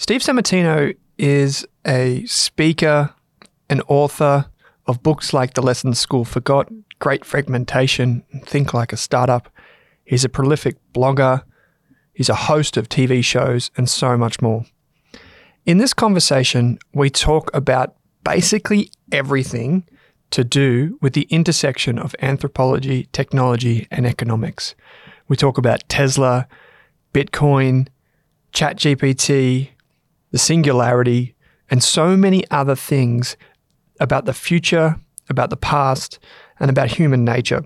Steve Sammartino is a speaker, an author of books like The Lessons School Forgot, Great Fragmentation, Think Like a Startup. He's a prolific blogger, he's a host of TV shows, and so much more. In this conversation, we talk about basically everything to do with the intersection of anthropology, technology, and economics. We talk about Tesla, Bitcoin, ChatGPT, the singularity, and so many other things about the future, about the past, and about human nature.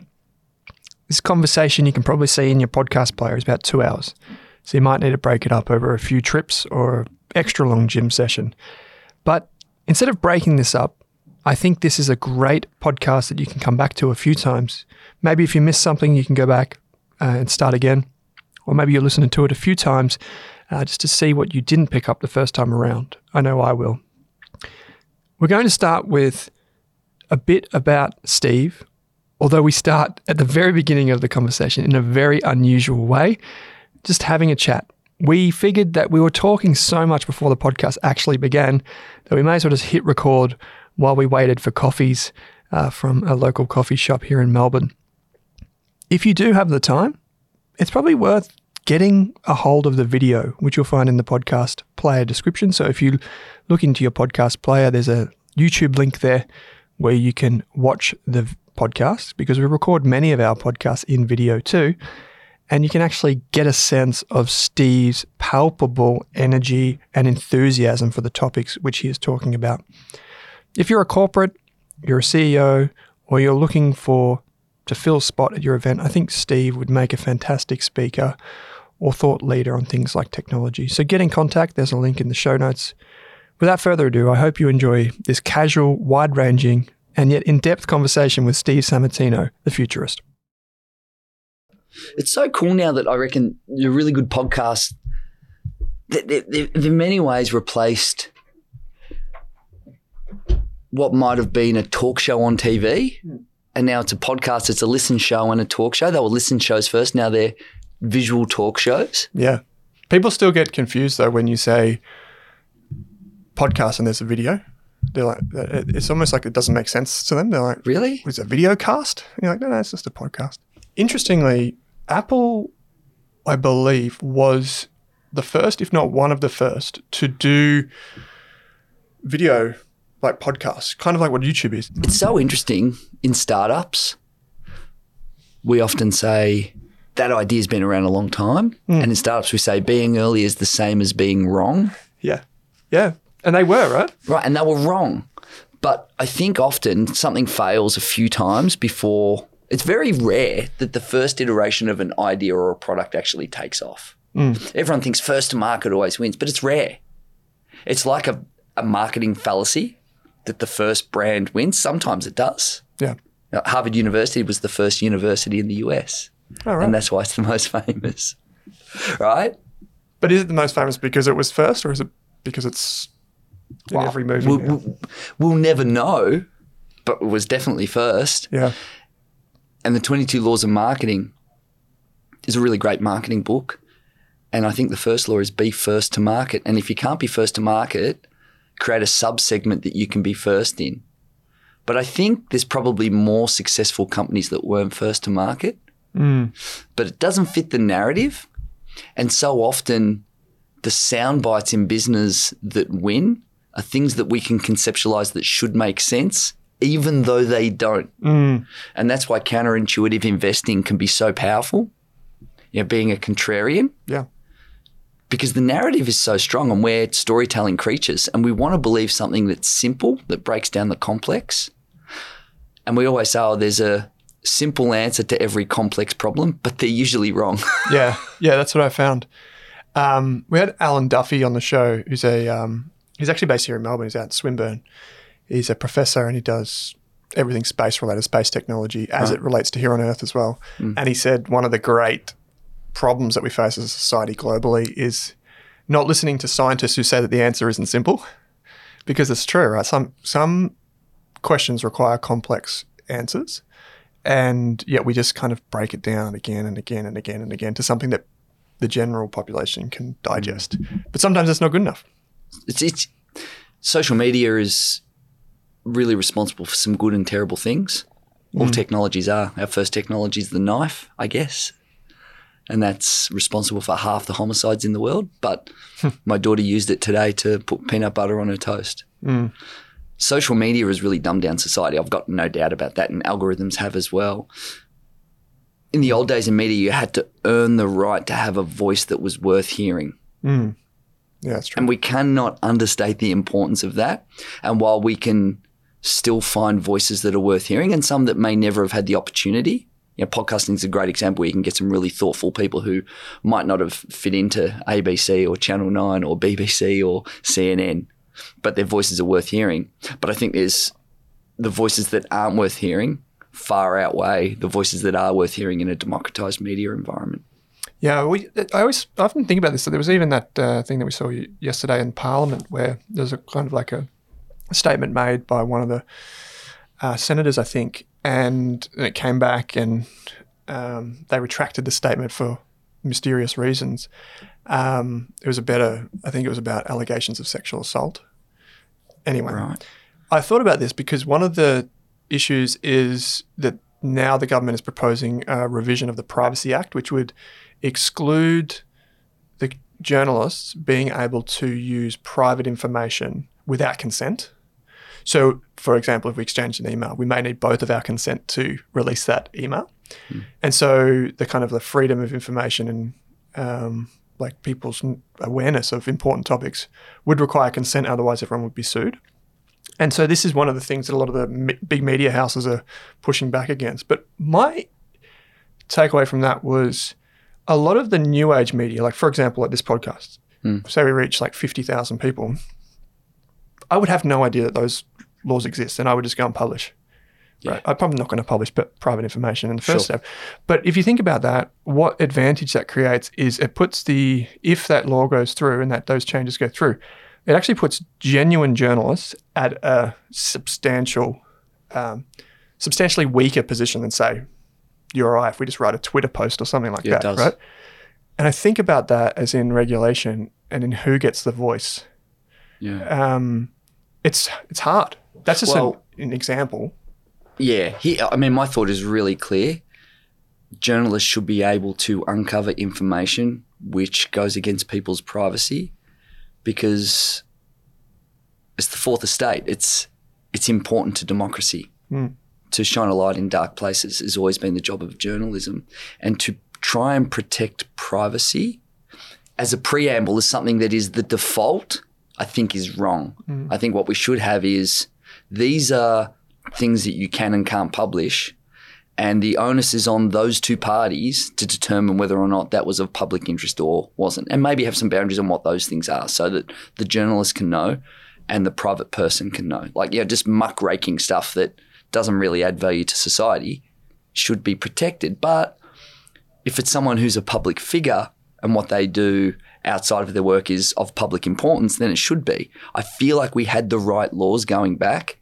This conversation you can probably see in your podcast player is about two hours. So you might need to break it up over a few trips or extra long gym session. But instead of breaking this up, I think this is a great podcast that you can come back to a few times. Maybe if you miss something, you can go back uh, and start again. Or maybe you're listening to it a few times uh, just to see what you didn't pick up the first time around. I know I will. We're going to start with a bit about Steve, although we start at the very beginning of the conversation in a very unusual way, just having a chat. We figured that we were talking so much before the podcast actually began that we may as well just hit record while we waited for coffees uh, from a local coffee shop here in Melbourne. If you do have the time, it's probably worth getting a hold of the video, which you'll find in the podcast player description. So if you look into your podcast player, there's a YouTube link there where you can watch the podcast because we record many of our podcasts in video too. And you can actually get a sense of Steve's palpable energy and enthusiasm for the topics which he is talking about. If you're a corporate, you're a CEO, or you're looking for to fill spot at your event, I think Steve would make a fantastic speaker or thought leader on things like technology. So get in contact. There's a link in the show notes. Without further ado, I hope you enjoy this casual, wide ranging, and yet in depth conversation with Steve Sammartino, the futurist. It's so cool now that I reckon the really good podcast, they've in many ways replaced what might have been a talk show on TV. And now it's a podcast, it's a listen show and a talk show. They were listen shows first. Now they're visual talk shows. Yeah. People still get confused though when you say podcast and there's a video. They're like, it's almost like it doesn't make sense to them. They're like, really? It's a video cast? And you're like, no, no, it's just a podcast. Interestingly, Apple, I believe, was the first, if not one of the first, to do video like podcasts, kind of like what YouTube is. It's so interesting in startups. We often say, that idea's been around a long time. Mm. And in startups, we say being early is the same as being wrong. Yeah. Yeah. And they were, right? Right. And they were wrong. But I think often something fails a few times before it's very rare that the first iteration of an idea or a product actually takes off. Mm. Everyone thinks first to market always wins, but it's rare. It's like a, a marketing fallacy that the first brand wins. Sometimes it does. Yeah. Harvard University was the first university in the US. Right. And that's why it's the most famous. right? But is it the most famous because it was first or is it because it's in well, every movie? We'll, we'll, we'll, never know. but it was definitely first. Yeah. And the 22 Laws of Marketing is a really great marketing book. And I think the first law is be first to market. And if you can't be first to market, create a sub segment that you can be first in. But I think there's probably more successful companies that weren't first to market, Hmm. but it doesn't fit the narrative. And so often, the sound bites in business that win are things that we can conceptualize that should make sense, even though they don't. Hmm. And that's why counterintuitive investing can be so powerful. You know, being a contrarian, Yeah. because the narrative is so strong and we're storytelling creatures and we want to believe something that's simple that breaks down the complex and we always say oh there's a simple answer to every complex problem but they're usually wrong Yeah, yeah, that's what I found. Um, we had Alan Duffy on the show, who's a um, he's actually based here in Melbourne. He's out in Swinburne. He's a professor and he does everything space related, space technology, as it relates to here on Earth as well. And he said one of the great problems that we face as a society globally is not listening to scientists who say that the answer isn't simple, because it's true, right? Some some questions require complex answers and yet we just kind of break it down again and again and again and again to something that the general population can digest. But sometimes it's not good enough. it's, it's social media is really responsible for some good and terrible things. All mm. technologies are. Our first technology is the knife i guess. And that's responsible for half the homicides in the world. But my daughter used it today to put peanut butter on her toast mm. Social media has really dumbed down society. I've got no doubt about that, and algorithms have as well. In the old days in media, you had to earn the right to have a voice that was worth hearing. Hmm. Yeah, that's true. And we cannot understate the importance of that. And while we can still find voices that are worth hearing and some that may never have had the opportunity, you know, podcasting is a great example where you can get some really thoughtful people who might not have fit into ABC or Channel 9 or BBC or CNN, but their voices are worth hearing. But I think there's the voices that aren't worth hearing far outweigh the voices that are worth hearing in a democratized media environment. Yeah, we. I always I often think about this. There was even that uh, thing that we saw yesterday in Parliament where there's a kind of like a, a statement made by one of the uh, senators, I think, and it came back and um, they retracted the statement for mysterious reasons. Um, it was a better. I think it was about allegations of sexual assault. Anyway, Right. I thought about this because one of the issues is that now the government is proposing a revision of the Privacy Act, which would exclude the journalists being able to use private information without consent. So, for example, if we exchange an email, we may need both of our consent to release that email. And so, the kind of the freedom of information and um, like people's awareness of important topics would require consent, otherwise, everyone would be sued. And so this is one of the things that a lot of the me- big media houses are pushing back against. But my takeaway from that was a lot of the new age media, like for example, at this podcast, say we reach like 50,000 people, I would have no idea that those laws exist and I would just go and publish. Right. I'm probably not going to publish but private information in the first Sure. step. But if you think about that, what advantage that creates is it puts the, if that law goes through and that those changes go through, it actually puts genuine journalists at a substantial, um, substantially weaker position than say you or I if we just write a Twitter post or something like Yeah, that, right? And I think about that as in regulation and in who gets the voice. Yeah. Um, it's it's hard. That's just Well- an, an example. Yeah, he, I mean, my thought is really clear. Journalists should be able to uncover information which goes against people's privacy because it's the fourth estate. It's it's important to democracy. Hmm. To shine a light in dark places has always been the job of journalism, and to try and protect privacy as a preamble is something that is the default. I think is wrong. Hmm. I think what we should have is these are things that you can and can't publish. And the onus is on those two parties to determine whether or not that was of public interest or wasn't. And maybe have some boundaries on what those things are so that the journalist can know and the private person can know. Like, yeah, just muckraking stuff that doesn't really add value to society should be protected. But if it's someone who's a public figure and what they do outside of their work is of public importance, then it should be. I feel like we had the right laws going back,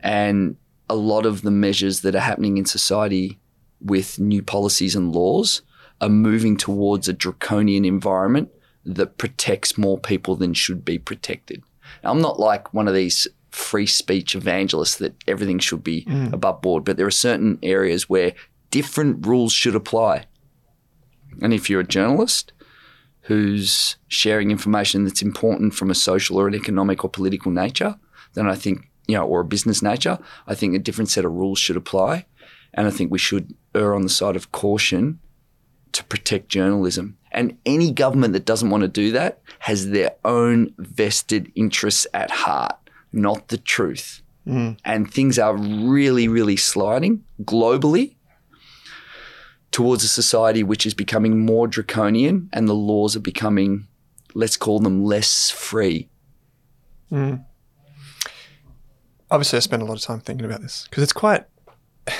and a lot of the measures that are happening in society with new policies and laws are moving towards a draconian environment that protects more people than should be protected. Now, I'm not like one of these free speech evangelists that everything should be mm. above board, but there are certain areas where different rules should apply. And if you're a journalist who's sharing information that's important from a social or an economic or political nature, then I think, you know, or a business nature, I think a different set of rules should apply. And I think we should err on the side of caution to protect journalism. And any government that doesn't want to do that has their own vested interests at heart, not the truth. Mm. And things are really, really sliding globally towards a society which is becoming more draconian and the laws are becoming, let's call them less free. Mm. Obviously, I spent a lot of time thinking about this because it's quite.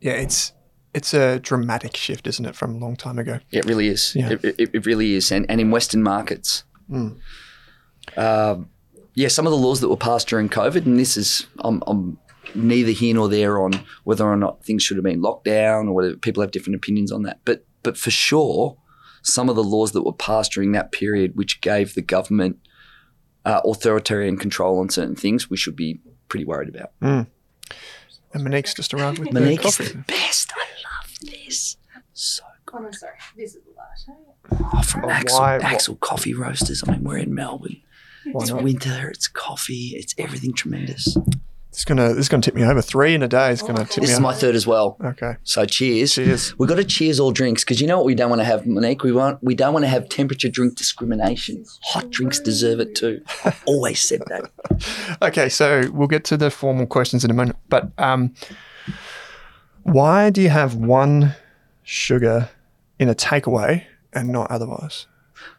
Yeah, it's it's a dramatic shift, isn't it, from a long time ago? It really is. Yeah. It, it, it really is. And, and in Western markets, um, yeah, some of the laws that were passed during COVID, and this is, I'm, I'm neither here nor there on whether or not things should have been locked down or whether people have different opinions on that. But, but for sure, some of the laws that were passed during that period, which gave the government uh, authoritarian control on certain things, we should be pretty worried about. And Monique's just arrived with the Monique is coffee. the best. I love this. So Oh, no, sorry. This is the latte. Oh, from Oh, Axil, why- Axil Coffee Roasters. I mean, we're in Melbourne. Why it's not? winter. It's coffee. It's everything tremendous. It's gonna this is gonna tip me over. Three in a day is gonna tip This me This is over. my third as well. okay. So cheers. Cheers. We've got to cheers all drinks because you know what we don't want to have, Monique. We want we don't want to have temperature drink discrimination. Hot drinks deserve it too. I've always said that. Okay, so we'll get to the formal questions in a moment. But um, why do you have one sugar in a takeaway and not otherwise?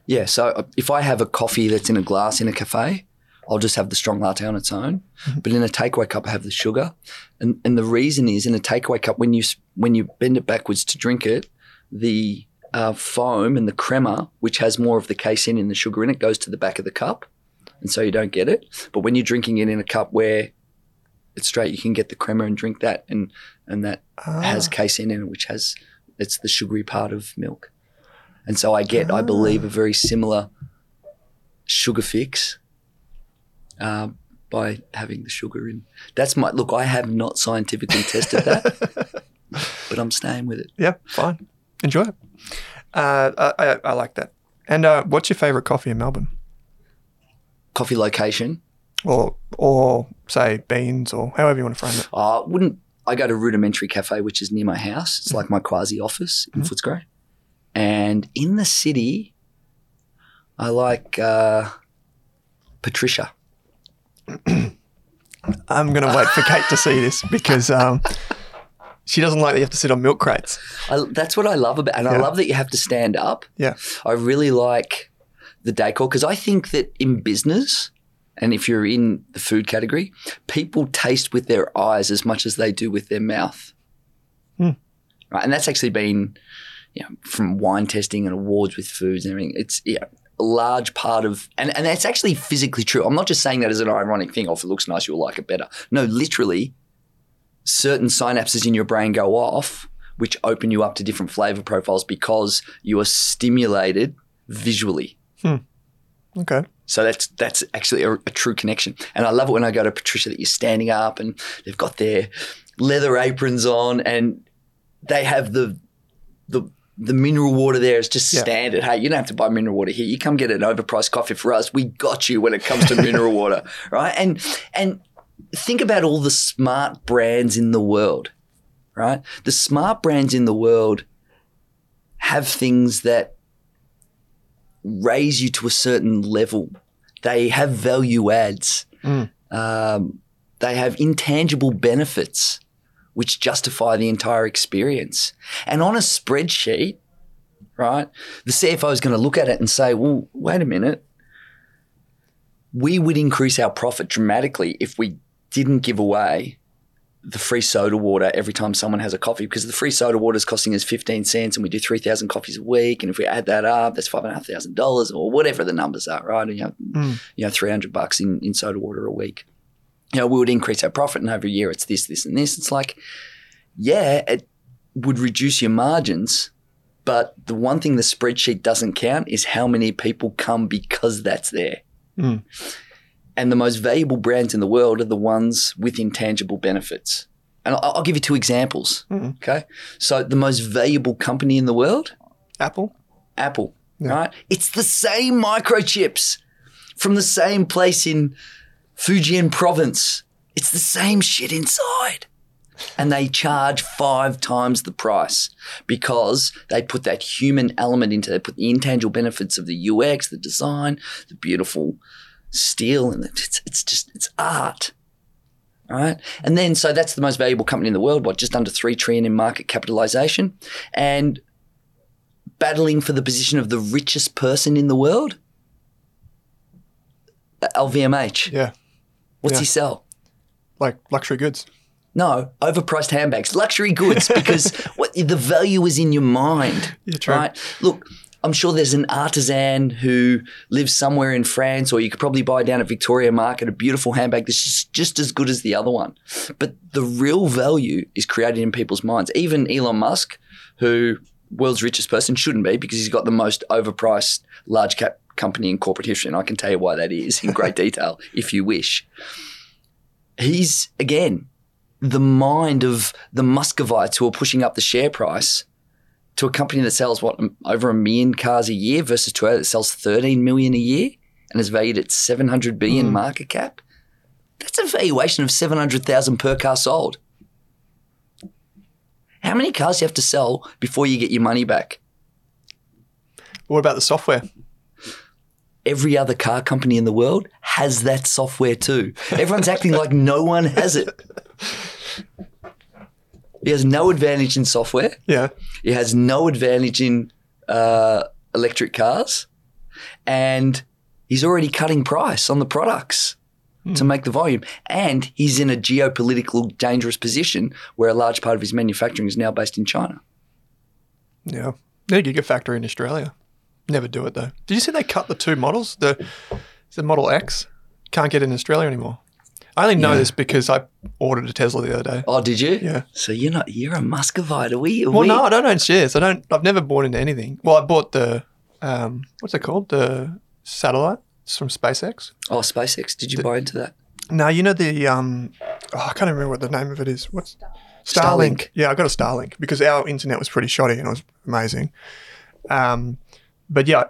Yeah. So if I have a coffee that's in a glass in a cafe, I'll just have the strong latte on its own. Mm-hmm. But in a takeaway cup, I have the sugar, and and the reason is in a takeaway cup when you when you bend it backwards to drink it, the uh, foam and the crema, which has more of the casein in the sugar in it, goes to the back of the cup, and so you don't get it. But when you're drinking it in a cup where it's straight, you can get the crema and drink that, and and that ah. has casein in it, which has it's the sugary part of milk, and so I get, I ah. believe, a very similar sugar fix uh, by having the sugar in. That's my look. I have not scientifically tested that, but I'm staying with it. Yeah, fine. Enjoy it. Uh, I, I, I like that. And uh, what's your favourite coffee in Melbourne? Coffee location. Or, or say beans, or however you want to frame it. Uh, wouldn't I go to Rudimentary Cafe, which is near my house? It's like my quasi office in Footscray. And in the city, I like uh, Patricia. I'm going to wait for Kate to see this because um, she doesn't like that you have to sit on milk crates. I, that's what I love about, and I love that you have to stand up. Yeah. I really like the decor because I think that in business, and if you're in the food category, people taste with their eyes as much as they do with their mouth. Hmm. Right, and that's actually been, you know, from wine testing and awards with foods and everything. It's yeah, large part of, and and that's actually physically true. I'm not just saying that as an ironic thing. Oh, if it looks nice, you'll like it better. No, literally, certain synapses in your brain go off, which open you up to different flavor profiles because you are stimulated visually. Hmm. Okay. So that's that's actually a, a true connection. And I love it when I go to Patricia that you're standing up and they've got their leather aprons on and they have the the the mineral water there is just Yeah. standard. Hey, you don't have to buy mineral water here. You come get an overpriced coffee for us. We got you when it comes to mineral water, right? And and think about all the smart brands in the world, right? The smart brands in the world have things that raise you to a certain level. They have value adds. Mm. Um, they have intangible benefits which justify the entire experience. And on a spreadsheet, right, the CFO is going to look at it and say, well, wait a minute. We would increase our profit dramatically if we didn't give away the free soda water every time someone has a coffee because the free soda water is costing us 15 cents and we do 3,000 coffees a week. And if we add that up, that's $5,500 or whatever the numbers are, right? And you, have, Mm. you know, 300 bucks in, in soda water a week. You know, we would increase our profit and over a year it's this, this, and this. It's like, yeah, it would reduce your margins. But the one thing the spreadsheet doesn't count is how many people come because that's there. Mm. And the most valuable brands in the world are the ones with intangible benefits. And I'll, I'll give you two examples. Mm. Okay. So the most valuable company in the world, Apple. Apple, Yeah. right? It's the same microchips from the same place in Fujian province. It's the same shit inside. And they charge five times the price because they put that human element into they put the intangible benefits of the UX, the design, the beautiful steel, and it's, it's just, it's art. All right. And then, so that's the most valuable company in the world, what, just under 3 trillion in market capitalization. And battling for the position of the richest person in the world? Uh, LVMH. Yeah. What's Yeah. he sell? Like luxury goods. No, overpriced handbags, luxury goods, because what the value is in your mind. Yeah, true. Right? Look, I'm sure there's an artisan who lives somewhere in France, or you could probably buy down at Victoria Market a beautiful handbag that's just, just as good as the other one. But the real value is created in people's minds. Even Elon Musk, who world's richest person shouldn't be because he's got the most overpriced large cap company in corporate history, and I can tell you why that is in great detail if you wish. He's again the mind of the Muscovites who are pushing up the share price to a company that sells what over a million cars a year versus Toyota that sells 13 million a year and is valued at 700 billion mm. market cap. That's a valuation of 700,000 per car sold. How many cars do you have to sell before you get your money back? What about the software? Every other car company in the world has that software too. Everyone's acting like no one has it. He has no advantage in software. Yeah. It has no advantage in uh, electric cars, and he's already cutting price on the products to make the volume. And he's in a geopolitical dangerous position where a large part of his manufacturing is now based in China. Yeah. A gigafactory in Australia. Never do it though. Did you see they cut the two models? The the Model X can't get in Australia anymore. I only know Yeah. this because I ordered a Tesla the other day. Oh, did you? Yeah. So you're not you're a Muscovite, are we? Are Well, we? no, I don't own shares. I don't. I've never bought into anything. Well, I bought the um, what's it called? The satellite. It's from SpaceX. Oh, SpaceX. Did you buy into that? No, you know the um, oh, I can't remember what the name of it is. What's Starlink? Starlink. Yeah, I got a Starlink because our internet was pretty shoddy and it was amazing. Um, but yeah,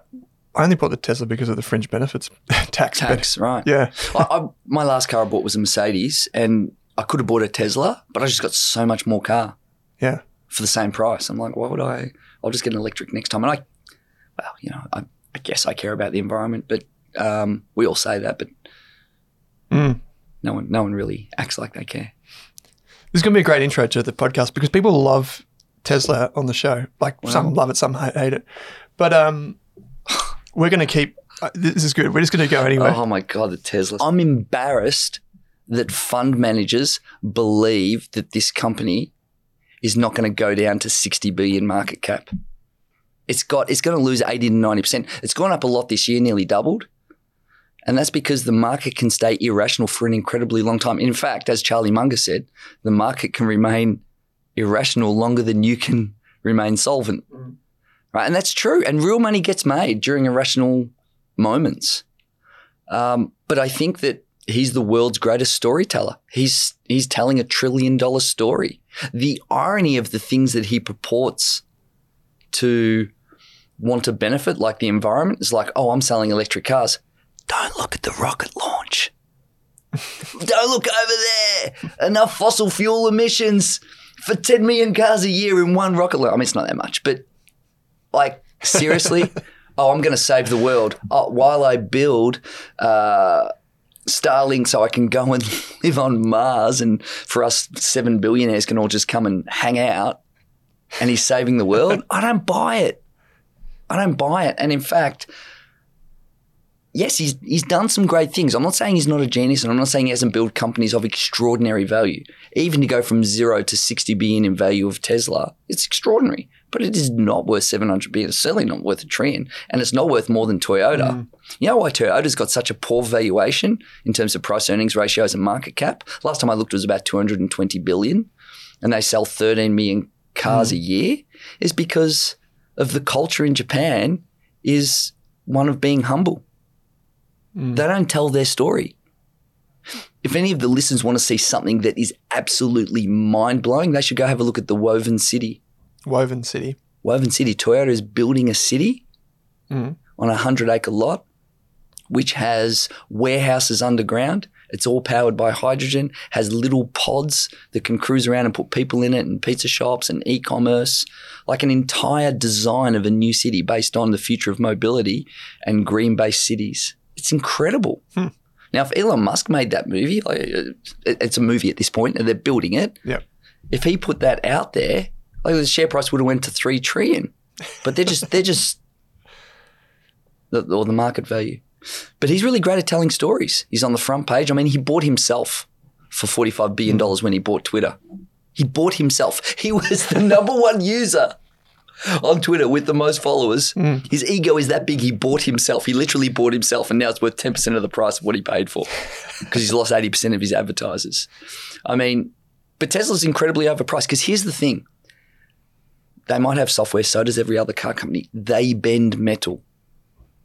I only bought the Tesla because of the fringe benefits tax. Tax, right? yeah, I, I, my last car I bought was a Mercedes, and I could have bought a Tesla, but I just got so much more car yeah. for the same price. I'm like, why would I? I'll just get an electric next time. And I, well, you know, I, I guess I care about the environment, but um, we all say that, but Mm. no one, no one really acts like they care. This is going to be a great intro to the podcast because people love Tesla on the show. Like some love it, some hate it. But um, we're going to keep. Uh, this is good. We're just going to go anyway. Oh my god, the Tesla! I'm embarrassed that fund managers believe that this company is not going to go down to 60 billion market cap. It's got it's going to lose 80 to 90 percent. It's gone up a lot this year, nearly doubled. And that's because the market can stay irrational for an incredibly long time. In fact, as Charlie Munger said, the market can remain irrational longer than you can remain solvent. Right? And that's true. And real money gets made during irrational moments. Um, but I think that he's the world's greatest storyteller. He's he's telling a trillion dollar story. The irony of the things that he purports to want to benefit, like the environment, is like, oh, I'm selling electric cars. Don't look at the rocket launch. Don't look over there. Enough fossil fuel emissions for 10 million cars a year in one rocket launch. I mean, it's not that much, but like, seriously? oh, I'm going to save the world. Oh, while I build uh, Starlink so I can go and live on Mars and for us seven billionaires can all just come and hang out and he's saving the world. I don't buy it. I don't buy it. And in fact, yes, he's he's done some great things. I'm not saying he's not a genius, and I'm not saying he hasn't built companies of extraordinary value. Even to go from zero to 60 billion in value of Tesla, it's extraordinary. But it is not worth 700 billion. It's certainly not worth a trillion. And it's not worth more than Toyota. Mm. You know why Toyota's got such a poor valuation in terms of price earnings ratios and market cap? Last time I looked, it was about 220 billion, and they sell 13 million cars mm. a year, is because of the culture in Japan is one of being humble. Mm. They don't tell their story. If any of the listeners want to see something that is absolutely mind blowing, they should go have a look at the Woven City. Woven City. Woven City, Toyota is building a city Mhm. on a 100 acre lot, which has warehouses underground. It's all powered by hydrogen, has little pods that can cruise around and put people in it, and pizza shops and e commerce, like an entire design of a new city based on the future of mobility and green based cities. It's incredible. Now, if Elon Musk made that movie, like, it's a movie at this point, and they're building it. Yep. If he put that out there, like the share price would have went to three trillion. But they're just they're just the, or the market value. But he's really great at telling stories. He's on the front page. I mean, he bought himself for forty five billion dollars when he bought Twitter. He bought himself. He was the number one user on Twitter with the most followers. Hmm. His ego is that big. He bought himself. He literally bought himself, and now it's worth ten percent of the price of what he paid for because he's lost eighty percent of his advertisers. I mean, but Tesla's incredibly overpriced because here's the thing: they might have software. So does every other car company. They bend metal.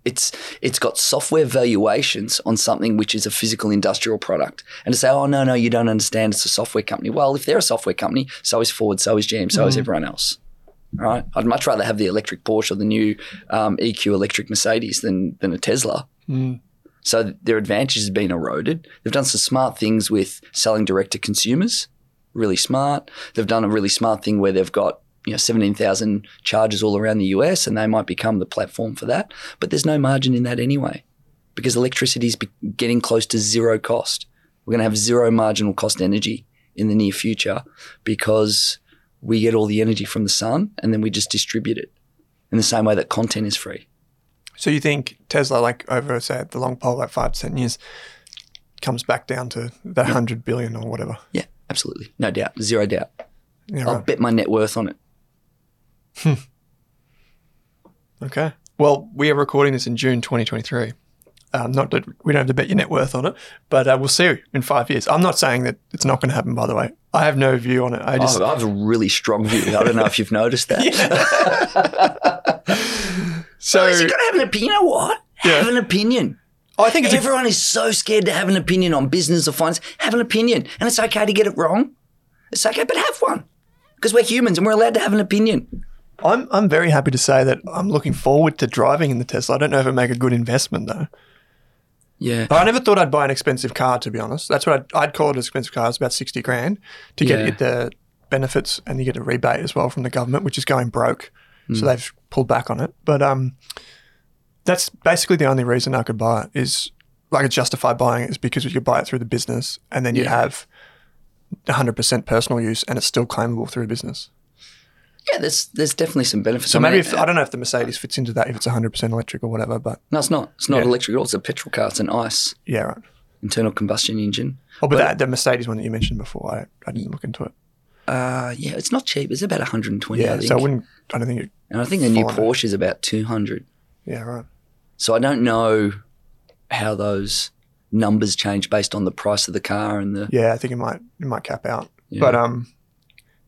It's it's got software valuations on something which is a physical industrial product, and to say, oh no no, you don't understand. It's a software company. Well, if they're a software company, so is Ford, so is GM, so is everyone else. All right, I'd much rather have the electric Porsche or the new um, EQ electric Mercedes than than a Tesla. So their advantage has been eroded. They've done some smart things with selling direct to consumers, really smart. They've done a really smart thing where they've got you know 17,000 chargers all around the US and they might become the platform for that. But there's no margin in that anyway because electricity is getting close to zero cost. We're going to have zero marginal cost energy in the near future because we get all the energy from the sun and then we just distribute it in the same way that content is free. So you think Tesla, like over say the long pole, like five to ten years, comes back down to that hundred billion or whatever? Yeah, absolutely. No doubt. Zero doubt. Yeah, I'll bet my net worth on it. Okay. Well, we are recording this in June 2023. Um, not that we don't have to bet your net worth on it, but uh, we'll see in five years. I'm not saying that it's not going to happen. By the way, I have no view on it. I just I have a really strong view. I don't know if you've noticed that. so you've got to have an opinion. You know what? Yeah. Have an opinion. I think it's a, Everyone is so scared to have an opinion on business or finance. Have an opinion. And it's okay to get it wrong. It's okay, but have one. Because we're humans and we're allowed to have an opinion. I'm I'm very happy to say that I'm looking forward to driving in the Tesla. I don't know if it make a good investment though. Yeah. But I never thought I'd buy an expensive car. To be honest, that's what I'd, I'd call it. An expensive car. It's about sixty grand to get Yeah. the benefits and you get a rebate as well from the government, which is going broke. Hmm. So they've pulled back on it. But um, that's basically the only reason I could buy it. Is like it's justified buying it is because you could buy it through the business and then you Yeah. have 100% personal use and it's still claimable through the business. Yeah, there's there's definitely some benefits. So I maybe if I don't know if the Mercedes fits into that if it's 100% electric or whatever, but No, it's not. It's not Yeah. electric at all. It's a petrol car. It's an ICE, yeah, right. internal combustion engine. Oh, but that, the Mercedes one that you mentioned before, I, I didn't look into it. Uh, yeah, it's not cheap. It's about 120, I Yeah, think. so I wouldn't. I don't think it. and I think the new Porsche is about 200. Yeah, right. So I don't know how those numbers change based on the price of the car and the. Yeah, I think it might it might cap out. Yeah. But um,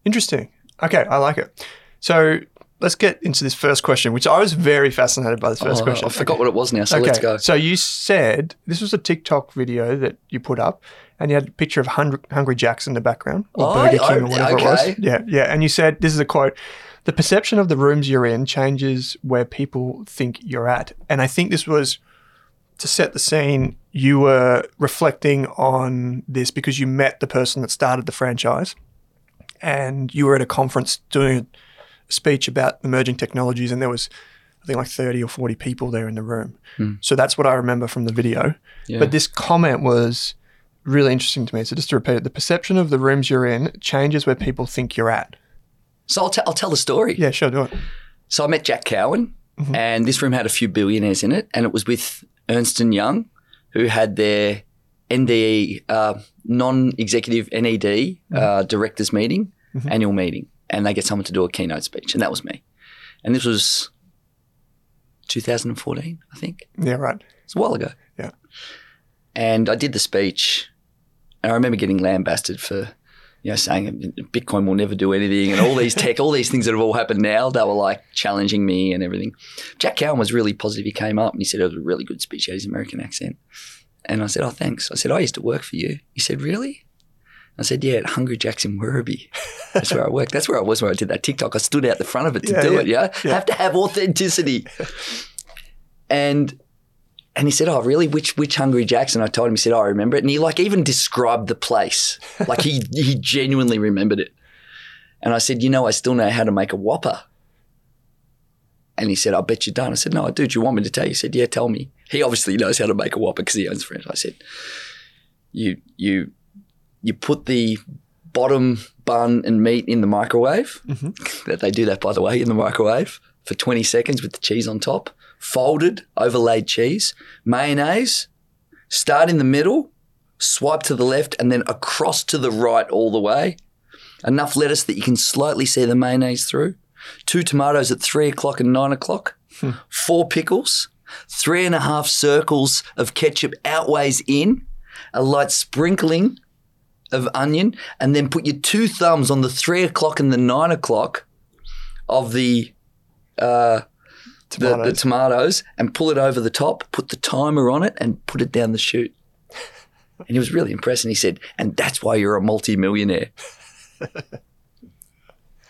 interesting. Okay, I like it. So let's get into this first question, which I was very fascinated by. This first Oh, question. I forgot what it was now, so okay, let's go. so you said this was a TikTok video that you put up, and you had a picture of Hungry, Hungry Jacks in the background, or Oh, Burger King, or whatever it was. Yeah, yeah. And you said this is a quote: "The perception of the rooms you're in changes where people think you're at." And I think this was to set the scene. You were reflecting on this because you met the person that started the franchise, and you were at a conference doing a speech about emerging technologies, and there was. I think like 30 or 40 people there in the room. So that's what I remember from the video. Yeah. But this comment was really interesting to me. So just to repeat it, the perception of the rooms you're in changes where people think you're at. So I'll, t- I'll tell the story. Yeah, sure, do it. So I met Jack Cowin, Mm-hmm. and this room had a few billionaires in it, and it was with Ernst and Young, who had their NDE uh, non-executive NED Mm-hmm. uh, directors meeting, annual meeting, and they get someone to do a keynote speech, and that was me. And this was 2014, I think. Yeah, right. It's a while ago. Yeah. And I did the speech, and I remember getting lambasted for, you know, saying Bitcoin will never do anything, and all these tech, all these things that have all happened now. They were like challenging me and everything. Jack Cowin was really positive. He came up and he said it was a really good speech. He had his American accent, and I said, "Oh, thanks." I said, "I used to work for you." He said, "Really?" I said, "Yeah, at Hungry Jack's in Werribee. That's where I worked. That's where I was when I did that TikTok. I stood out the front of it to Yeah, do yeah, it. Yeah? yeah. have to have authenticity." and and he said, "Oh, really? Which which Hungry Jacks?" And I told him. He said, oh, "I remember it." And he like even described the place, like he he genuinely remembered it. And I said, "You know, I still know how to make a Whopper." And he said, "I bet you don't." I said, "No, I do. Do you want me to tell you?" He said, "Yeah, tell me." He obviously knows how to make a Whopper because he owns a franchise. I said, "You you you put the bottom bun and meat in the microwave. Mm-hmm. That they do that, by the way, in the microwave for 20 seconds with the cheese on top. Folded, overlaid cheese, mayonnaise. Start in the middle, swipe to the left, and then across to the right all the way. Enough lettuce that you can slightly see the mayonnaise through. Two tomatoes at three o'clock and nine o'clock. Hmm. Four pickles. Three and a half circles of ketchup outways in. A light sprinkling of onion, and then put your two thumbs on the three o'clock and the nine o'clock of the uh, the, the Tomatoes. tomatoes, and pull it over the top. Put the timer on it, and put it down the chute. And he was really impressed, and he said, "And that's why you're a multi-millionaire."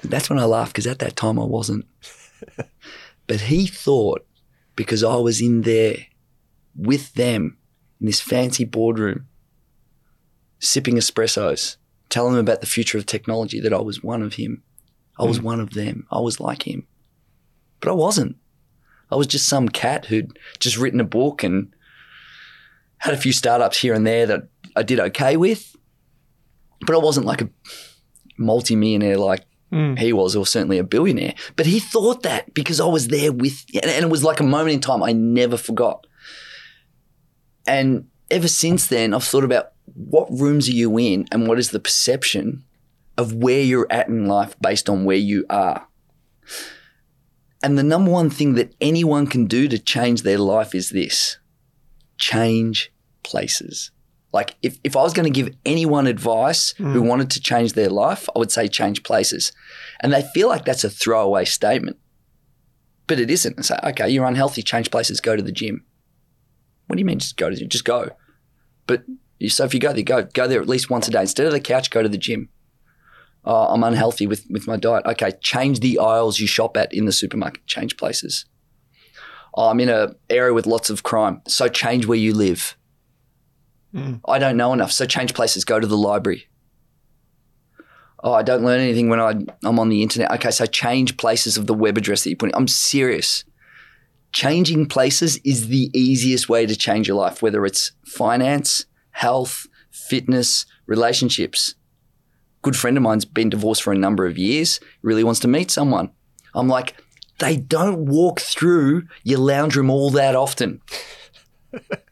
That's when I laughed because at that time I wasn't. But he thought because I was in there with them in this fancy boardroom, sipping espressos, telling them about the future of technology, that I was one of him. I was hmm. one of them. I was like him. But I wasn't. I was just some cat who'd just written a book and had a few startups here and there that I did okay with. But I wasn't like a multi-millionaire like Mm. he was, or certainly a billionaire. But he thought that because I was there with, and and it was like a moment in time I never forgot. And ever since then, I've thought about what rooms are you in and what is the perception of where you're at in life based on where you are. And the number one thing that anyone can do to change their life is this change places. Like, if, if I was going to give anyone advice who mm. wanted to change their life, I would say change places. And they feel like that's a throwaway statement. But it isn't. It's like, okay, you're unhealthy, change places, go to the gym. What do you mean just go to the gym? Just go. But you- so if you go there, go go there at least once a day. Instead of the couch, go to the gym. Oh, I'm unhealthy with, with my diet. Okay, change the aisles you shop at in the supermarket. Change places. Oh, I'm in an area with lots of crime. So change where you live. Mm. I don't know enough. So change places. Go to the library. Oh, I don't learn anything when I, I'm on the internet. Okay, so change places of the web address that you put in. I'm serious. Changing places is the easiest way to change your life, whether it's finance, health, fitness, relationships. Good friend of mine's been divorced for a number of years, really wants to meet someone. I'm like, they don't walk through your lounge room all that often.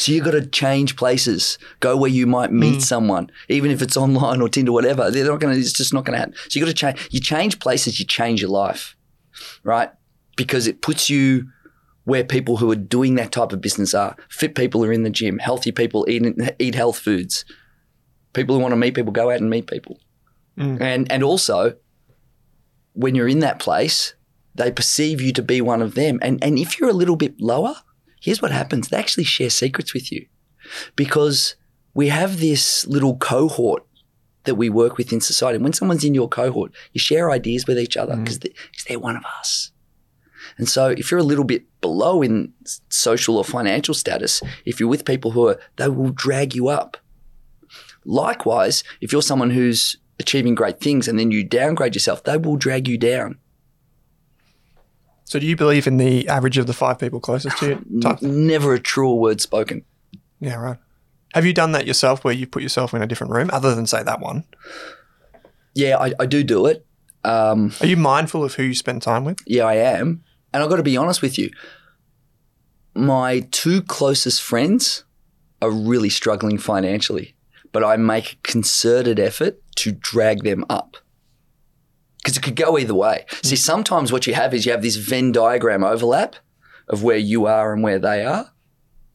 So you've got to change places. Go where you might meet mm. someone, even if it's online or Tinder, whatever. They're not going to. It's just not going to happen. So you got to change. You change places, you change your life, right? Because it puts you where people who are doing that type of business are. Fit people are in the gym. Healthy people eat eat health foods. People who want to meet people go out and meet people. Mm. And and also, when you're in that place, they perceive you to be one of them. And and if you're a little bit lower, here's what happens. They actually share secrets with you. Because we have this little cohort that we work with in society. When someone's in your cohort, you share ideas with each other mm. because they, 'cause they're one of us. And so if you're a little bit below in social or financial status, if you're with people who are, they will drag you up. Likewise, if you're someone who's achieving great things and then you downgrade yourself, they will drag you down. So, do you believe in the average of the five people closest to you? Type? Never a truer word spoken. Yeah, right. Have you done that yourself where you put yourself in a different room other than, say, that one? Yeah, I, I do do it. Um, Are you mindful of who you spend time with? yeah, I am. And I've got to be honest with you. My two closest friends are really struggling financially, but I make a concerted effort to drag them up. Because it could go either way. See, sometimes what you have is you have this Venn diagram overlap of where you are and where they are.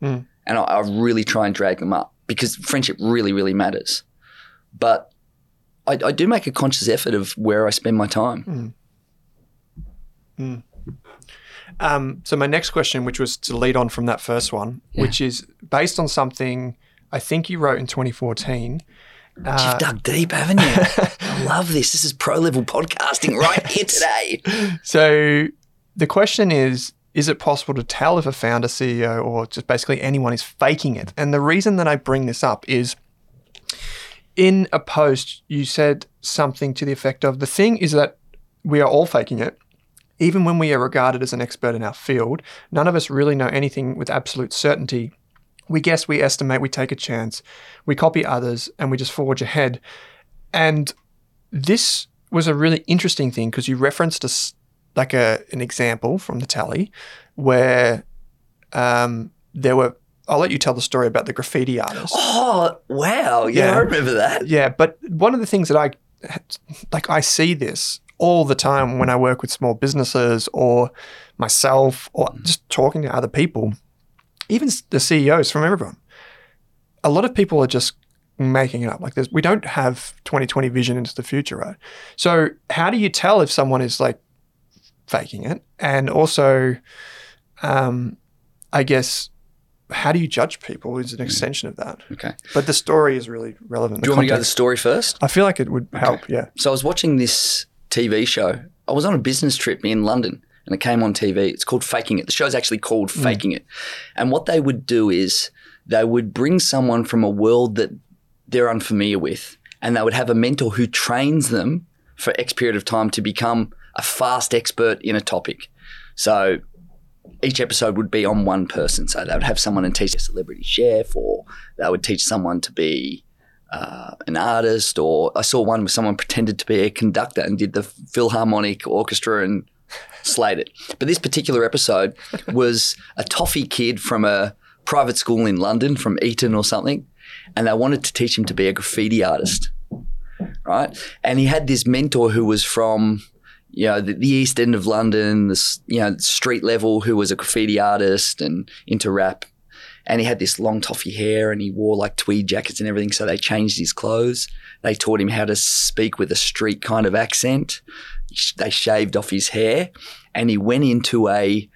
Mm. And I, I really try and drag them up because friendship really, really matters. But I, I do make a conscious effort of where I spend my time. Um, so my next question, which was to lead on from that first one, which is based on something I think you wrote in 2014. Uh, You've dug deep, haven't you? I love this. This is pro level podcasting right here today. So the question is Is it possible to tell if a founder, CEO, or just basically anyone is faking it? And the reason that I bring this up is in a post, you said something to the effect of the thing is that we are all faking it. Even when we are regarded as an expert in our field, none of us really know anything with absolute certainty. We guess, we estimate, we take a chance, we copy others, and we just forge ahead. And this was a really interesting thing because you referenced a like a an example from the tally where um, there were. I'll let you tell the story about the graffiti artist. Oh, wow. Yeah, Yeah. I remember that. Yeah, but one of the things that I like, I see this all the time when I work with small businesses or myself or just talking to other people, even the CEOs from everyone. A lot of people are just making it up. Like this, we don't have 2020 vision into the future, right? So how do you tell if someone is like faking it? And also, um, I guess, how do you judge people is an extension of that. Okay. But the story is really relevant. Do you want me to go to the story first? I feel like it would help. Yeah. So I was watching this TV show. I was on a business trip in London and it came on TV. It's called Faking It. The show's actually called Faking It. And what they would do is they would bring someone from a world that they're unfamiliar with and they would have a mentor who trains them for X period of time to become a fast expert in a topic. So each episode would be on one person. So they would have someone and teach a celebrity chef, or they would teach someone to be uh, an artist. Or I saw one where someone pretended to be a conductor and did the Philharmonic Orchestra and slayed it. But this particular episode was a toffee kid from a private school in London, from Eton or something, and they wanted to teach him to be a graffiti artist. Right, and he had this mentor who was from you know, the, the east end of London, this, you know, street level, who was a graffiti artist and into rap. And he had this long toffee hair and he wore like tweed jackets and everything. So they changed his clothes. They taught him how to speak with a street kind of accent. They shaved off his hair and he went into a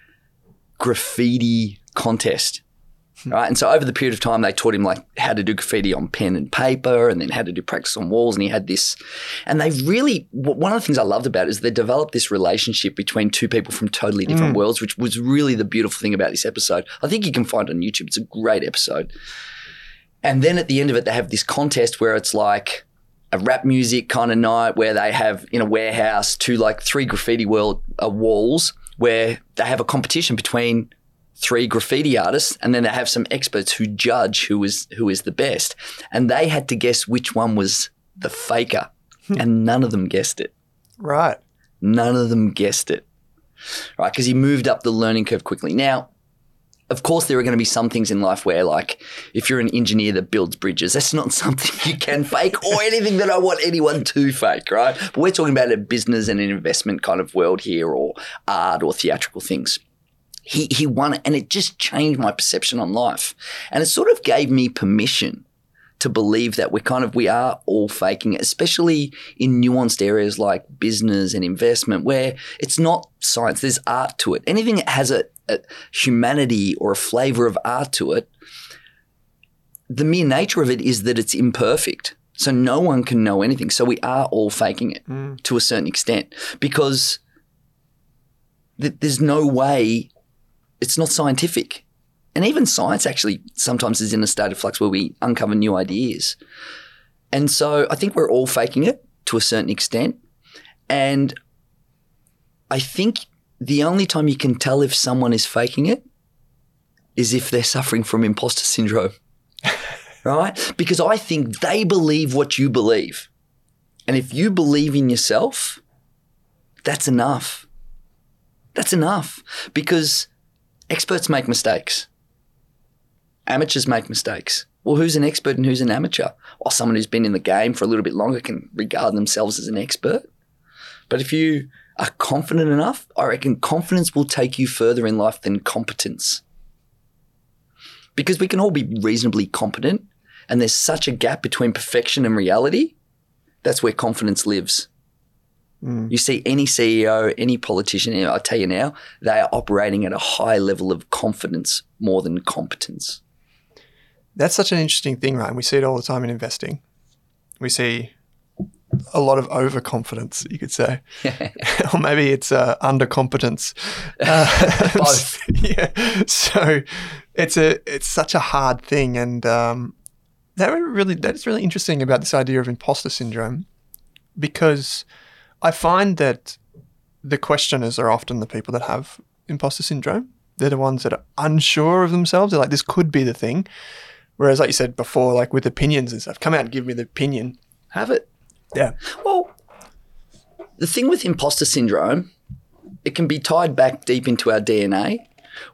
graffiti contest. Hmm. Right. And so over the period of time, they taught him like how to do graffiti on pen and paper and then how to do practice on walls. And he had this, and they really, one of the things I loved about it is they developed this relationship between two people from totally different hmm. worlds, which was really the beautiful thing about this episode. I think you can find it on YouTube. It's a great episode. And then at the end of it, they have this contest where it's like a rap music kind of night where they have in a warehouse two, like three graffiti world uh, walls where they have a competition between three graffiti artists and then they have some experts who judge who is who is the best. And they had to guess which one was the faker. And none of them guessed it. Right. none of them guessed it. Right because he moved up the learning curve quickly. Now of course there are going to be some things in life where like if you're an engineer that builds bridges that's not something you can fake or anything that i want anyone to fake right? But we're talking about a business and an investment kind of world here or art or theatrical things. He he won and it just changed my perception on life. And it sort of gave me permission to believe that we're kind of we are all faking it especially in nuanced areas like business and investment where it's not science there's art to it. Anything that has a, a humanity or a flavor of art to it the mere nature of it is that it's imperfect so no one can know anything so we are all faking it Mm. to a certain extent because th- there's no way it's not scientific. And even science actually sometimes is in a state of flux where we uncover new ideas. And so I think we're all faking it to a certain extent. And I think the only time you can tell if someone is faking it is if they're suffering from imposter syndrome. right? Because I think they believe what you believe. And if you believe in yourself, that's enough. That's enough. Because experts make mistakes. Amateurs make mistakes. Well, who's an expert and who's an amateur? Well, someone who's been in the game for a little bit longer can regard themselves as an expert. But if you are confident enough, I reckon confidence will take you further in life than competence. Because we can all be reasonably competent, and there's such a gap between perfection and reality. That's where confidence lives. Mm. You see any CEO, any politician, I tell you now, they are operating at a high level of confidence more than competence. That's such an interesting thing, right? And we see it all the time in investing. We see a lot of overconfidence, you could say, or maybe it's uh, undercompetence. Uh, Both. yeah. So it's a it's such a hard thing, and um, that really that's really interesting about this idea of imposter syndrome, because I find that the questioners are often the people that have imposter syndrome. They're the ones that are unsure of themselves. They're like, this could be the thing. Whereas, like you said before, like with opinions and stuff, come out and give me the opinion. Have it. Yeah. Well, the thing with imposter syndrome, it can be tied back deep into our DNA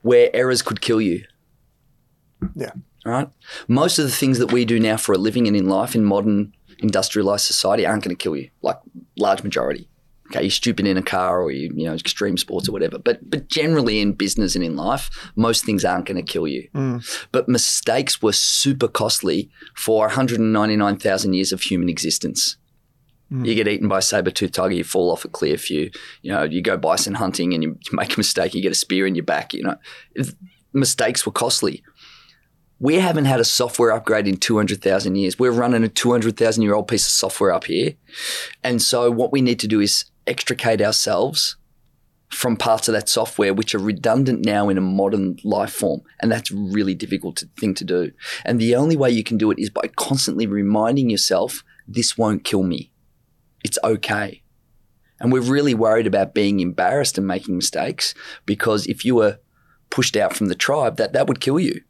where errors could kill you. Yeah. Right? Most of the things that we do now for a living and in life in modern industrialized society aren't going to kill you, like large majority. Okay, you're stupid in a car or you, you know, extreme sports or whatever. But but generally in business and in life, most things aren't going to kill you. Hmm. But mistakes were super costly for 199,000 years of human existence. You get eaten by a saber-toothed tiger, you fall off a cliff, you you know, you go bison hunting and you, you make a mistake, you get a spear in your back, you know. Mistakes were costly. We haven't had a software upgrade in 200,000 years. We're running a 200,000 year old piece of software up here. And so what we need to do is extricate ourselves from parts of that software which are redundant now in a modern life form. And that's really difficult to, thing to do. And the only way you can do it is by constantly reminding yourself, this won't kill me. It's okay. And we're really worried about being embarrassed and making mistakes because if you were pushed out from the tribe, that, that would kill you.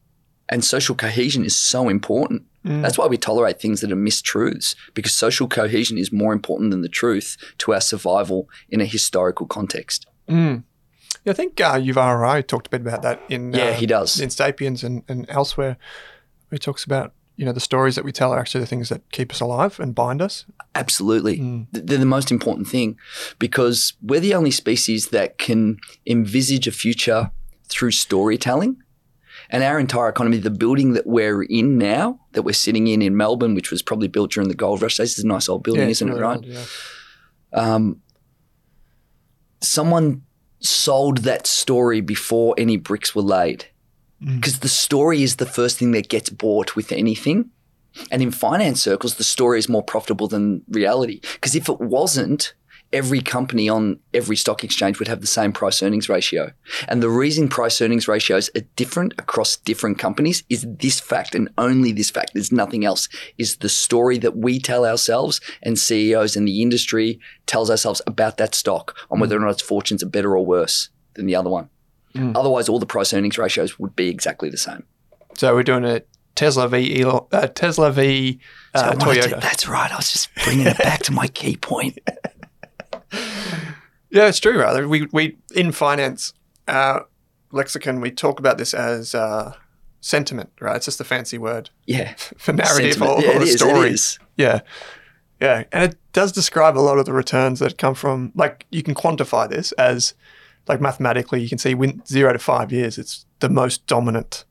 And social cohesion is so important. That's why we tolerate things that are mistruths because social cohesion is more important than the truth to our survival in a historical context. Yeah, I think uh, Yuval Harari talked a bit about that in Yeah, uh, he does. in *Sapiens* and, and elsewhere. Where he talks about you know the stories that we tell are actually the things that keep us alive and bind us. Absolutely. Th- They're the most important thing because we're the only species that can envisage a future through storytelling. And our entire economy, the building that we're in now, that we're sitting in in Melbourne, which was probably built during the gold rush, this is a nice old building, it's isn't it? Right? old, yeah. um, someone sold that story before any bricks were laid. Mm. Because the story is the first thing that gets bought with anything. And in finance circles, the story is more profitable than reality. Because if it wasn't, every company on every stock exchange would have the same price earnings ratio. And the reason price earnings ratios are different across different companies is this fact and only this fact. There's nothing else. Is the story that we tell ourselves and CEOs in the industry tells ourselves about that stock on whether or mm. not its fortunes are better or worse than the other one. Otherwise, all the price earnings ratios would be exactly the same. So we're doing a Tesla v Elon, uh, Tesla v uh, I wanted to- Toyota. that's right. I was just bringing it back to my key point. Yeah, it's true. Rather, we we in finance uh, lexicon we talk about this as uh, sentiment. Right, it's just a fancy word Yeah. for narrative Sentiment. or, Yeah, or is, story. Yeah. Yeah. And it does describe a lot of the returns that come from, like, you can quantify this as, like, mathematically, you can see when zero to five years, it's the most dominant,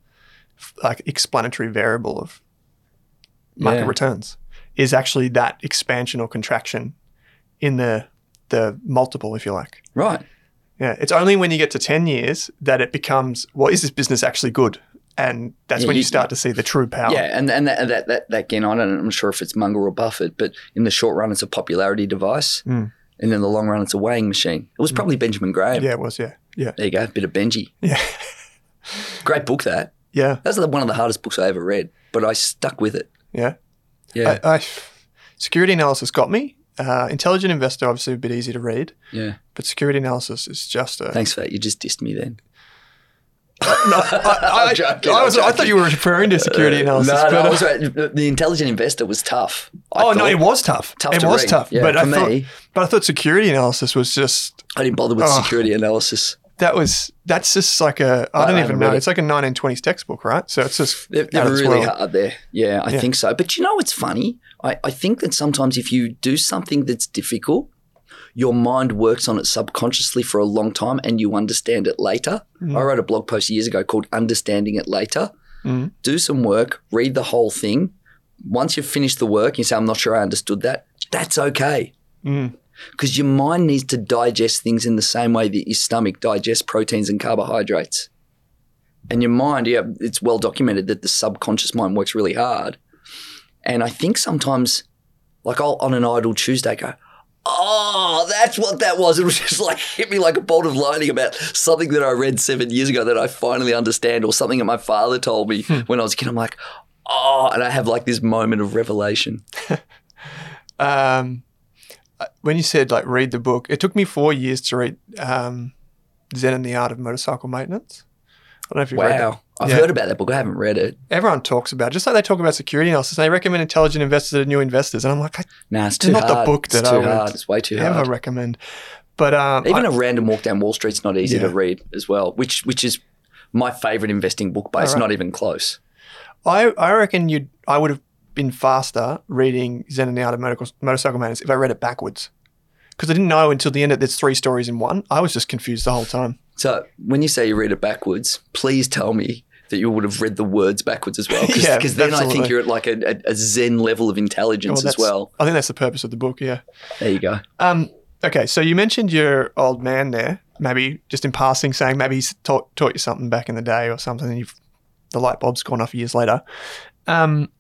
like, explanatory variable of market Yeah. returns is actually that expansion or contraction in the, the multiple, if you like. Right. Yeah. It's only when you get to 10 years that it becomes, well, is this business actually good? And that's Yeah, when you you- start to see the true power. Yeah, and and that, that that that again, I don't, I'm not sure if it's Munger or Buffett, but in the short run, it's a popularity device, Mm. And in the long run, it's a weighing machine. It was probably Benjamin Graham. Yeah, it was. Yeah. Yeah. There you go, bit of Benji. Yeah. Great book that. Yeah. That's the- one of the hardest books I ever read, but I stuck with it. Yeah. Yeah, I, I, security analysis got me. Uh, intelligent investor, obviously a bit easy to read, yeah. but security analysis is just a. Thanks for that. You just dissed me then. I, I, joking, I was, I thought you were referring to security analysis. no, no, but, uh. The the intelligent investor was tough. I oh no, it was tough. Tough it to was read. tough. Yeah, but I for thought, but I thought security analysis was just I didn't bother with Oh. security analysis. that was that's just like a I I don't even know. it. It's like a 1920s textbook, right? So it's just They're, they're really hard there. Yeah, I Yeah. think so. But you know what's funny? I, I think that sometimes if you do something that's difficult, your mind works on it subconsciously for a long time and you understand it later. I wrote a blog post years ago called Understanding It Later. Mm. Do some work, read the whole thing. Once you've finished the work, you say, I'm not sure I understood that. That's okay. Mm. Because your mind needs to digest things in the same way that your stomach digests proteins and carbohydrates. And your mind, yeah, it's well documented that the subconscious mind works really hard. And I think sometimes, like I'll on an idle Tuesday go, oh, that's what that was. It was just like hit me like a bolt of lightning about something that I read seven years ago that I finally understand, or something that my father told me when I was a kid. I'm like, oh, and I have like this moment of revelation. Um, when you said like read the book, it took me four years to read um, Zen and the Art of Motorcycle Maintenance. I don't know if you've read that. Wow. I've Yeah. heard about that book. I haven't read it. Everyone talks about it, just like they talk about security analysis. They recommend intelligent investors to new investors, and I'm like, I Nah, it's It's too not the hard. book it's that I too would hard. It's way too never hard. recommend. But um, Even I- a random walk down Wall Street's not easy Yeah. to read as well, which which is my favorite investing book, but it's Alright. not even close. I, I reckon you'd I would have been faster reading Zen and the Art of Motor- Motorcycle Maintenance if I read it backwards. Because I didn't know until the end that there's three stories in one. I was just confused the whole time. So when you say you read it backwards, please tell me that you would have read the words backwards as well, because Yeah, then I think you're at like a, a, a Zen level of intelligence as well. I think that's the purpose of the book, yeah. There you go. Um, okay, so you mentioned your old man there, maybe just in passing, saying maybe he's taught, taught you something back in the day or something, and you've, the light bulb's gone off years later. Um,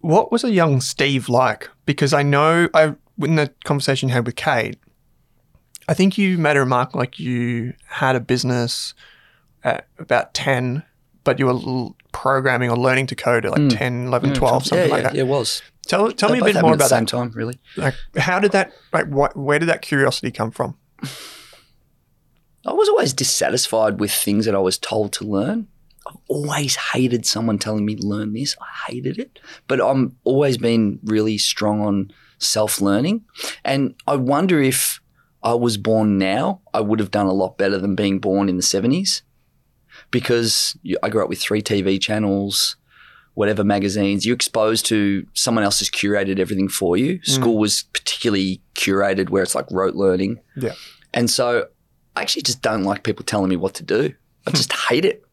what was a young Steve like? Because I know I in the conversation you had with Kate, I think you made a remark like you had a business at about 10, but you were programming or learning to code at like 10, 11, 12, something yeah, like yeah, that. yeah, it was. Tell, tell me a bit more at the about same that. time, really. Like, how did that, like, what, where did that curiosity come from? I was always dissatisfied with things that I was told to learn. I've always hated someone telling me to learn this. I hated it. But I'm always been really strong on self learning. And I wonder if I was born now, I would have done a lot better than being born in the 70s because I grew up with three TV channels, whatever magazines. You're exposed to someone else has curated everything for you. Mm. School was particularly curated where it's like rote learning. Yeah. And so I actually just don't like people telling me what to do. I just hate it.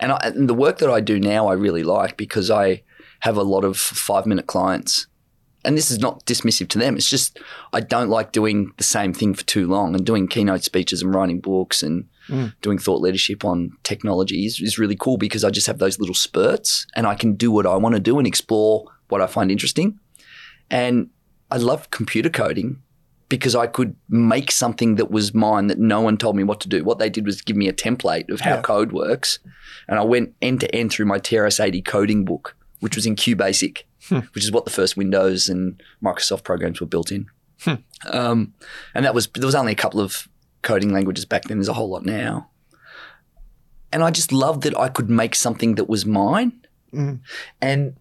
And, I, and the work that I do now, I really like because I have a lot of five minute clients. And this is not dismissive to them. It's just I don't like doing the same thing for too long. And doing keynote speeches and writing books and Mm. doing thought leadership on technology is, is really cool because I just have those little spurts and I can do what I want to do and explore what I find interesting. And I love computer coding because I could make something that was mine that no one told me what to do. What they did was give me a template of how Yeah. code works. And I went end to end through my TRS-80 coding book, which was in QBasic, Hmm. which is what the first Windows and Microsoft programs were built in. Hmm. Um, and that was there was only a couple of coding languages back then. There's a whole lot now. And I just loved that I could make something that was mine. Mm. And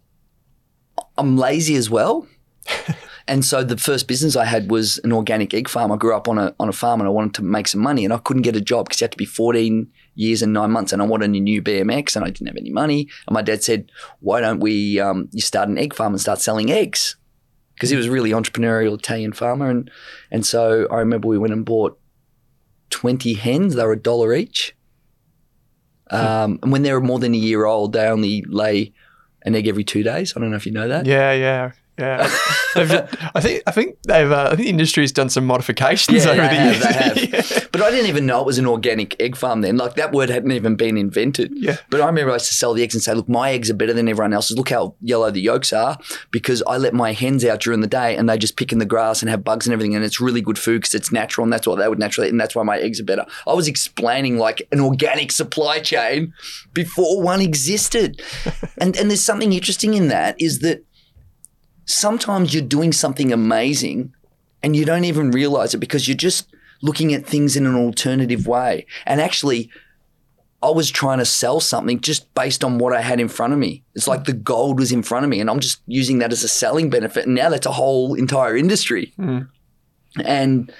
I'm lazy as well. and so the first business I had was an organic egg farm. I grew up on a on a farm and I wanted to make some money and I couldn't get a job because you had to be 14 years and nine months and I wanted a new BMX and I didn't have any money. And my dad said, why don't we, um, you start an egg farm and start selling eggs? Because he was a really entrepreneurial Italian farmer. And, and so I remember we went and bought 20 hens. They were a dollar each. Um, and when they're more than a year old, they only lay an egg every two days. I don't know if you know that. Yeah, yeah, yeah. I think I think they've uh, I think the industry's done some modifications Yeah, over the have, years. they have. But I didn't even know it was an organic egg farm then. Like that word hadn't even been invented. Yeah. But I remember I used to sell the eggs and say, look, my eggs are better than everyone else's. Look how yellow the yolks are because I let my hens out during the day and they just pick in the grass and have bugs and everything. And it's really good food because it's natural and that's what they would naturally eat. And that's why my eggs are better. I was explaining like an organic supply chain before one existed. and, and there's something interesting in that is that sometimes you're doing something amazing and you don't even realize it because you're just looking at things in an alternative way. And actually, I was trying to sell something just based on what I had in front of me. It's like the gold was in front of me, and I'm just using that as a selling benefit. And now that's a whole entire industry. Mm. And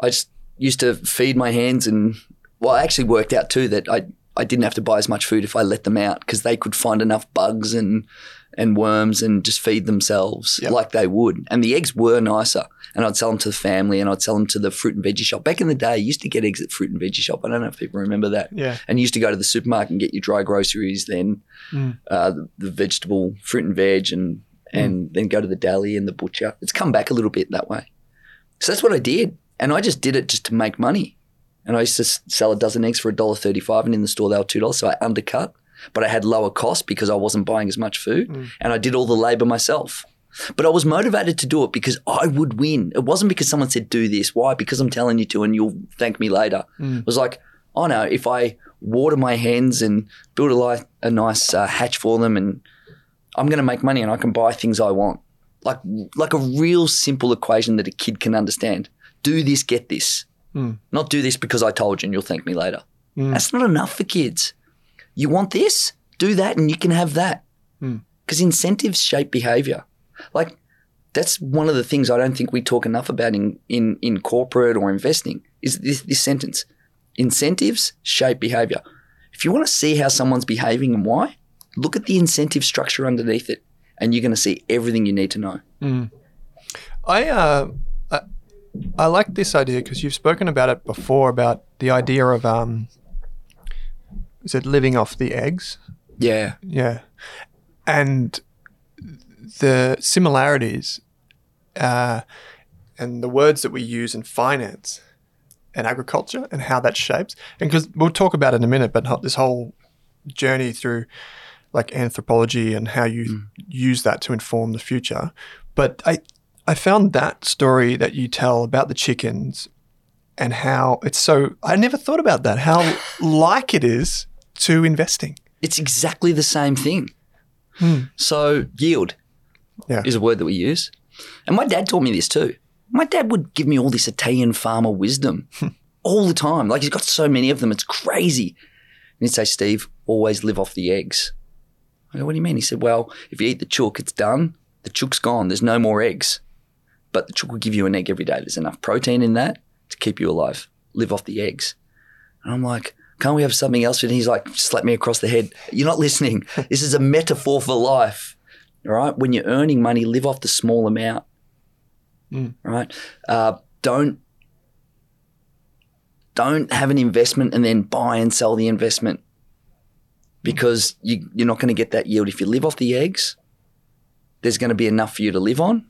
I just used to feed my hands, and well, I actually worked out too that I I didn't have to buy as much food if I let them out because they could find enough bugs and and worms and just feed themselves Yep. like they would. And the eggs were nicer. And I'd sell them to the family and I'd sell them to the fruit and veggie shop. Back in the day, you used to get eggs at fruit and veggie shop. I don't know if people remember that. Yeah. And you used to go to the supermarket and get your dry groceries, then Mm. uh, the, the vegetable, fruit and veg, and and then go to the deli and the butcher. It's come back a little bit that way. So that's what I did, and I just did it just to make money. And I used to sell a dozen eggs for $1.35 and in the store they were two dollars. So I undercut, but I had lower cost because I wasn't buying as much food, Mm. and I did all the labor myself. But I was motivated to do it because I would win. It wasn't because someone said do this. Why? Because I'm telling you to, and you'll thank me later. Mm. It was like, oh no, if I water my hens and build a, li- a nice uh, hatch for them, and I'm going to make money and I can buy things I want. Like like a real simple equation that a kid can understand. Do this, get this. Mm. Not do this because I told you and you'll thank me later. Mm. That's not enough for kids. You want this? Do that and you can have that. Mm. Because incentives shape behavior. Like that's one of the things I don't think we talk enough about in, in, in corporate or investing is this, this sentence. Incentives shape behavior. If you want to see how someone's behaving and why, look at the incentive structure underneath it and you're going to see everything you need to know. Mm. I, uh, I I like this idea because you've spoken about it before about the idea of um, is it living off the eggs? Yeah. Yeah, and the similarities uh, and the words that we use in finance and agriculture and how that shapes. And because we'll talk about it in a minute, but this whole journey through like anthropology and how you use that to inform the future. But I, I found that story that you tell about the chickens and how it's so. I never thought about that. How like it is to investing. It's exactly the same thing. Hmm. So yield Yeah. is a word that we use. And my dad taught me this too. My dad would give me all this Italian farmer wisdom all the time. Like he's got so many of them, it's crazy. And he'd say, Steve, always live off the eggs. I go, what do you mean? He said, well, if you eat the chook, it's done. The chook's gone. There's no more eggs. But the chook will give you an egg every day. There's enough protein in that to keep you alive. Live off the eggs. And I'm like, can't we have something else? And he's like, slap me across the head. You're not listening. This is a metaphor for life. All right. When you're earning money, live off the small amount. Mm. Right. Uh, don't don't have an investment and then buy and sell the investment because you, you're not going to get that yield. If you live off the eggs, there's going to be enough for you to live on.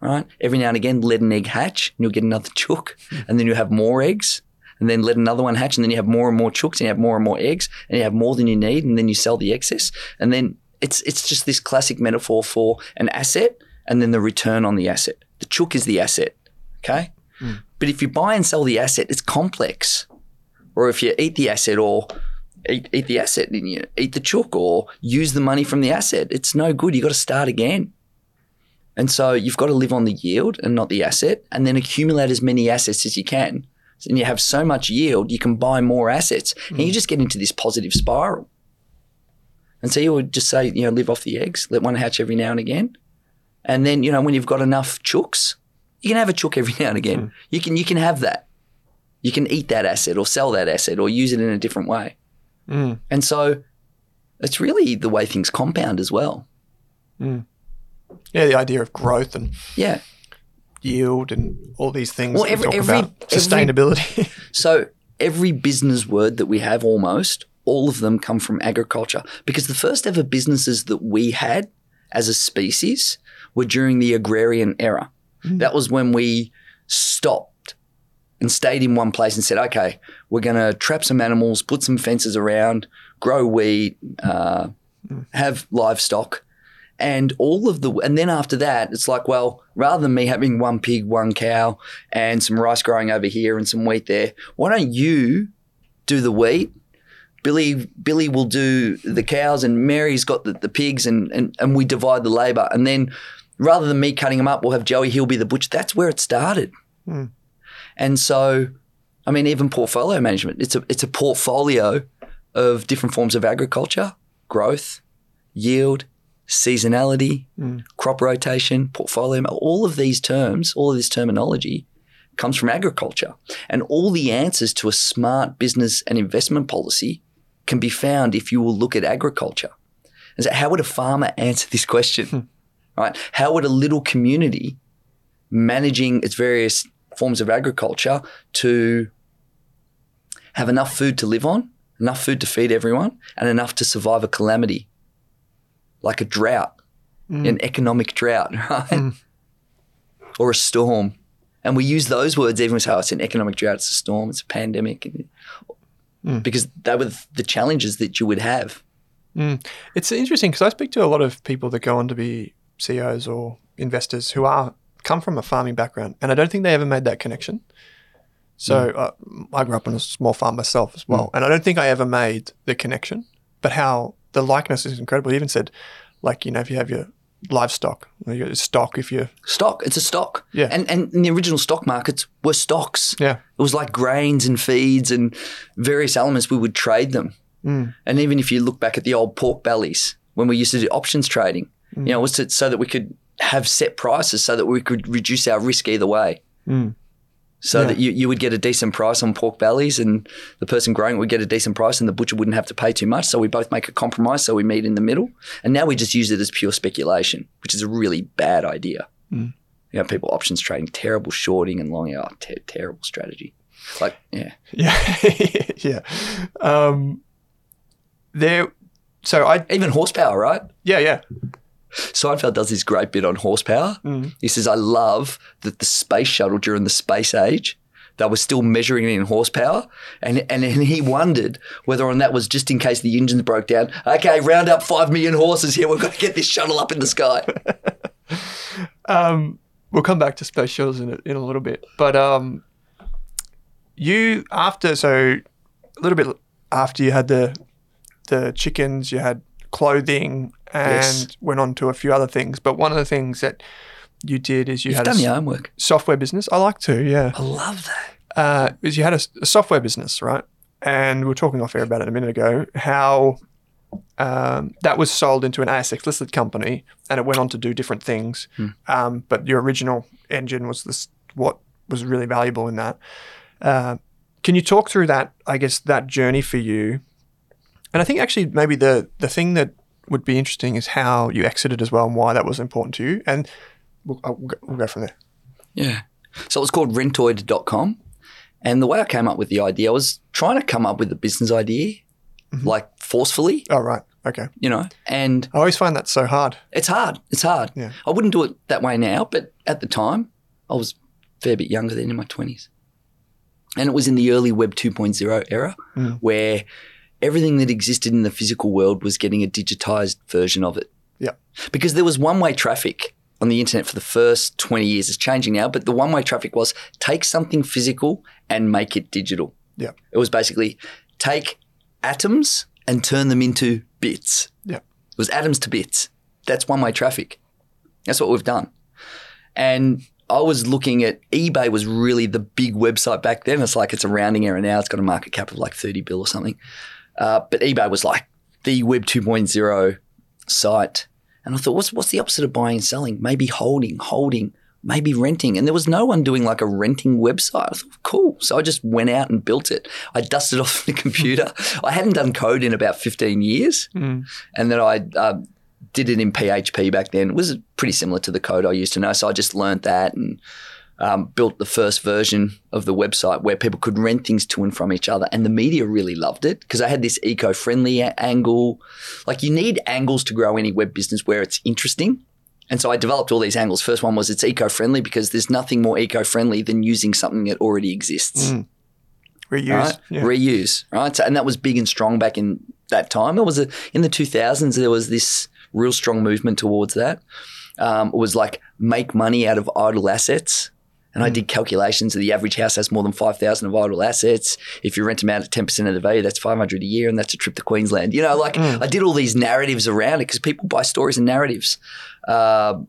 Right. Every now and again, let an egg hatch and you'll get another chook, and then you have more eggs and then let another one hatch, and then you have more and more chooks, and you have more and more eggs, and you have more than you need, and then you sell the excess, and then it's it's just this classic metaphor for an asset, and then the return on the asset. The chook is the asset, okay. Hmm. But if you buy and sell the asset, it's complex. Or if you eat the asset, or eat, eat the asset and you eat the chook, or use the money from the asset, it's no good. You got to start again. And so you've got to live on the yield and not the asset, and then accumulate as many assets as you can and you have so much yield, you can buy more assets, and you mm. just get into this positive spiral. And so you would just say, you know, live off the eggs, let one hatch every now and again, and then you know when you've got enough chooks, you can have a chook every now and again. Mm. You can you can have that. You can eat that asset or sell that asset or use it in a different way. Mm. And so it's really the way things compound as well. Mm. Yeah, the idea of growth and Yeah. Yield and all these things Well, every- we talk every- about. every- Sustainability. So every business word that we have almost, all of them come from agriculture because the first ever businesses that we had as a species were during the agrarian era. That was when we stopped and stayed in one place and said, okay, we're going to trap some animals, put some fences around, grow wheat, uh, have livestock. And all of the, and then after that, it's like, well, rather than me having one pig, one cow, and some rice growing over here and some wheat there, why don't you do the wheat? Billy, Billy will do the cows, and Mary's got the, the pigs, and, and and we divide the labor. And then, rather than me cutting them up, we'll have Joey. He'll be the butcher. That's where it started. Hmm. And so, I mean, even portfolio management. It's a it's a portfolio of different forms of agriculture, growth, yield, seasonality, mm. crop rotation, portfolio, all of these terms, all of this terminology comes from agriculture. And all the answers to a smart business and investment policy can be found if you will look at agriculture. And so how would a farmer answer this question? Hmm. right? How would a little community managing its various forms of agriculture to have enough food to live on, enough food to feed everyone, and enough to survive a calamity like a drought, mm. an economic drought, right? Mm. Or a storm. And we use those words even as how it's an economic drought, it's a storm, it's a pandemic. and- mm. Because they were the challenges that you would have. It's interesting because I speak to a lot of people that go on to be CEOs or investors who are come from a farming background, and I don't think they ever made that connection. So uh, I grew up on a small farm myself as well, and I don't think I ever made the connection. But how the likeness is incredible. He even said, like you know, if you have your livestock, your stock, if you Stock, it's a stock. Yeah. And and in the original stock markets were stocks. yeah It was like grains and feeds and various elements. We would trade them. Mm. And even if you look back at the old pork bellies, when we used to do options trading, mm. you know, was to, so that we could have set prices so that we could reduce our risk either way. Mm. So Yeah. that you, you would get a decent price on pork bellies and the person growing it would get a decent price and the butcher wouldn't have to pay too much. So we both make a compromise. So we meet in the middle. And now we just use it as pure speculation, which is a really bad idea. You know, people options trading, terrible shorting and long, oh, ter- terrible strategy. Like, yeah. yeah yeah. Um, there. So I Even horsepower, right? yeah yeah Seinfeld does this great bit on horsepower. He says, I love that the space shuttle during the space age, they were still measuring it in horsepower. And, and, and he wondered whether on that was just in case the engines broke down. Okay, round up 5 million horses here. We've got to get this shuttle up in the sky. Um, we'll come back to space shuttles in a, in a little bit, but um, you after so a little bit after you had the the chickens, you had clothing, and Yes. went on to a few other things. But one of the things that you did is you You've had done a your homework. software business. I like to, yeah. I love that. Uh, is you had a software business, right? And we were talking off air about it a minute ago. How um, that was sold into an ASX listed company, and it went on to do different things. Um, but your original engine was this what was really valuable in that. Uh, can you talk through that? I guess that journey for you. And I think actually maybe the the thing that would be interesting is how you exited as well and why that was important to you. And we'll, I'll go- we'll go from there. Yeah. So it was called rentoid.com. And the way I came up with the idea, I was trying to come up with a business idea, like forcefully, Oh right, okay. you know, and I always find that so hard. It's hard. It's hard. Yeah. I wouldn't do it that way now, but at the time, I was a fair bit younger than in my 20s. And it was in the early Web 2.0 era Mm. where everything that existed in the physical world was getting a digitized version of it. Yeah. Because there was one way traffic on the internet for the first 20 years. It's changing now, but the one way traffic was take something physical and make it digital. Yeah. It was basically take atoms and turn them into bits. Yeah. It was atoms to bits. That's one way traffic. That's what we've done. And I was looking at eBay was really the big website back then. It's like it's a rounding error now. It's got a market cap of like 30 bill or something. Uh, but eBay was like the Web 2.0 site. And I thought, what's, what's the opposite of buying and selling? Maybe holding, holding, maybe renting. And there was no one doing like a renting website. I thought, cool. So I just went out and built it. I dusted off the computer. I hadn't done code in about 15 years. And then I uh, did it in PHP back then. It was pretty similar to the code I used to know. So I just learned that and um, built the first version of the website where people could rent things to and from each other. And the media really loved it because I had this eco friendly a- angle. Like you need angles to grow any web business where it's interesting. And so I developed all these angles. First one was it's eco friendly because there's nothing more eco friendly than using something that already exists Reuse. right? Yeah. Reuse, right? So, and that was big and strong back in that time. It was a, in the 2000s. There was this real strong movement towards that. Um, it was like make money out of idle assets. And I did calculations. Of the average house has more than five thousand of idle assets. If you rent them out at ten percent of the value, that's five hundred a year, and that's a trip to Queensland. You know, like I did all these narratives around it because people buy stories and narratives. Uh,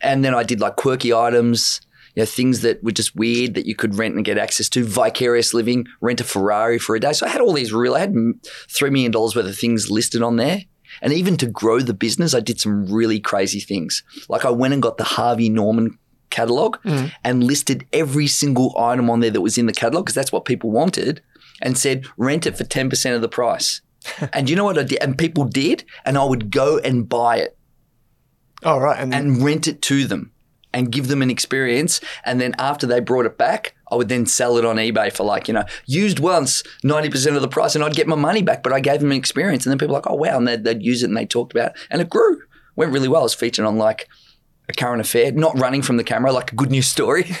and then I did like quirky items, you know, things that were just weird that you could rent and get access to. Vicarious living, rent a Ferrari for a day. So I had all these real. I had mm, three million dollars worth of things listed on there. And even to grow the business, I did some really crazy things. Like I went and got the Harvey Norman catalog mm. and listed every single item on there that was in the catalog because that's what people wanted and said rent it for 10% of the price. and you know what I did? And people did, and I would go and buy it Oh, right. And, and rent it to them and give them an experience. And then after they brought it back, I would then sell it on eBay for like, you know, used once, 90% of the price, and I'd get my money back, but I gave them an experience. And then people were like, oh, wow. And they'd, they'd use it and they talked about it. And it grew. Went really well. It was featured on like a current affair, not running from the camera, like a good news story.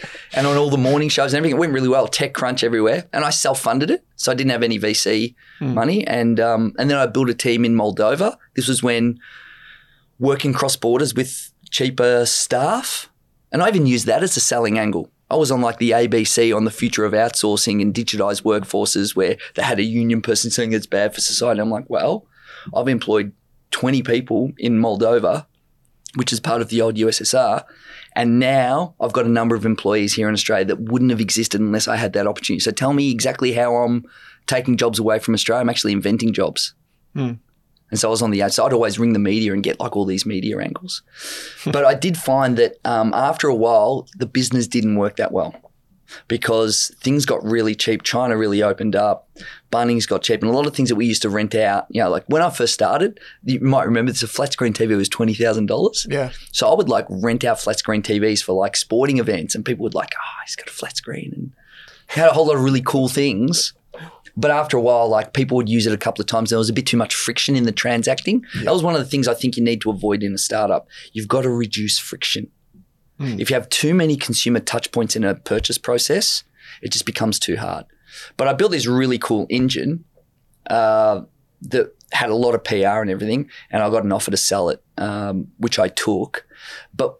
and on all the morning shows and everything. It went really well. TechCrunch everywhere. And I self funded it. So I didn't have any VC money. And, um, and then I built a team in Moldova. This was when working cross borders with cheaper staff. And I even used that as a selling angle. I was on like the ABC on the future of outsourcing and digitized workforces where they had a union person saying it's bad for society. I'm like, well, I've employed 20 people in Moldova, which is part of the old USSR. And now I've got a number of employees here in Australia that wouldn't have existed unless I had that opportunity. So tell me exactly how I'm taking jobs away from Australia. I'm actually inventing jobs. And so I was on the ad. outside. I'd always ring the media and get like all these media angles. but I did find that um, after a while, the business didn't work that well because things got really cheap. China really opened up. Bunnings got cheap. And a lot of things that we used to rent out, you know, like when I first started, you might remember this, a flat screen TV was $20,000. yeah. So I would like rent out flat screen TVs for like sporting events, and people would like, oh, he's got a flat screen, and had a whole lot of really cool things. But after a while, like people would use it a couple of times. There was a bit too much friction in the transacting. That was one of the things I think you need to avoid in a startup. You've got to reduce friction. If you have too many consumer touch points in a purchase process, it just becomes too hard. But I built this really cool engine uh, that had a lot of PR and everything, and I got an offer to sell it, um, which I took. But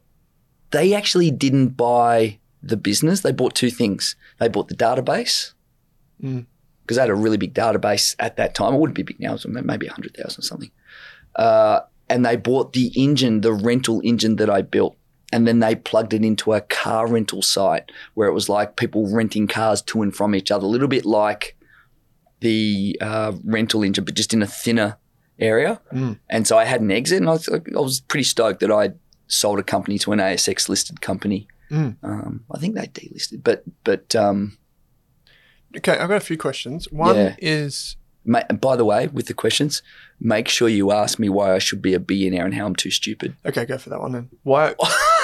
they actually didn't buy the business. They bought two things. They bought the database because they had a really big database at that time. It wouldn't be big now, was maybe 100,000 or something. Uh, and they bought the engine, the rental engine that I built. And then they plugged it into a car rental site where it was like people renting cars to and from each other, a little bit like the uh, rental engine, but just in a thinner area. And so I had an exit, and I was, I was pretty stoked that I sold a company to an ASX listed company. Um, I think they delisted, but but um, Okay, I've got a few questions. One Yeah. is ma- by the way, with the questions, make sure you ask me why I should be a billionaire and how I'm too stupid. okay, go for that one then. Why?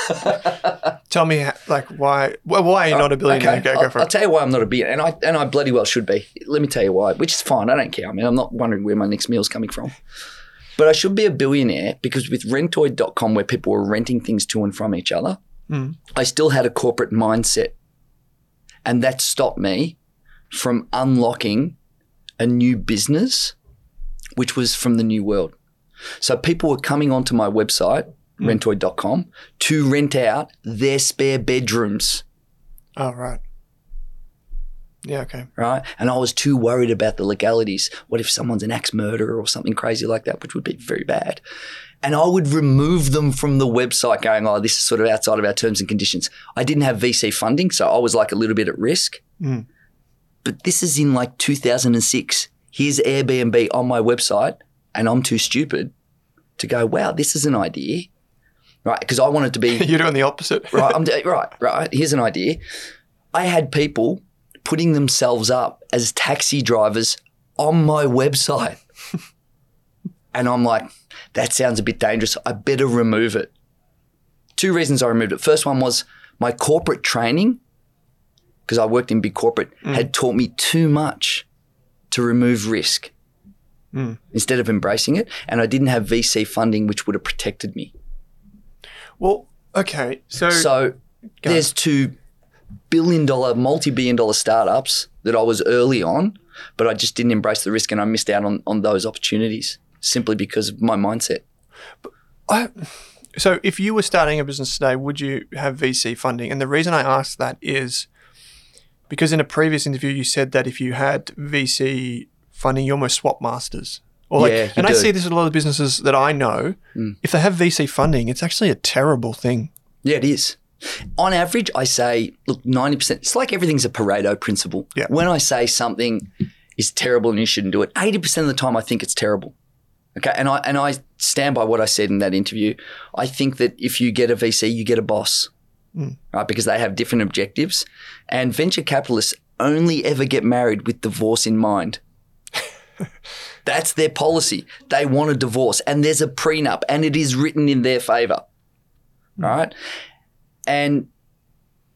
tell me, like, why? Why are you not a billionaire? Go, I'll, go for I'll it. tell you why I'm not a billionaire, and I and I bloody well should be. Let me tell you why, which is fine. I don't care. I mean, I'm not wondering where my next meal's coming from. But I should be a billionaire because with rentoid.com, where people were renting things to and from each other, hmm. I still had a corporate mindset. And that stopped me from unlocking a new business, which was from the new world. So people were coming onto my website, mm. rentoid.com, to rent out their spare bedrooms. Oh, right. Yeah, okay. right? And I was too worried about the legalities. What if someone's an axe murderer or something crazy like that, which would be very bad? And I would remove them from the website going, oh, this is sort of outside of our terms and conditions. I didn't have VC funding, so I was like a little bit at risk. Mm. But this is in like 2006. Here's Airbnb on my website, and I'm too stupid to go, wow, this is an idea. Right? Because I wanted to be You're doing the opposite. right, I'm right, right. Here's an idea. I had people putting themselves up as taxi drivers on my website. and I'm like, that sounds a bit dangerous. I better remove it. Two reasons I removed it. First one was my corporate training, because I worked in big corporate, mm. had taught me too much to remove risk mm. instead of embracing it. And I didn't have VC funding, which would have protected me. Well, okay. So, So there's two billion dollar, multi billion dollar startups that I was early on, but I just didn't embrace the risk and I missed out on, on those opportunities simply because of my mindset. I, so if you were starting a business today, would you have VC funding? And the reason I ask that is because in a previous interview you said that if you had VC funding, you almost swap masters. Or like, Yeah, and I see this with a lot of businesses that I know. Mm. If they have VC funding, it's actually a terrible thing. Yeah, it is. On average, I say, look, 90%, it's like everything's a Pareto principle. Yeah. When I say something is terrible and you shouldn't do it, 80% of the time I think it's terrible. Okay. And I, and I stand by what I said in that interview. I think that if you get a VC, you get a boss, right? Because they have different objectives. And venture capitalists only ever get married with divorce in mind. That's their policy. They want a divorce and there's a prenup and it is written in their favor. Hmm. Right? And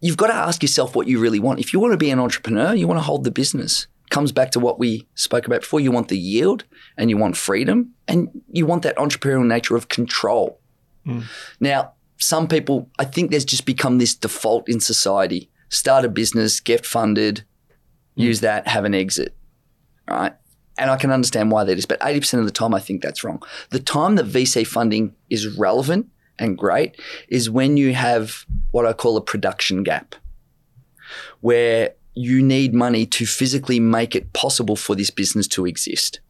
you've got to ask yourself what you really want. If you want to be an entrepreneur, you want to hold the business. Comes back to what we spoke about before. You want the yield and you want freedom and you want that entrepreneurial nature of control. Hmm. Now, some people, I think there's just become this default in society start a business, get funded, hmm. use that, have an exit. Right. And I can understand why that is, but 80% of the time, I think that's wrong. The time that VC funding is relevant and great is when you have what I call a production gap, where you need money to physically make it possible for this business to exist.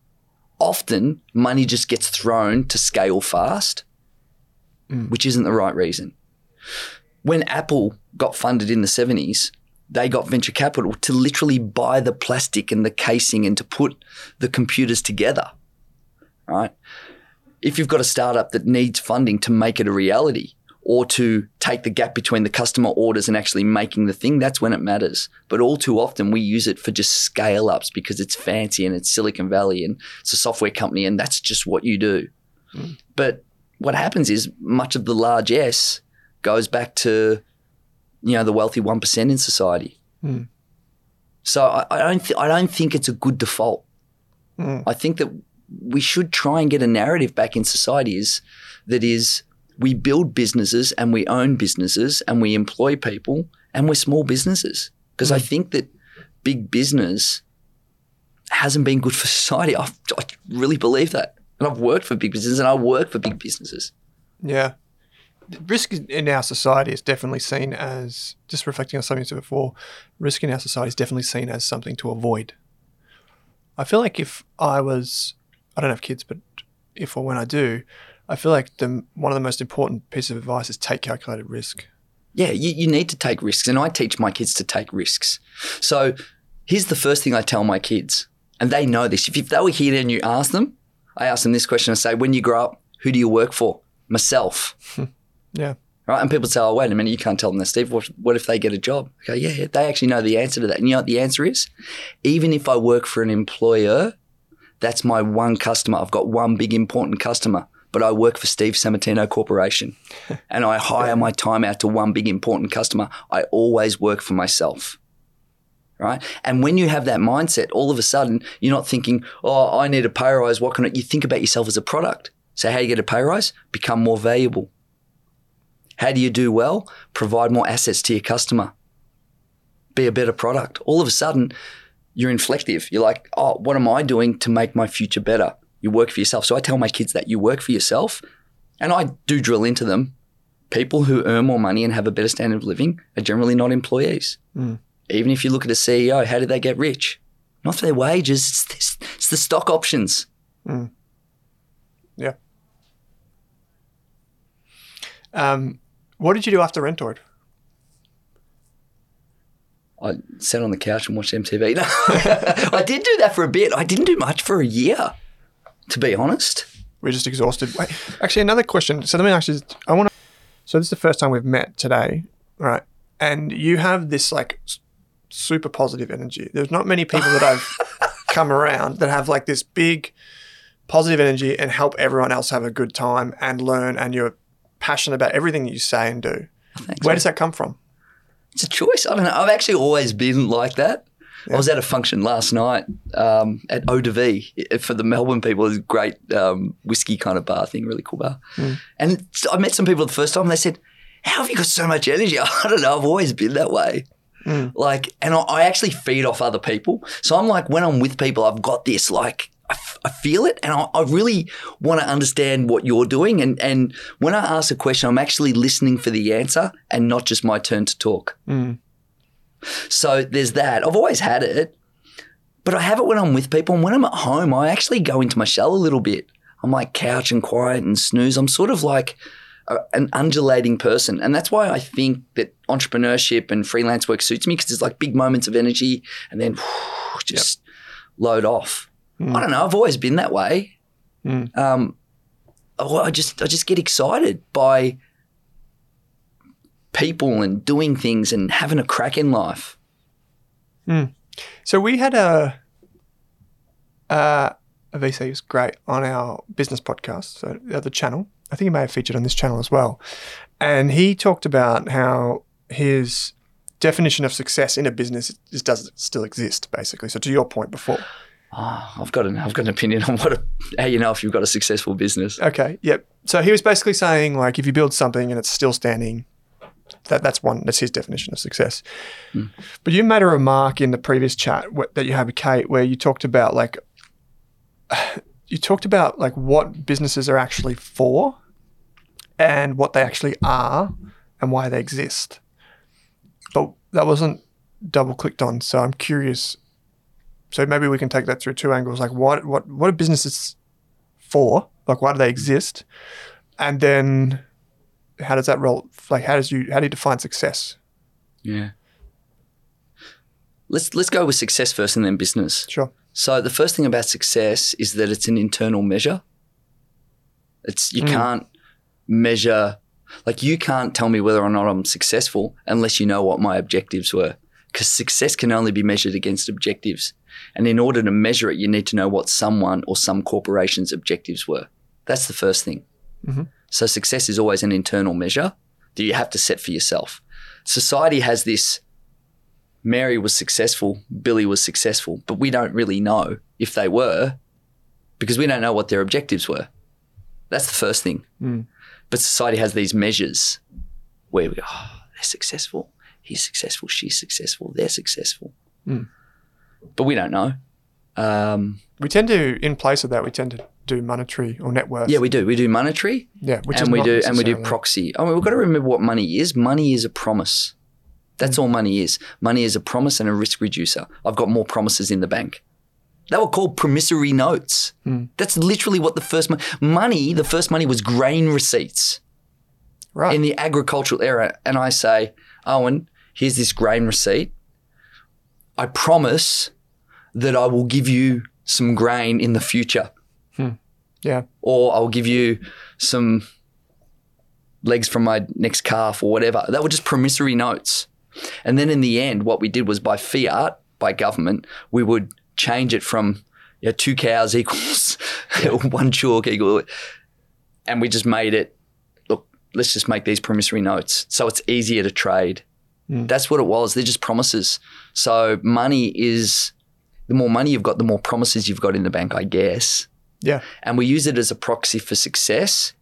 Often, money just gets thrown to scale fast, Mm. which isn't the right reason. When Apple got funded in the 70s, they got venture capital to literally buy the plastic and the casing and to put the computers together. Right? If you've got a startup that needs funding to make it a reality or to take the gap between the customer orders and actually making the thing, that's when it matters. But all too often we use it for just scale ups because it's fancy and it's Silicon Valley and it's a software company and that's just what you do. Mm. But what happens is much of the large S goes back to you know the wealthy one percent in society. Hmm. So I, I don't th- I don't think it's a good default. Hmm. I think that we should try and get a narrative back in society is that is we build businesses and we own businesses and we employ people and we're small businesses because I hmm. think that big business hasn't been good for society. I, I really believe that, and I've worked for big businesses and I work for big businesses. Yeah. Risk in our society is definitely seen as, just reflecting on something you said before, risk in our society is definitely seen as something to avoid. I feel like if I was, I don't have kids, but if or when I do, I feel like the one of the most important pieces of advice is take calculated risk. Yeah, you, you need to take risks. And I teach my kids to take risks. So here's the first thing I tell my kids, and they know this. If, if they were here and you ask them, I ask them this question I say, when you grow up, who do you work for? Myself. Yeah. Right? And people say, oh, wait a minute, you can't tell them that, Steve. What, what if they get a job? I go, yeah, yeah, they actually know the answer to that. And you know what the answer is? Even if I work for an employer, that's my one customer. I've got one big important customer, but I work for Steve Sammartino Corporation and I hire my time out to one big important customer. I always work for myself. Right. And when you have that mindset, all of a sudden you're not thinking, oh, I need a pay rise. What can I? You think about yourself as a product. So, how do you get a pay rise? Become more valuable. How do you do well? Provide more assets to your customer. Be a better product. All of a sudden, you're inflective. You're like, oh, what am I doing to make my future better? You work for yourself. So I tell my kids that you work for yourself. And I do drill into them. People who earn more money and have a better standard of living are generally not employees. Mm. Even if you look at a CEO, how did they get rich? Not for their wages, it's, this, it's the stock options. Yeah. Um, what did you do after Rentoid? I sat on the couch and watched MTV. No, I did do that for a bit. I didn't do much for a year, to be honest. We're just exhausted. Wait, actually, another question. So let me actually, I want to. So this is the first time we've met today, right? And you have this like super positive energy. There's not many people that I've come around that have like this big positive energy and help everyone else have a good time and learn. And you're passionate about everything you say and do. Thanks, Where mate. does that come from? It's a choice. I don't know. I've actually always been like that. I was at a function last night um, at Eau de Vie for the Melbourne people. It's a great um, whiskey kind of bar thing, really cool bar. And I met some people the first time and they said, How have you got so much energy? I don't know. I've always been that way. Mm. Like, and I, I actually feed off other people. So I'm like, when I'm with people, I've got this, like, I, f- I feel it and I, I really want to understand what you're doing. And, and when I ask a question, I'm actually listening for the answer and not just my turn to talk. Mm. So there's that. I've always had it, but I have it when I'm with people. And when I'm at home, I actually go into my shell a little bit. I'm like couch and quiet and snooze. I'm sort of like a, an undulating person. And that's why I think that entrepreneurship and freelance work suits me because it's like big moments of energy and then just load off. I don't know. I've always been that way. Um, I just I just get excited by people and doing things and having a crack in life. So we had a uh, Avisi was great on our business podcast, so the other channel. I think he may have featured on this channel as well. And he talked about how his definition of success in a business just doesn't still exist, basically. So to your point before. Ah, I've got an I've got an opinion on what a, how you know if you've got a successful business. Okay, yep. So he was basically saying like if you build something and it's still standing, that that's one that's his definition of success. But you made a remark in the previous chat wh- that you had with Kate where you talked about like you talked about like what businesses are actually for and what they actually are and why they exist. But that wasn't double clicked on, so I'm curious. So maybe we can take that through two angles. Like what what what are businesses for? Like why do they exist? And then how does that roll like how does you how do you define success? Yeah. Let's let's go with success first and then business. Sure. So the first thing about success is that it's an internal measure. It's you hmm. can't measure like you can't tell me whether or not I'm successful unless you know what my objectives were. Because success can only be measured against objectives. And in order to measure it, you need to know what someone or some corporation's objectives were. That's the first thing. Mm-hmm. So success is always an internal measure that you have to set for yourself. Society has this Mary was successful, Billy was successful, but we don't really know if they were because we don't know what their objectives were. That's the first thing. But society has these measures where we go, oh, they're successful. He's successful. She's successful. They're successful. But we don't know. Um, We tend to in place of that we tend to do monetary or net worth. yeah, we do. We do monetary yeah, which is and we do and we do proxy. I mean, we've got to remember what money is. Money is a promise. That's all money is. Money is a promise and a risk reducer. I've got more promises in the bank. They were called promissory notes. Hmm. That's literally what the first money. Money, the first money was grain receipts right. in the agricultural era. And I say, Owen, here's this grain receipt. I promise that I will give you some grain in the future hmm. yeah. or I'll give you some legs from my next calf or whatever. That were just promissory notes. And then in the end, what we did was by fiat, by government, we would change it from you know, two cows equals one chalk equal, and we just made it. Look, let's just make these promissory notes so it's easier to trade. Mm. That's what it was. They're just promises. So money is the more money you've got, the more promises you've got in the bank, I guess Yeah. and we use it as a proxy for success.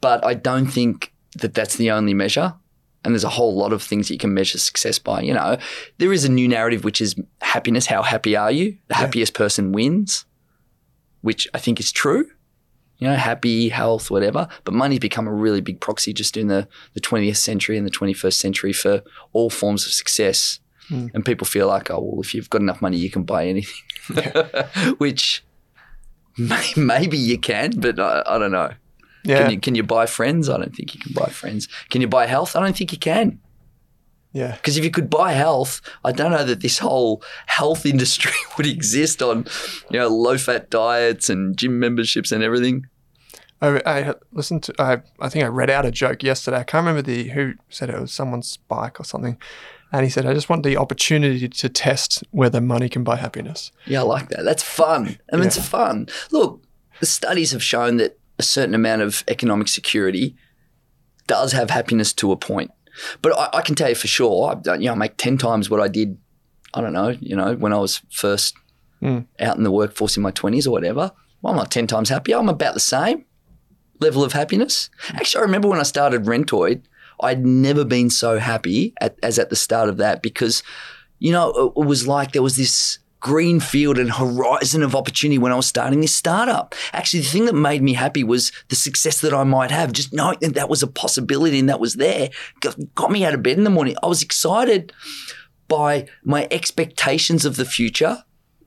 But I don't think that that's the only measure. And there's a whole lot of things that you can measure success by. You know, there is a new narrative which is happiness. How happy are you? The happiest person wins, which I think is true. You know, happy, health, whatever. But money's become a really big proxy just in the, the 20th century and the 21st century for all forms of success. Hmm. And people feel like, oh, well, if you've got enough money, you can buy anything, which may, maybe you can, but I, I don't know. Yeah. Can you can you buy friends? I don't think you can buy friends. Can you buy health? I don't think you can. yeah. Because if you could buy health, I don't know that this whole health industry would exist on, you know, low fat diets and gym memberships and everything. I, I listened to. I, I think I read out a joke yesterday. I can't remember the who said it, it was someone's bike or something, and he said, "I just want the opportunity to test whether money can buy happiness." Yeah, I like that. That's fun. I mean, it's fun. Look, the studies have shown that a certain amount of economic security does have happiness to a point. But I, I can tell you for sure, I've you know, I make 10 times what I did, I don't know, you know, when I was first hmm. out in the workforce in my 20s or whatever. Well, I'm not 10 times happier. I'm about the same level of happiness. Actually, I remember when I started Rentoid, I'd never been so happy at, as at the start of that because, you know, it, it was like there was this green field and horizon of opportunity when I was starting this startup. Actually, the thing that made me happy was the success that I might have. Just knowing that that was a possibility and that was there got, me out of bed in the morning. I was excited by my expectations of the future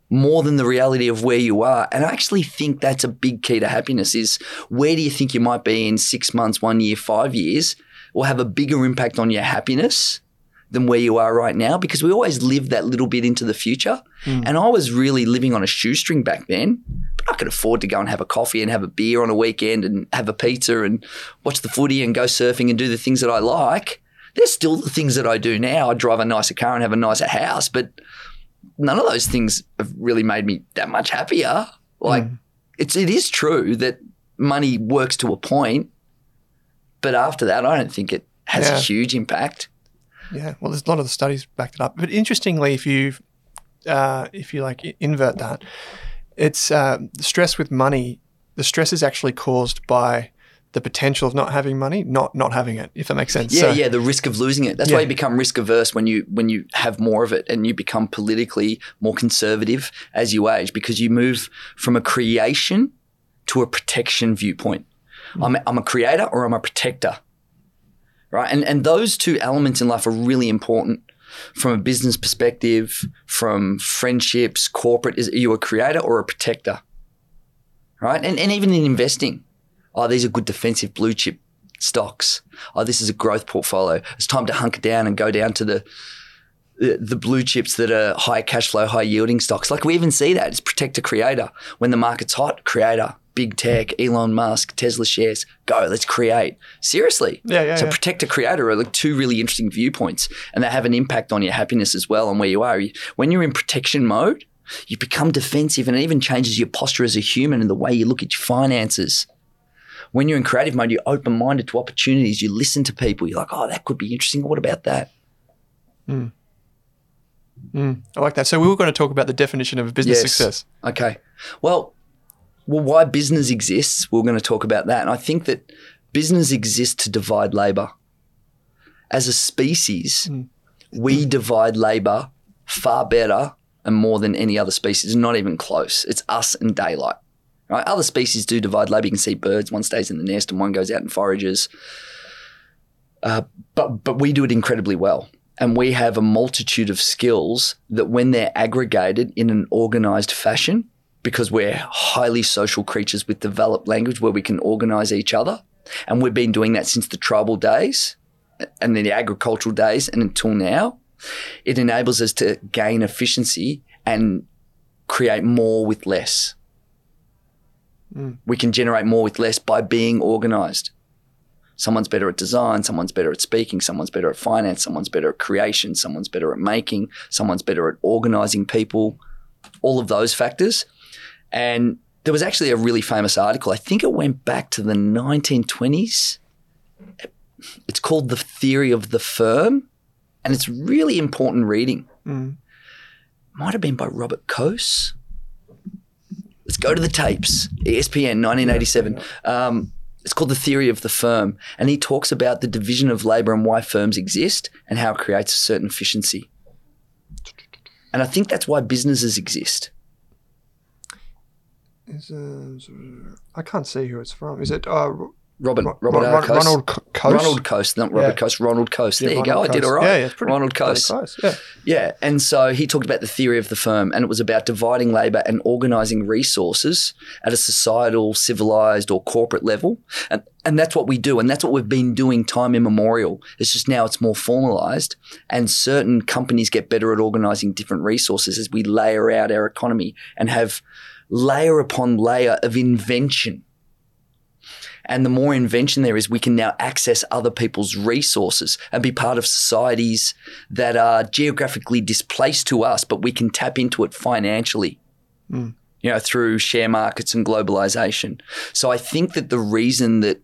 more than the reality of where you are. And I actually think that's a big key to happiness is where do you think you might be in six months, one year, five years will have a bigger impact on your happiness than where you are right now because we always live that little bit into the future. And I was really living on a shoestring back then, but I could afford to go and have a coffee and have a beer on a weekend and have a pizza and watch the footy and go surfing and do the things that I like. There's still the things that I do now. I drive a nicer car and have a nicer house, but none of those things have really made me that much happier. Like Mm. it's it is true that money works to a point, but after that, I don't think it has Yeah. a huge impact. Yeah, well, there's a lot of the studies backed it up. But interestingly, if you uh, if you like invert that, it's uh, stress with money. The stress is actually caused by the potential of not having money, not not having it. If that makes sense. Yeah, So- yeah, the risk of losing it. That's Yeah. why you become risk averse when you when you have more of it and you become politically more conservative as you age because you move from a creation to a protection viewpoint. I'm, I'm a creator or I'm a protector. Right? And and those two elements in life are really important from a business perspective, from friendships, corporate. Is are you a creator or a protector? Right? And and even in investing. Oh, these are good defensive blue chip stocks. Oh, this is a growth portfolio. It's time to hunker down and go down to the the, the blue chips that are high cash flow, high yielding stocks. Like we even see that. It's protect a creator. When the market's hot, creator, big tech, Elon Musk, Tesla shares, go, let's create. Seriously. Yeah, yeah, So yeah. protect a creator are like two really interesting viewpoints and they have an impact on your happiness as well and where you are. When you're in protection mode, you become defensive and it even changes your posture as a human and the way you look at your finances when you're in creative mode, you're open minded to opportunities. You listen to people. You're like, oh, that could be interesting. What about that? Mm, I like that. So we were going to talk about the definition of business Yes. success. Okay. Well, well, why business exists, we're going to talk about that. And I think that business exists to divide labor. As a species, we divide labor far better and more than any other species, not even close. It's us and daylight. Right? Other species do divide labor. You can see birds, one stays in the nest and one goes out and forages. Uh, but but we do it incredibly well. And we have a multitude of skills that when they're aggregated in an organized fashion, because we're highly social creatures with developed language where we can organize each other. And we've been doing that since the tribal days and then the agricultural days and until now. It enables us to gain efficiency and create more with less. Mm. We can generate more with less by being organized. Someone's better at design, someone's better at speaking, someone's better at finance, someone's better at creation, someone's better at making, someone's better at organizing people, all of those factors. And there was actually a really famous article. I think it went back to the 1920s. It's called The Theory of the Firm, and it's really important reading. Might have been by Robert Coase. Let's go to the tapes. ESPN, 1987. Um, it's called The Theory of the Firm. And he talks about the division of labor and why firms exist and how it creates a certain efficiency. And I think that's why businesses exist. Is, uh, I can't see who it's from. Is it uh, Robert, Ro- Robert Ron- R. Coase. Ronald Co- Coase? Ronald Coase, not Robert Yeah. Coase, Ronald Coase. Yeah, there you go. Ronald I did all right. Yeah, yeah, pretty Ronald pretty Coase. close. Yeah. Yeah, and so he talked about the theory of the firm, and it was about dividing labor and organizing resources at a societal, civilized, or corporate level. And, and that's what we do, and that's what we've been doing time immemorial. It's just now it's more formalized, and certain companies get better at organizing different resources as we layer out our economy and have layer upon layer of invention. And the more invention there is, we can now access other people's resources and be part of societies that are geographically displaced to us, but we can tap into it financially, hmm. you know, through share markets and globalization. So I think that the reason that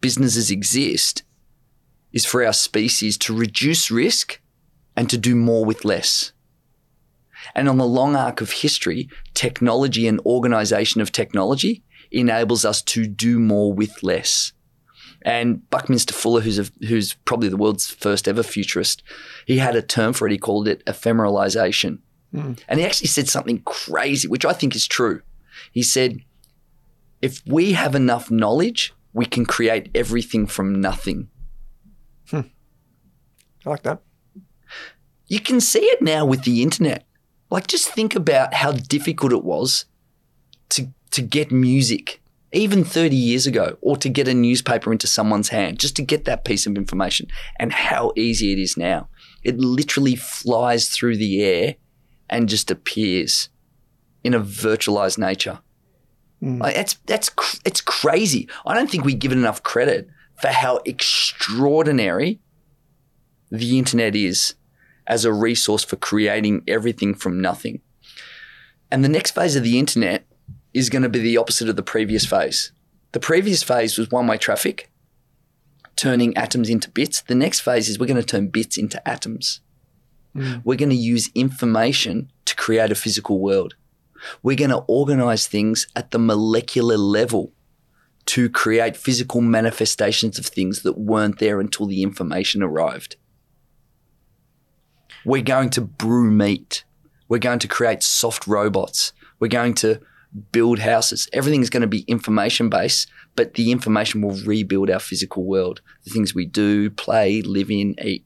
businesses exist is for our species to reduce risk and to do more with less. And on the long arc of history, technology and organization of technology enables us to do more with less. And Buckminster Fuller, who's a, who's probably the world's first ever futurist, he had a term for it. He called it ephemeralization. Hmm. And he actually said something crazy, which I think is true. He said, if we have enough knowledge, we can create everything from nothing. Hmm. I like that. You can see it now with the internet. Like, just think about how difficult it was to, to get music, even 30 years ago, or to get a newspaper into someone's hand, just to get that piece of information, and how easy it is now. It literally flies through the air and just appears in a virtualized nature. Mm. Like, that's that's cr- it's crazy. I don't think we give it enough credit for how extraordinary the internet is as a resource for creating everything from nothing. And the next phase of the internet is going to be the opposite of the previous phase. The previous phase was one way traffic, turning atoms into bits. The next phase is we're going to turn bits into atoms. Mm. We're going to use information to create a physical world. We're going to organize things at the molecular level to create physical manifestations of things that weren't there until the information arrived. We're going to brew meat. We're going to create soft robots. We're going to build houses. Everything's going to be information based, but the information will rebuild our physical world. The things we do, play, live in, eat.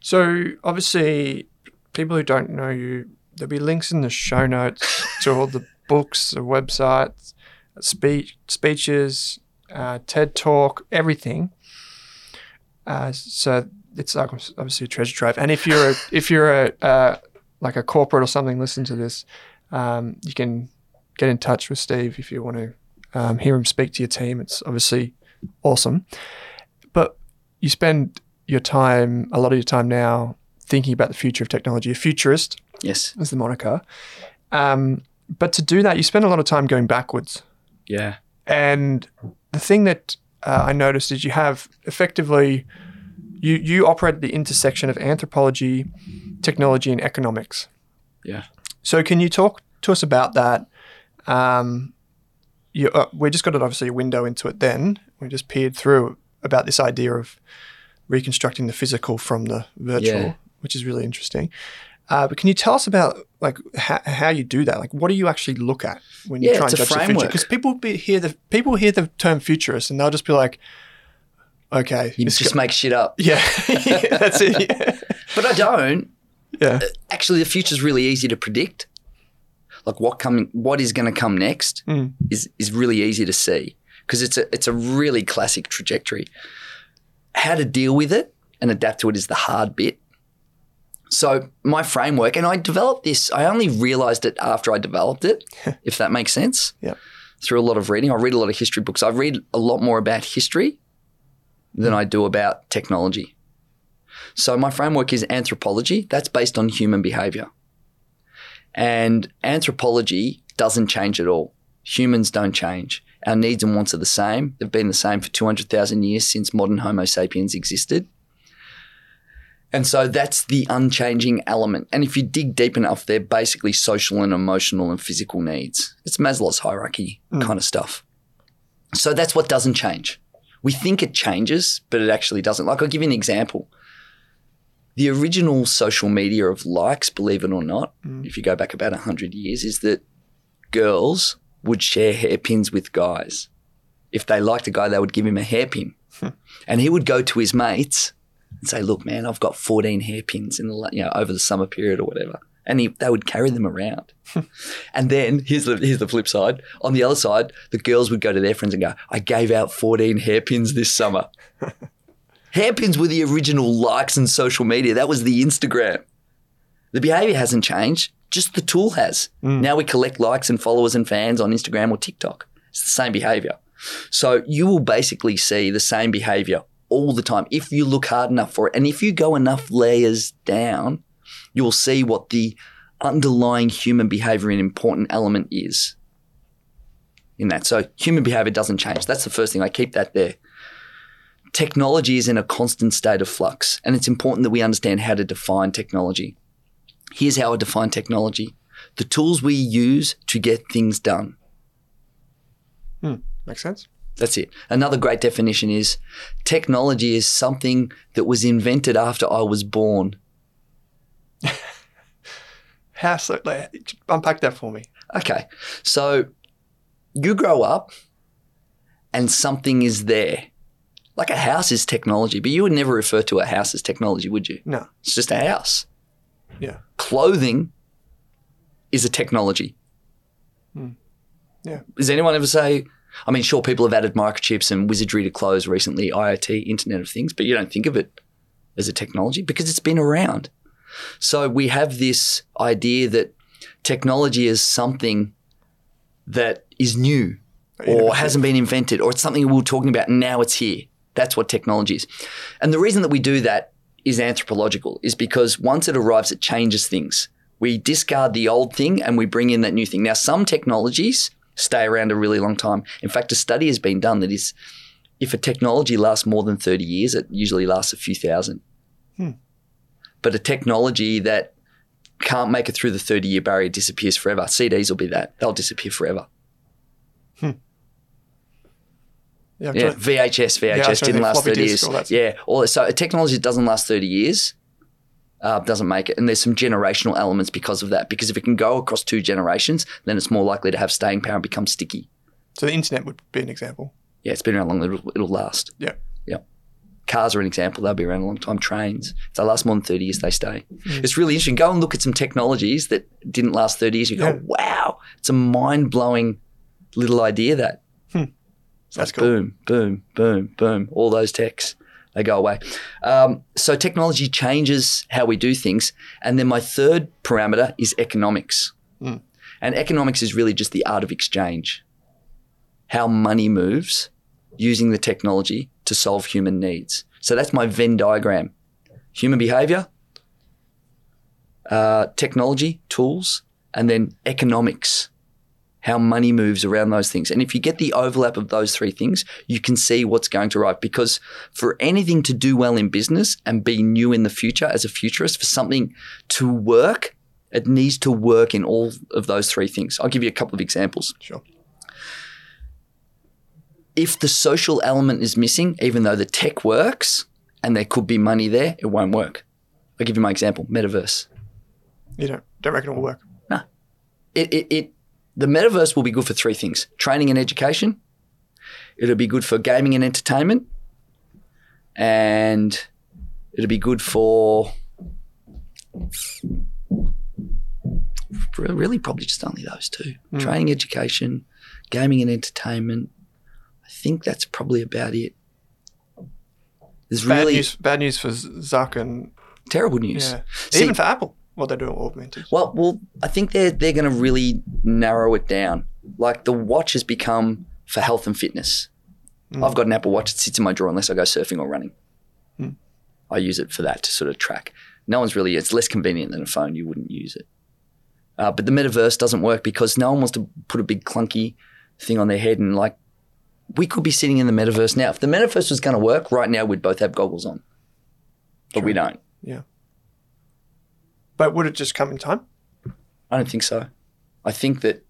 So obviously, people who don't know you, there'll be links in the show notes to all the books, the websites, speech, speeches, uh, TED Talk, everything. Uh, so it's obviously a treasure trove. And if you're a, if you're a uh, like a corporate or something, listen to this. Um, you can get in touch with Steve if you want to um, hear him speak to your team. It's obviously awesome. But you spend your time, a lot of your time now, thinking about the future of technology. A futurist Yes. is the moniker. Um, but to do that, you spend a lot of time going backwards. Yeah. And the thing that uh, I noticed is you have effectively you you operate at the intersection of anthropology, technology, and economics. Yeah. So can you talk to us about that? Um, you, uh, we just got it obviously a window into it. Then we just peered through about this idea of reconstructing the physical from the virtual, Yeah. which is really interesting. Uh, but can you tell us about like how, how you do that? Like, what do you actually look at when you Yeah, try and it's a the future? framework. Because people be, hear the people hear the term futurist and they'll just be like, okay, You just make shit up. yeah, Yeah, that's it. Yeah. But I don't. yeah. Actually, the future's really easy to predict. Like what coming, what is going to come next Mm. is is really easy to see because it's a it's a really classic trajectory. How to deal with it and adapt to it is the hard bit. So my framework, and I developed this. I only realized it after I developed it, if that makes sense. Yep. Through a lot of reading, I read a lot of history books. I read a lot more about history than I do about technology. So my framework is anthropology. That's based on human behavior. And anthropology doesn't change at all. Humans don't change. Our needs and wants are the same. They've been the same for 200,000 years since modern Homo sapiens existed. And so that's the unchanging element. And if you dig deep enough, they're basically social and emotional and physical needs. It's Maslow's hierarchy mm. kind of stuff. So that's what doesn't change. We think it changes, but it actually doesn't. Like, I'll give you an example. The original social media of likes, believe it or not, mm. if you go back about 100 years, is that girls would share hairpins with guys. If they liked a guy, they would give him a hairpin. Hmm. and he would go to his mates and say, "Look, man, I've got 14 hairpins in the you know over the summer period or whatever." And he, they would carry them around. and then here's the here's the flip side. On the other side, the girls would go to their friends and go, "I gave out 14 hairpins this summer." hairpins were the original likes and social media. That was the Instagram. The behavior hasn't changed, just the tool has. Mm. Now we collect likes and followers and fans on Instagram or TikTok. It's the same behavior. So you will basically see the same behavior all the time if you look hard enough for it. And if you go enough layers down, you will see what the underlying human behavior and important element is in that. So human behavior doesn't change. That's the first thing. I keep that there. Technology is in a constant state of flux, and it's important that we understand how to define technology. Here's how I define technology the tools we use to get things done. Hmm, Makes sense. That's it. Another great definition is technology is something that was invented after I was born. How so? Like, unpack that for me. Okay. So you grow up and something is there. Like a house is technology, but you would never refer to a house as technology, would you? No. It's just a house. Yeah. Clothing is a technology. Hmm. Yeah. Does anyone ever say, I mean, sure, people have added microchips and wizardry to clothes recently, IoT, Internet of Things, but you don't think of it as a technology because it's been around. So we have this idea that technology is something that is new or hasn't been invented or it's something we are talking about and now it's here. That's what technology is. And the reason that we do that is anthropological, is because once it arrives, it changes things. We discard the old thing and we bring in that new thing. Now, some technologies stay around a really long time. In fact, a study has been done that is if a technology lasts more than 30 years, it usually lasts a few thousand. Hmm. But a technology that can't make it through the 30 year barrier disappears forever. CDs will be that. They'll disappear forever. Yeah, Yeah, VHS, Yeah, was VHS trying to didn't last 30 years. all Yeah, all so a technology that doesn't last 30 years uh, doesn't make it. And there's some generational elements because of that. Because if it can go across two generations, then it's more likely to have staying power and become sticky. so the internet would be an example. Yeah, it's been around long, it'll, it'll last. Yeah. Cars are an example. They'll be around a long time. Trains, if they last more than 30 years, they stay. It's really interesting. Go and look at some technologies that didn't last 30 years. You go, Yeah. wow, it's a mind blowing little idea that. It's That's like cool. boom, boom, boom, boom. All those techs, they go away. Um, so technology changes how we do things. And then my third parameter is economics. Mm. And economics is really just the art of exchange, how money moves using the technology to solve human needs. So that's my Venn diagram human behavior, uh, technology, tools, and then economics, how money moves around those things. And if you get the overlap of those three things, you can see what's going to right. Because for anything to do well in business and be new in the future as a futurist, for something to work, it needs to work in all of those three things. I'll give you a couple of examples Sure. If the social element is missing, even though the tech works and there could be money there, it won't work. I'll give you my example metaverse. You don't don't reckon it will work? No. It, it, it, the metaverse will be good for three things training and education, it'll be good for gaming and entertainment, and it'll be good for really probably just only those two hmm. training, education, gaming and entertainment. I think that's probably about it. There's Bad really news. Bad news for Zuck and terrible news. yeah, See- even for Apple. What they're doing with augmented. Well, well, I think they're they're going to really narrow it down. Like the watch has become for health and fitness. I've got an Apple Watch that sits in my drawer unless I go surfing or running. I use it for that to sort of track. No one's really. It's less convenient than a phone. You wouldn't use it. Uh, but the metaverse doesn't work because no one wants to put a big clunky thing on their head and like. We could be sitting in the metaverse now. If the metaverse was going to work right now, we'd both have goggles on, but we don't. Yeah. But would it just come in time? I don't think so. I think that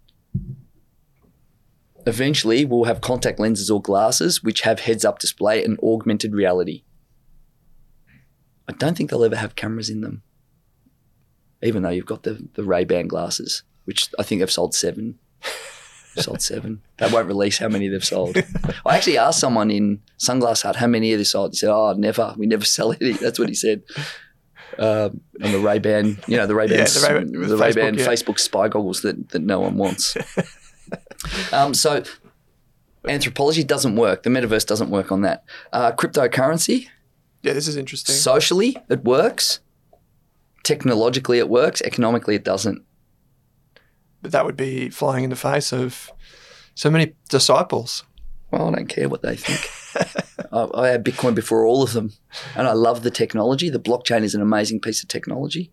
eventually we'll have contact lenses or glasses which have heads up display and augmented reality. I don't think they'll ever have cameras in them, even though you've got the, the Ray Ban glasses, which I think they've sold seven. sold seven. They won't release how many they've sold. I actually asked someone in Sunglass Hut how many of they sold. He said, "Oh, never. We never sell any." That's what he said. Um, on the Ray Ban, you know, the Ray Ban, Yeah, the Ray-Ban with the Ray Ban Facebook, yeah. Facebook spy goggles that, that no one wants. um, so anthropology doesn't work. The metaverse doesn't work on that. Uh, cryptocurrency, Yeah, this is interesting. socially, it works. Technologically, it works. Economically, it doesn't. But that would be flying in the face of so many disciples. Well, I don't care what they think. I, I had Bitcoin before all of them, and I love the technology. The blockchain is an amazing piece of technology.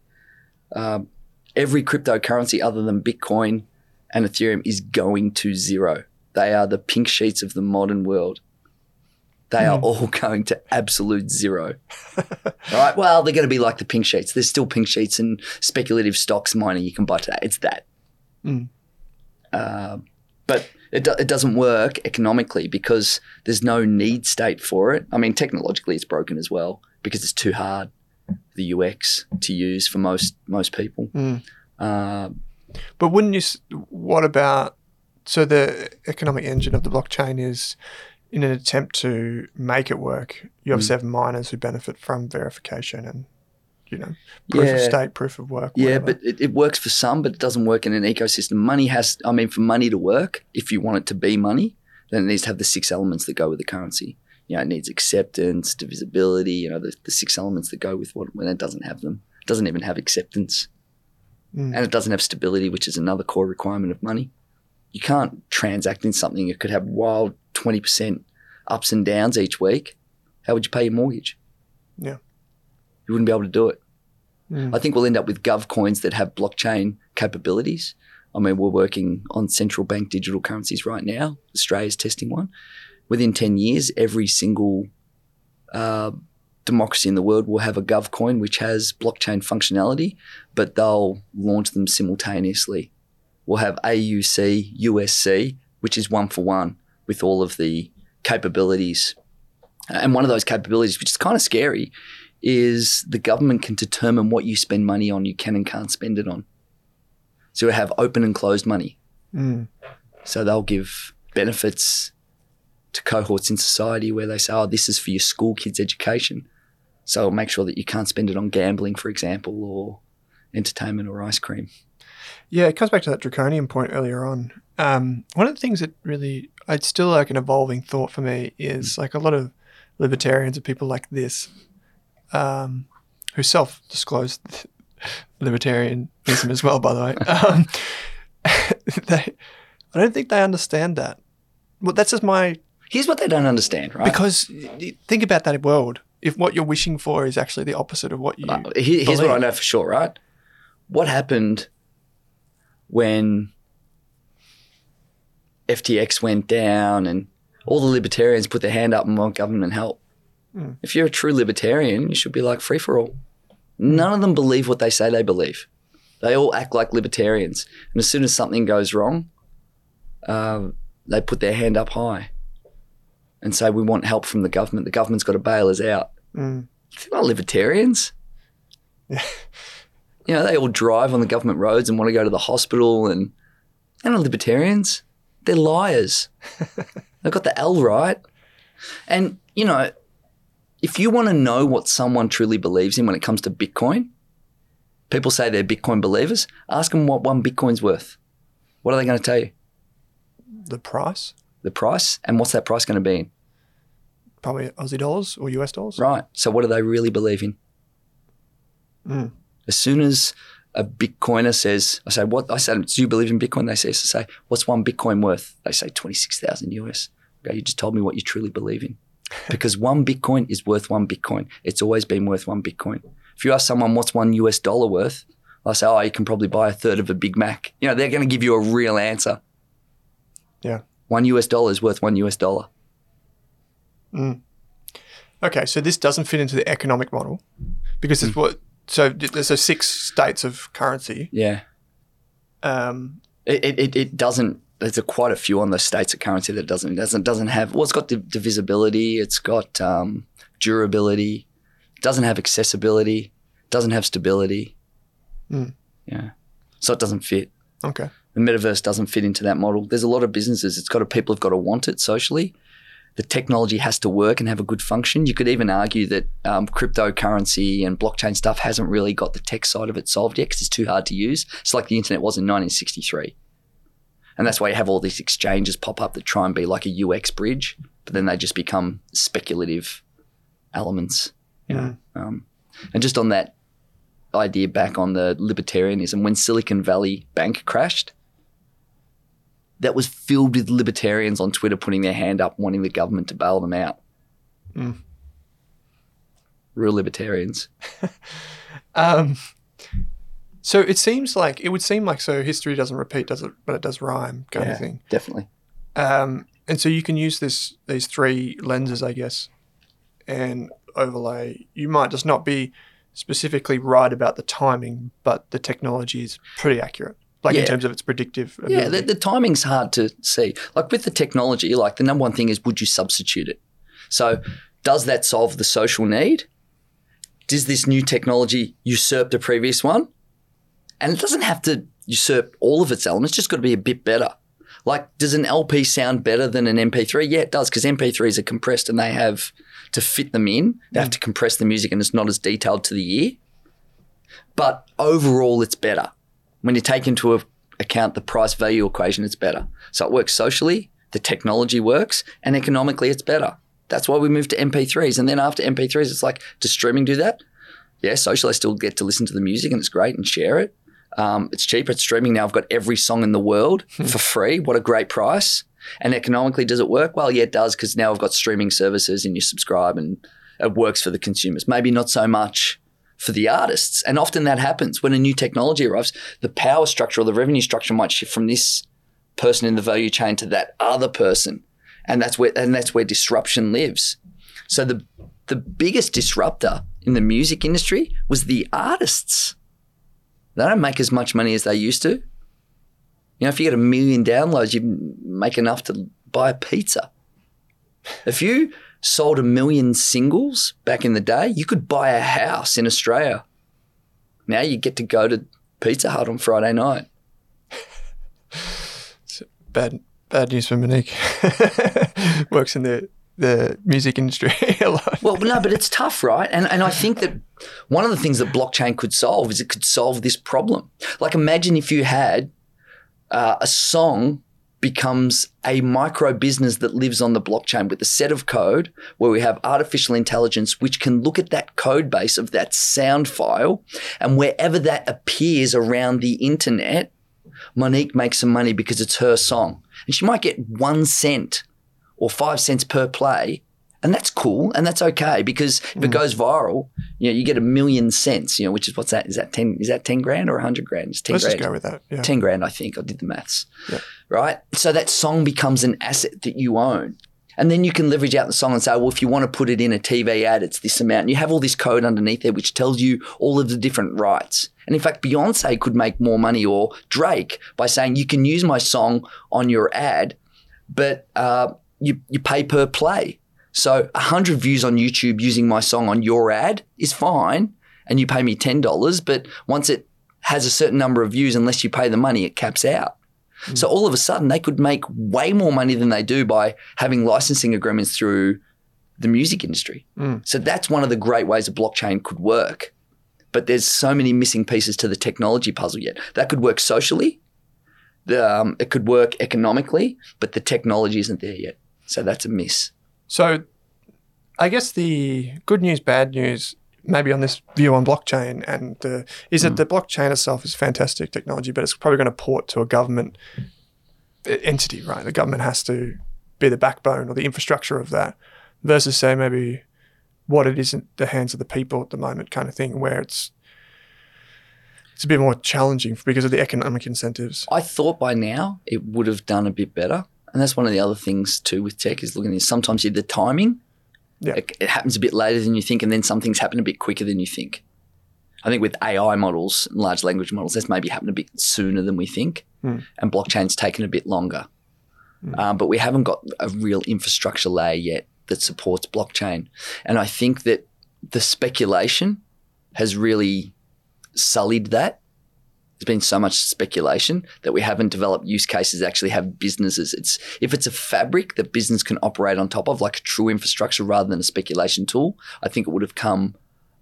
Um, every cryptocurrency other than Bitcoin and Ethereum is going to zero. They are the pink sheets of the modern world. They are all going to absolute zero. right? Well, they're going to be like the pink sheets. There's still pink sheets and speculative stocks mining you can buy today. It's that. Mm. Um, but it, do, it doesn't work economically because there's no need state for it. I mean, technologically, it's broken as well because it's too hard for the UX to use for most most people. Mm. Um, But wouldn't you? What about? So the economic engine of the blockchain is, in an attempt to make it work, you Mm. obviously have miners who benefit from verification and, you know, proof of Yeah. stake, proof of work. Yeah, but it, it works for some, but it doesn't work in an ecosystem. Money has, I mean, for money to work, if you want it to be money, then it needs to have the six elements that go with the currency. You know, it needs acceptance, divisibility, you know, the, the six elements that go with what when it doesn't have them. It doesn't even have acceptance. Mm. And it doesn't have stability, which is another core requirement of money. You can't transact in something that could have wild 20% ups and downs each week. How would you pay your mortgage? Yeah. You wouldn't be able to do it. I think we'll end up with gov coins that have blockchain capabilities. I mean, we're working on central bank digital currencies right now. Australia's testing one. Within 10 years, every single uh, democracy in the world will have a gov coin which has blockchain functionality, but they'll launch them simultaneously. We'll have AUC, USC, which is one for one with all of the capabilities. And one of those capabilities, which is kind of scary, is the government can determine what you spend money on, you can and can't spend it on. So we have open and closed money. Mm. So they'll give benefits to cohorts in society where they say, oh, this is for your school kids' education. So make sure that you can't spend it on gambling, for example, or entertainment or ice cream. Yeah, it comes back to that draconian point earlier on. Um, one of the things that really, it's still like an evolving thought for me is like a lot of libertarians and people like this, um, who self disclosed libertarianism as well, by the way. Um, they, I don't think they understand that. Well, that's just my Here's what they don't understand, right? because think about that world. If what you're wishing for is actually the opposite of what you, Uh, here- here's what I know for sure, right? What happened when FTX went down and all the libertarians put their hand up and want government help? Hmm. If you're a true libertarian, you should be like free for all. None of them believe what they say they believe. They all act like libertarians. And as soon as something goes wrong, uh, they put their hand up high and say, We want help from the government. The government's got to bail us out. Mm. They're not libertarians. Yeah. You know, they all drive on the government roads and want to go to the hospital, and they're not libertarians. They're liars. They've got the L right. And, you know, if you want to know what someone truly believes in when it comes to Bitcoin, people say they're Bitcoin believers, ask them what one Bitcoin's worth. What are they going to tell you? the price, The price, and what's that price going to be in? probably Aussie dollars or US dollars. Right. So what do they really believe in? Mm. As soon as a Bitcoiner says, I say, what? I said, do you believe in Bitcoin? They say, say, what's one Bitcoin worth? They say 26,000 US. Okay, you just told me what you truly believe in. Because one Bitcoin is worth one Bitcoin. It's always been worth one Bitcoin. If you ask someone what's one US dollar worth, I say, oh, you can probably buy a third of a Big Mac. You know, they're going to give you a real answer. Yeah. One US dollar is worth one US dollar. Okay, so this doesn't fit into the economic model because it's what. So th- there's a six states of currency. Yeah. Um, it, it, it doesn't. There's a, quite a few on the states of currency that doesn't doesn't doesn't have. Well, it's got div- divisibility. It's got um, durability. It doesn't have accessibility. Doesn't have stability. Mm. Yeah, so it doesn't fit. okay. The metaverse doesn't fit into that model. There's a lot of businesses. It's got to people have got to want it socially. The technology has to work and have a good function. You could even argue that um, cryptocurrency and blockchain stuff hasn't really got the tech side of it solved yet because it's too hard to use. It's like the internet was in 1963. And that's why you have all these exchanges pop up that try and be like a UX bridge, but then they just become speculative elements. You know? um, and just on that idea back on the libertarianism, when Silicon Valley Bank crashed, that was filled with libertarians on Twitter putting their hand up, wanting the government to bail them out. Mm. Real libertarians. Um, so it seems like it would seem like so history doesn't repeat, does it? But it does rhyme, kind Yeah. of thing. Definitely. Um, and so you can use this these three lenses, I guess, and overlay. You might just not be specifically right about the timing, but the technology is pretty accurate, like in terms of its predictive. Yeah, the, the timing's hard to see. Like with the technology, like the number one thing is would you substitute it? So does that solve the social need? Does this new technology usurp the previous one? And it doesn't have to usurp all of its elements, it's just got to be a bit better. Like, does an LP sound better than an MP3? Yeah, it does, because MP3s are compressed and they have to fit them in. They have to mm. compress the music and it's not as detailed to the ear. But overall, it's better. When you take into account the price value equation, it's better. So it works socially, the technology works, and economically, it's better. That's why we moved to MP3s. And then after MP3s, it's like, does streaming do that? Yeah, social, I still get to listen to the music and it's great and share it. Um, it's cheaper. It's streaming now. I've got every song in the world for free. What a great price. And economically, does it work? Well, yeah, it does because now I've got streaming services and you subscribe and it works for the consumers. Maybe not so much for the artists. And often that happens when a new technology arrives, the power structure or the revenue structure might shift from this person in the value chain to that other person. And that's where and that's where disruption lives. So the the biggest disruptor in the music industry was the artists. They don't make as much money as they used to. You know, if you get a million downloads, you make enough to buy a pizza. If you sold a million singles back in the day, you could buy a house in Australia. Now you get to go to Pizza Hut on Friday night. Bad bad news for Monique. Works in the the music industry. Well, no, but it's tough, right? And and I think that one of the things that blockchain could solve is it could solve this problem. Like, imagine if you had uh, a song becomes a micro business that lives on the blockchain with a set of code where we have artificial intelligence which can look at that code base of that sound file and wherever that appears around the internet Monique makes some money because it's her song and she might get 1 cent or 5 cents per play and that's cool and that's okay because if it goes viral you know you get a million cents you know which is what's that is that 10 is that 10 grand or 100 grand it's 10 Let's grand just go with that. Yeah. 10 grand, I think. I did the maths. Yeah. Right? So that song becomes an asset that you own. And then you can leverage out the song and say, well, if you want to put it in a TV ad, it's this amount. And you have all this code underneath there which tells you all of the different rights. And in fact, Beyonce could make more money or Drake by saying, you can use my song on your ad, but uh, you, you pay per play. So 100 views on YouTube using my song on your ad is fine. And you pay me $10. But once it has a certain number of views, unless you pay the money, it caps out. So all of a sudden, they could make way more money than they do by having licensing agreements through the music industry. So that's one of the great ways a blockchain could work. But there's so many missing pieces to the technology puzzle yet. That could work socially. The, um, it could work economically, but the technology isn't there yet. So that's a miss. So, I guess the good news, bad news, maybe on this view on blockchain, and uh, is that the blockchain itself is fantastic technology, but it's probably going to port to a government e- entity, right? The government has to be the backbone or the infrastructure of that, versus say maybe what it is in the hands of the people at the moment, kind of thing, where it's it's a bit more challenging because of the economic incentives. I thought by now it would have done a bit better. And that's one of the other things too with tech is looking at. Sometimes you the timing, Yeah. it, it happens a bit later than you think, and then some things happen a bit quicker than you think. I think with AI models, and large language models, that's maybe happened a bit sooner than we think, and blockchain's taken a bit longer. Um, but we haven't got a real infrastructure layer yet that supports blockchain. And I think that the speculation has really sullied that. There's been so much speculation that we haven't developed use cases that actually have businesses. It's if it's a fabric that business can operate on top of, like a true infrastructure rather than a speculation tool, I think it would have come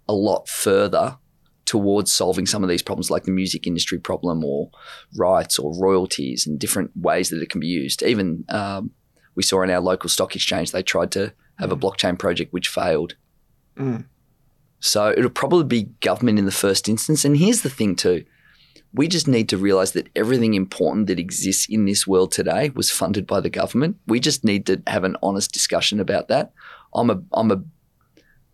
a lot further towards solving some of these problems like the music industry problem or rights or royalties and different ways that it can be used. Even um, we saw in our local stock exchange, they tried to have a blockchain project which failed. So it'll probably be government in the first instance. And here's the thing, too we just need to realize that everything important that exists in this world today was funded by the government. We just need to have an honest discussion about that. I'm a I'm a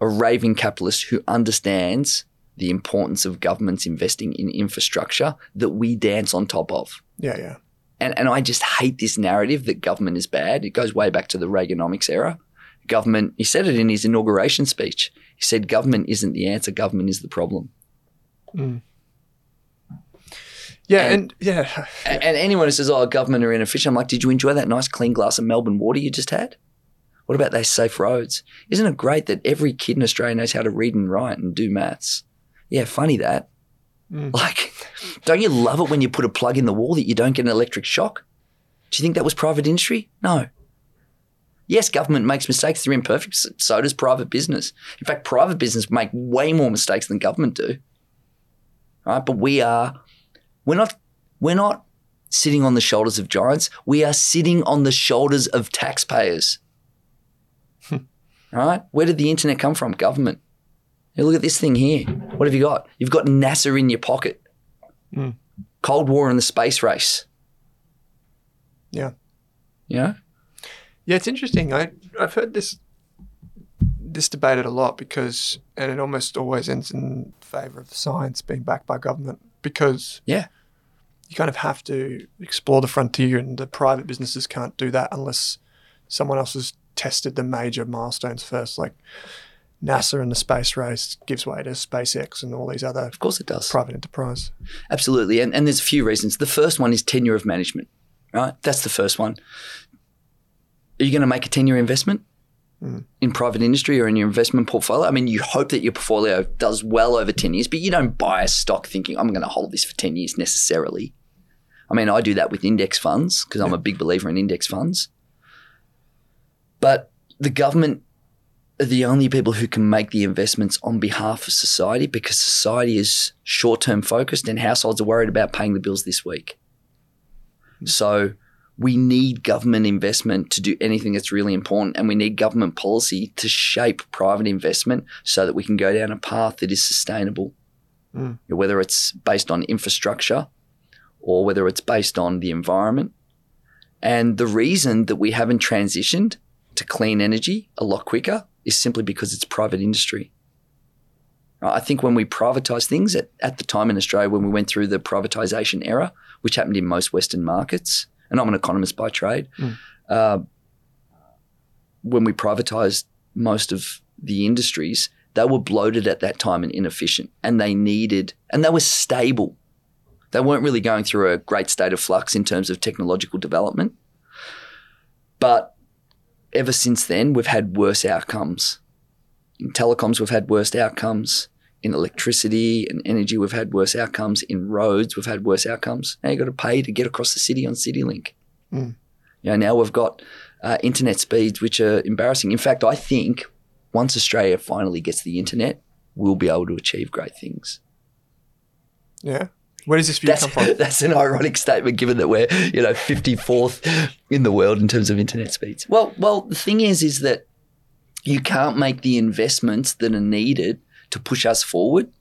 a raving capitalist who understands the importance of governments investing in infrastructure that we dance on top of. Yeah, yeah. And, and I just hate this narrative that government is bad. It goes way back to the Reaganomics era. Government, he said it in his inauguration speech. He said, government isn't the answer, government is the problem. Mm. Yeah, And- and, yeah, And anyone who says, oh, government are inefficient, I'm like, did you enjoy that nice clean glass of Melbourne water you just had? What about those safe roads? Isn't it great that every kid in Australia knows how to read and write and do maths? Yeah, funny that. Mm. Like, don't you love it when you put a plug in the wall that you don't get an electric shock? Do you think that was private industry? No. Yes, government makes mistakes. They're imperfect. So does private business. In fact, private business make way more mistakes than government do. Right? But we are we're not we're not sitting on the shoulders of giants. We are sitting on the shoulders of taxpayers. Hmm. right? Where did the internet come from? Government. Hey, look at this thing here. What have you got? You've got NASA in your pocket. Hmm. Cold War and the space race. yeah. Yeah. Yeah, it's interesting. I I've heard this this debated a lot because, and it almost always ends in favour of science being backed by government because Yeah. you kind of have to explore the frontier, and the private businesses can't do that unless someone else has tested the major milestones first, like NASA and the space race gives way to SpaceX and all these other Of course it does. private enterprise. Absolutely. And, and there's a few reasons. The first one is tenure of management, right? That's the first one. Are you going to make a 10 year investment in private industry or in your investment portfolio? I mean, you hope that your portfolio does well over 10 years, but you don't buy a stock thinking, I'm going to hold this for 10 years necessarily. I mean, I do that with index funds because I'm a big believer in index funds. But the government are the only people who can make the investments on behalf of society because society is short term focused and households are worried about paying the bills this week. Hmm. So we need government investment to do anything that's really important, and we need government policy to shape private investment so that we can go down a path that is sustainable. Mm. Whether it's based on infrastructure or whether it's based on the environment. And the reason that we haven't transitioned to clean energy a lot quicker is simply because it's private industry. I think when we privatise things at, at the time in Australia, when we went through the privatisation era, which happened in most Western markets, and I'm an economist by trade, uh, when we privatised most of the industries, they were bloated at that time and inefficient, and they needed, and they were stable. They weren't really going through a great state of flux in terms of technological development. But ever since then, we've had worse outcomes. In telecoms, we've had worse outcomes. In electricity and energy, we've had worse outcomes. In roads, we've had worse outcomes. Now you've got to pay to get across the city on CityLink. You know, now we've got uh, internet speeds which are embarrassing. In fact, I think once Australia finally gets the internet, we'll be able to achieve great things. Yeah. Where does this view That's, come from? that's an ironic statement given that we're, you know, 54th in the world in terms of internet speeds. Well, well, the thing is, is that you can't make the investments that are needed to push us forward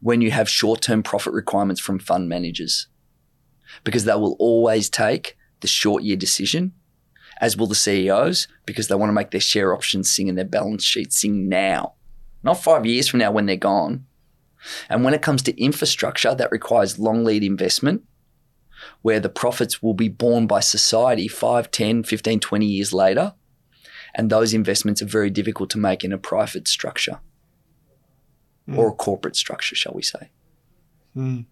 when you have short-term profit requirements from fund managers because they will always take the short year decision as will the CEOs because they want to make their share options sing and their balance sheet sing now not 5 years from now when they're gone and when it comes to infrastructure, that requires long lead investment where the profits will be borne by society 5, 10, 15, 20 years later. And those investments are very difficult to make in a private structure Mm. or corporate structure, shall we say. Mm.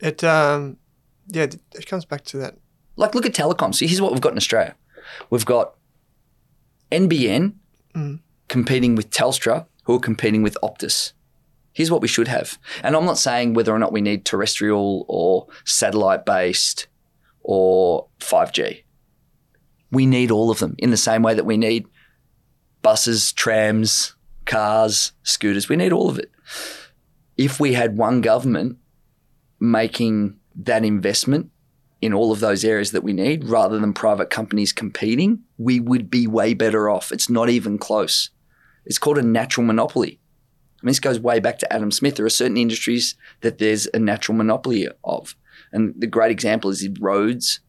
It um, yeah, it comes back to that. Like, look at telecoms. Here's what we've got in Australia we've got NBN mm. competing with Telstra, who are competing with Optus. Here's what we should have. And I'm not saying whether or not we need terrestrial or satellite based or 5G. We need all of them in the same way that we need buses, trams, cars, scooters. We need all of it. If we had one government making that investment in all of those areas that we need rather than private companies competing, we would be way better off. It's not even close. It's called a natural monopoly. I mean, this goes way back to Adam Smith. There are certain industries that there's a natural monopoly of. And the great example is roads,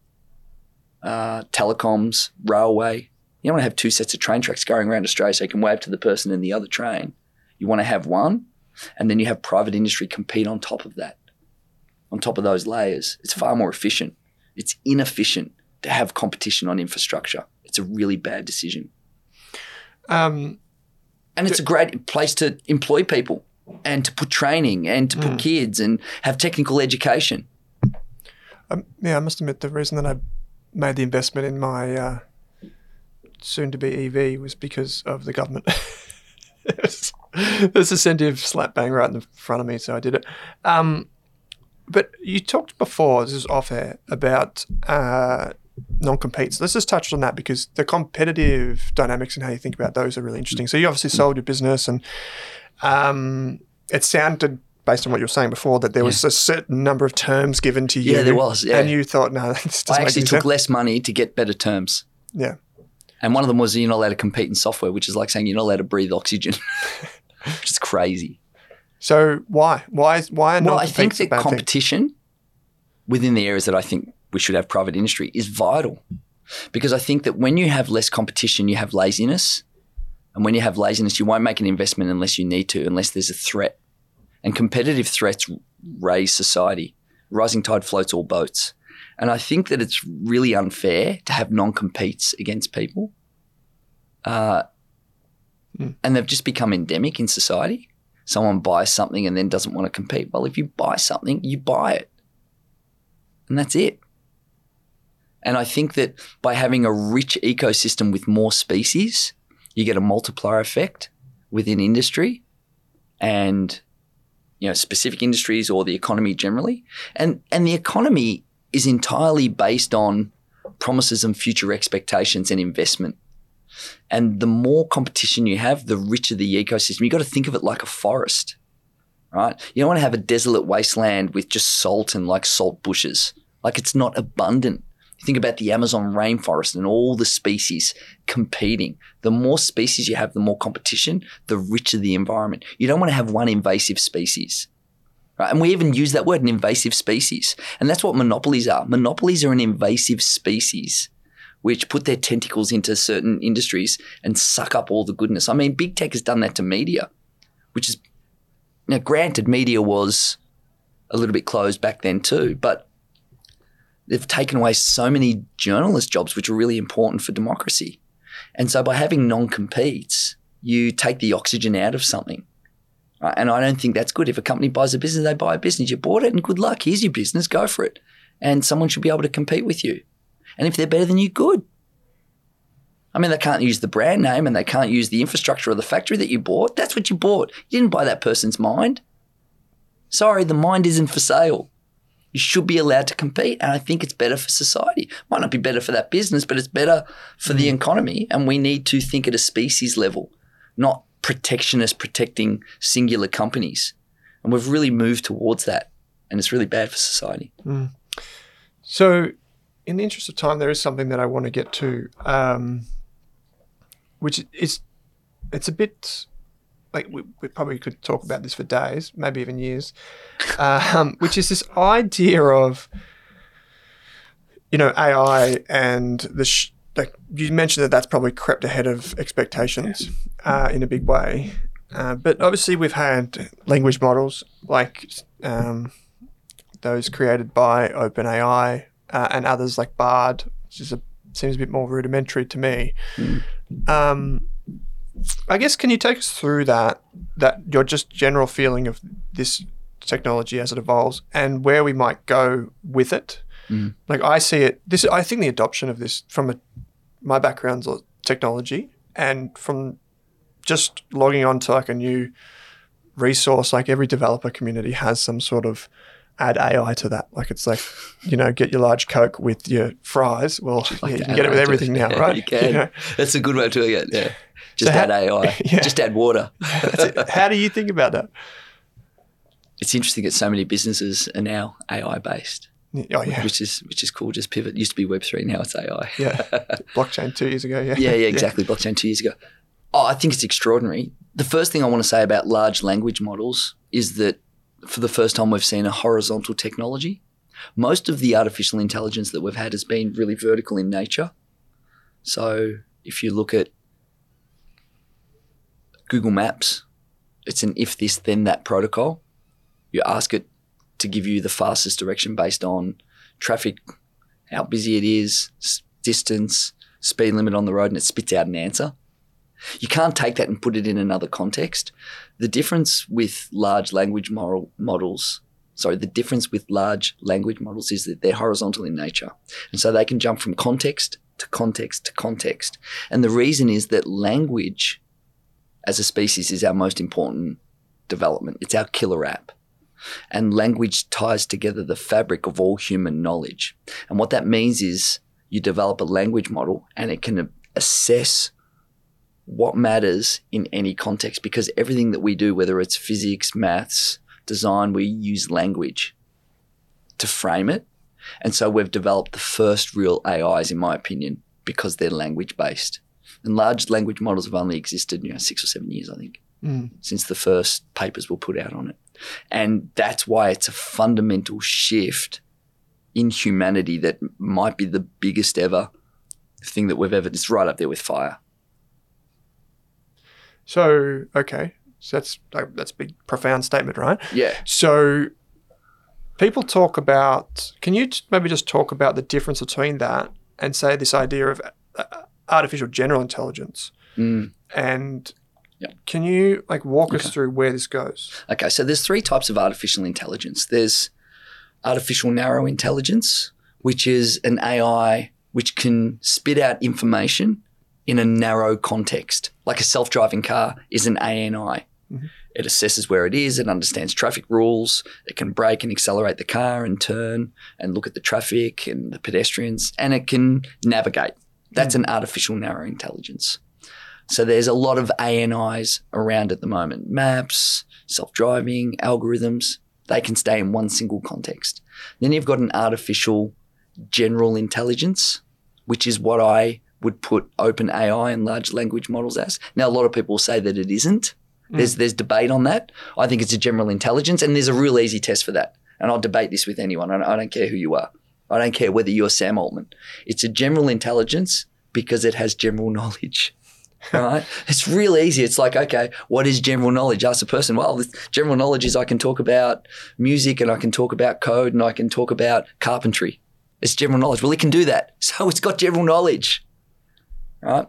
uh, telecoms, railway. You don't want to have two sets of train tracks going around Australia so you can wave to the person in the other train. You want to have one, and then you have private industry compete on top of that, on top of those layers. It's far more efficient. It's inefficient to have competition on infrastructure. It's a really bad decision. Um, And it's a great place to employ people and to put training and to put kids and have technical education. um, yeah, I must admit the reason that I made the investment in my uh, soon-to-be EV was because of the government. There's incentive slap bang right in the front of me, so I did it. Um, but you talked before, this is off air, about uh, non-competes. Let's just touch on that because the competitive dynamics and how you think about those are really interesting. So you obviously sold your business, and um, it sounded, based on what you were saying before, that there was a certain number of terms given to you. Yeah, there was, yeah. and you thought, no, this doesn't I actually took sense. less money to get better terms. Yeah, And one of them was you're not allowed to compete in software, which is like saying you're not allowed to breathe oxygen, which is crazy. So why, why, why? Are Well, I think that bad thing? competition within the areas that I think we should have private industry is vital. Because I think that when you have less competition, you have laziness. And when you have laziness, you won't make an investment unless you need to, unless there's a threat. And competitive threats raise society. Rising tide floats all boats. And I think that it's really unfair to have non competes against people. Uh, And they've just become endemic in society. Someone buys something and then doesn't want to compete. Well, if you buy something, you buy it. And that's it. And I think that by having a rich ecosystem with more species, you get a multiplier effect within industry and you know specific industries or the economy generally. And and the economy is entirely based on promises and future expectations and investment. And the more competition you have, the richer the ecosystem. You've got to think of it like a forest, right? You don't want to have a desolate wasteland with just salt and like salt bushes. Like it's not abundant. Think about the Amazon rainforest and all the species competing. The more species you have, the more competition, the richer the environment. You don't want to have one invasive species. Right? And we even use that word, an invasive species. And that's what monopolies are. Monopolies are an invasive species which put their tentacles into certain industries and suck up all the goodness. I mean, big tech has done that to media, which is now granted, media was a little bit closed back then too, but they've taken away so many journalist jobs, which are really important for democracy. And so by having non competes, you take the oxygen out of something. Right? And I don't think that's good. If a company buys a business, they buy a business. You bought it and good luck. Here's your business. Go for it. And someone should be able to compete with you. And if they're better than you, good. I mean, they can't use the brand name and they can't use the infrastructure of the factory that you bought. That's what you bought. You didn't buy that person's mind. Sorry, the mind isn't for sale. You should be allowed to compete. And I think it's better for society. Might not be better for that business, but it's better for the hmm. economy. And we need to think at a species level, not protectionist protecting singular companies. And we've really moved towards that. And it's really bad for society. So, in the interest of time, there is something that I want to get to, um, which is it's a bit like we, we probably could talk about this for days, maybe even years, um, which is this idea of you know AI and the sh- like you mentioned that that's probably crept ahead of expectations uh, in a big way. Uh, but obviously, we've had language models like um, those created by OpenAI uh, and others like Bard, which is a, seems a bit more rudimentary to me. Um, I guess can you take us through that that your just general feeling of this technology as it evolves and where we might go with it? Like I see it. This I think the adoption of this from a, my background's technology and from just logging on to like a new resource, like every developer community has some sort of add AI to that. Like it's like, you know, get your large Coke with your fries. Well, yeah, you can get it with everything now, Yeah, right? You can. know? That's a good way of doing it. Yeah. Just So how- add AI. Yeah. Just add water. How do you think about that? It's interesting that so many businesses are now AI based, Oh yeah, which is which is cool. Just pivot. It used to be Web three, now it's AI. yeah. Blockchain two years ago. Yeah, yeah, yeah, exactly. Blockchain two years ago. Oh, I think it's extraordinary. The first thing I want to say about large language models is that for the first time we've seen a horizontal technology. Most of the artificial intelligence that we've had has been really vertical in nature. So if you look at Google Maps, it's an if this then that protocol. You ask it to give you the fastest direction based on traffic, how busy it is, distance, speed limit on the road, and it spits out an answer. You can't take that and put it in another context. The difference with large language model, models, sorry, the difference with large language models is that they're horizontal in nature. And so they can jump from context to context to context. And the reason is that language as a species is our most important development. It's our killer app. And language ties together the fabric of all human knowledge. And what that means is you develop a language model and it can assess what matters in any context because everything that we do, whether it's physics, maths, design, we use language to frame it. And so we've developed the first real AIs, in my opinion, because they're language based. And large language models have only existed, you know, six or seven years, I think, Mm. since the first papers were put out on it. And that's why it's a fundamental shift in humanity that might be the biggest ever thing that we've ever. It's right up there with fire. So okay, So that's that's a big, profound statement, right? Yeah. So people talk about. Can you maybe just talk about the difference between that and say this idea of uh, artificial general intelligence? Mm. And Yeah. can you like walk us through where this goes? Okay, so there's three types of artificial intelligence. There's artificial narrow intelligence, which is an AI which can spit out information in a narrow context. Like a self-driving car is an ANI. Mhm. It assesses where it is, it understands traffic rules, it can brake and accelerate the car and turn and look at the traffic and the pedestrians, and it can navigate. That's an artificial narrow intelligence. So there's a lot of ANIs around at the moment. Maps, self-driving, algorithms, they can stay in one single context. Then you've got an artificial general intelligence, which is what I would put OpenAI and large language models as. Now a lot of people say that it isn't. Hmm. There's there's debate on that. I think it's a general intelligence, and there's a real easy test for that. And I'll debate this with anyone. I don't, I don't care who you are. I don't care whether you're Sam Altman. It's a general intelligence because it has general knowledge. Right? it's real easy. It's like, okay, what is general knowledge? Ask a person, well, this general knowledge is I can talk about music and I can talk about code and I can talk about carpentry. It's general knowledge. Well, it can do that. So it's got general knowledge. Right?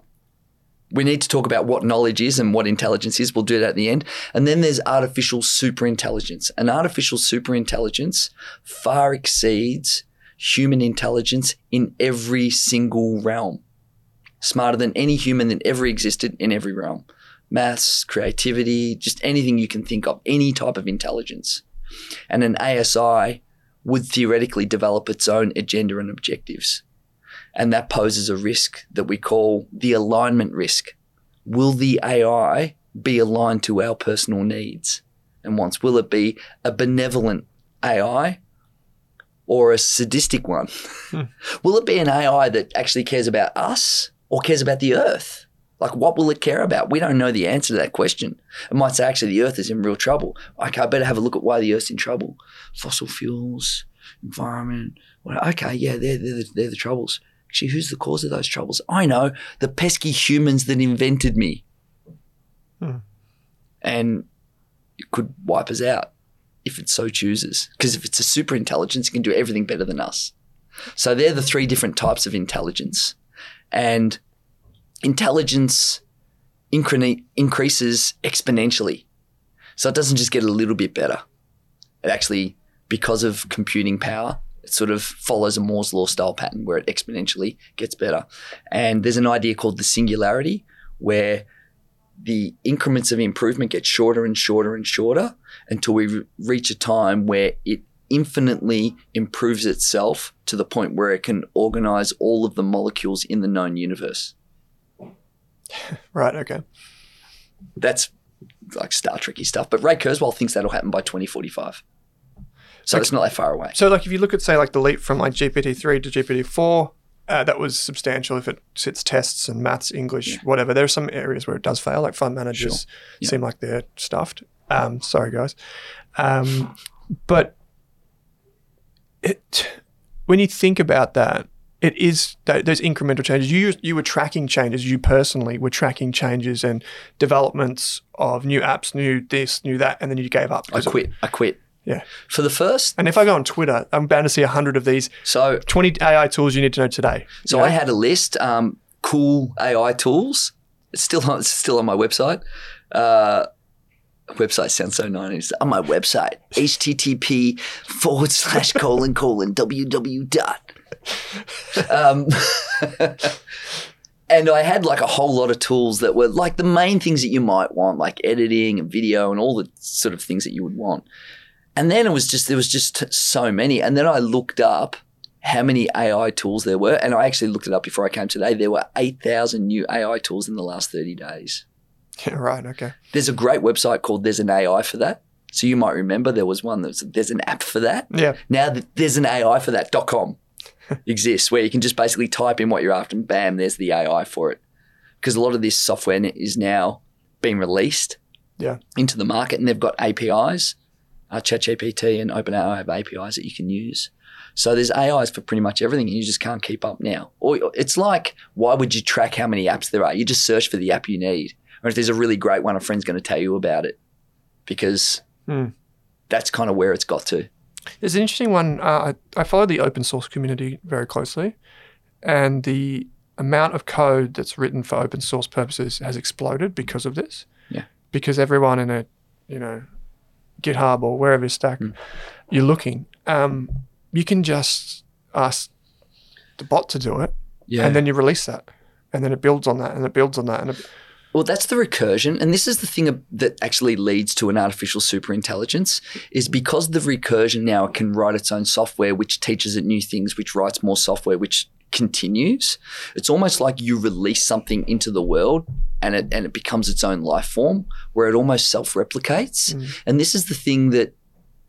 We need to talk about what knowledge is and what intelligence is. We'll do that at the end. And then there's artificial superintelligence. And artificial superintelligence far exceeds human intelligence in every single realm. Smarter than any human that ever existed in every realm. Maths, creativity, just anything you can think of, any type of intelligence. And an ASI would theoretically develop its own agenda and objectives. And that poses a risk that we call the alignment risk. Will the AI be aligned to our personal needs and wants? Will it be a benevolent AI or a sadistic one? Hmm. will it be an AI that actually cares about us or cares about the earth? Like, what will it care about? We don't know the answer to that question. It might say, actually, the earth is in real trouble. Okay, I better have a look at why the earth's in trouble. Fossil fuels, environment. Okay, yeah, they're, they're, the, they're the troubles. Actually, who's the cause of those troubles? I know the pesky humans that invented me. Hmm. And it could wipe us out if it so chooses. Because if it's a super intelligence, it can do everything better than us. So they're the three different types of intelligence. And intelligence incre- increases exponentially. So it doesn't just get a little bit better. It actually, because of computing power, it sort of follows a Moore's law style pattern where it exponentially gets better. And there's an idea called the singularity where the increments of improvement get shorter and shorter and shorter until we re- reach a time where it infinitely improves itself to the point where it can organize all of the molecules in the known universe. Right. Okay. That's like Star Trekky stuff. But Ray Kurzweil thinks that'll happen by 2045. So it's not that far away. So, like, if you look at, say, like the leap from like GPT three to GPT four, uh, that was substantial. If it sits tests and maths, English, whatever, there are some areas where it does fail. Like fund managers Yeah. seem like they're stuffed. Um, sorry, guys. Um, but it, when you think about that, it is th- those incremental changes. You you were tracking changes. You personally were tracking changes and developments of new apps, new this, new that, and then you gave up. I because of- quit. I quit. Yeah. For the first, And if I go on Twitter, I'm bound to see a hundred of these so 20 AI tools you need to know today. So I had a list, um, cool AI tools. It's still on, it's still on my website. Uh, website sounds so 90s. On my website, http forward slash colon colon www dot. Um, and I had like a whole lot of tools that were like the main things that you might want, like editing and video and all the sort of things that you would want. And then it was just there was just so many. And then I looked up how many AI tools there were, and I actually looked it up before I came today. There were eight thousand new AI tools in the last thirty days. Yeah, right. Okay. There's a great website called There's an AI for that. So you might remember there was one that's there's an app for that. Yeah. Now th- there's an AI for that dot com exists where you can just basically type in what you're after and bam, there's the AI for it. Because a lot of this software is now being released Yeah. into the market and they've got APIs. Uh, ChatGPT and OpenAI have APIs that you can use. So there's AIs for pretty much everything and you just can't keep up now. Or it's like, why would you track how many apps there are? You just search for the app you need. If there's a really great one, a friend's going to tell you about it. because Hmm. that's kind of where it's got to. There's an interesting one. Uh, I, I follow the open source community very closely, and the amount of code that's written for open source purposes has exploded because of this. Yeah. Because everyone in a, you know, GitHub or wherever stack you're looking, um, you can just ask the bot to do it, Yeah. and then you release that, and then it builds on that, and it builds on that, and it, Well, that's the recursion, and this is the thing that actually leads to an artificial superintelligence. Is because the recursion now can write its own software, which teaches it new things, which writes more software, which continues. It's almost like you release something into the world, and it and it becomes its own life form, where it almost self replicates. Mm. And this is the thing that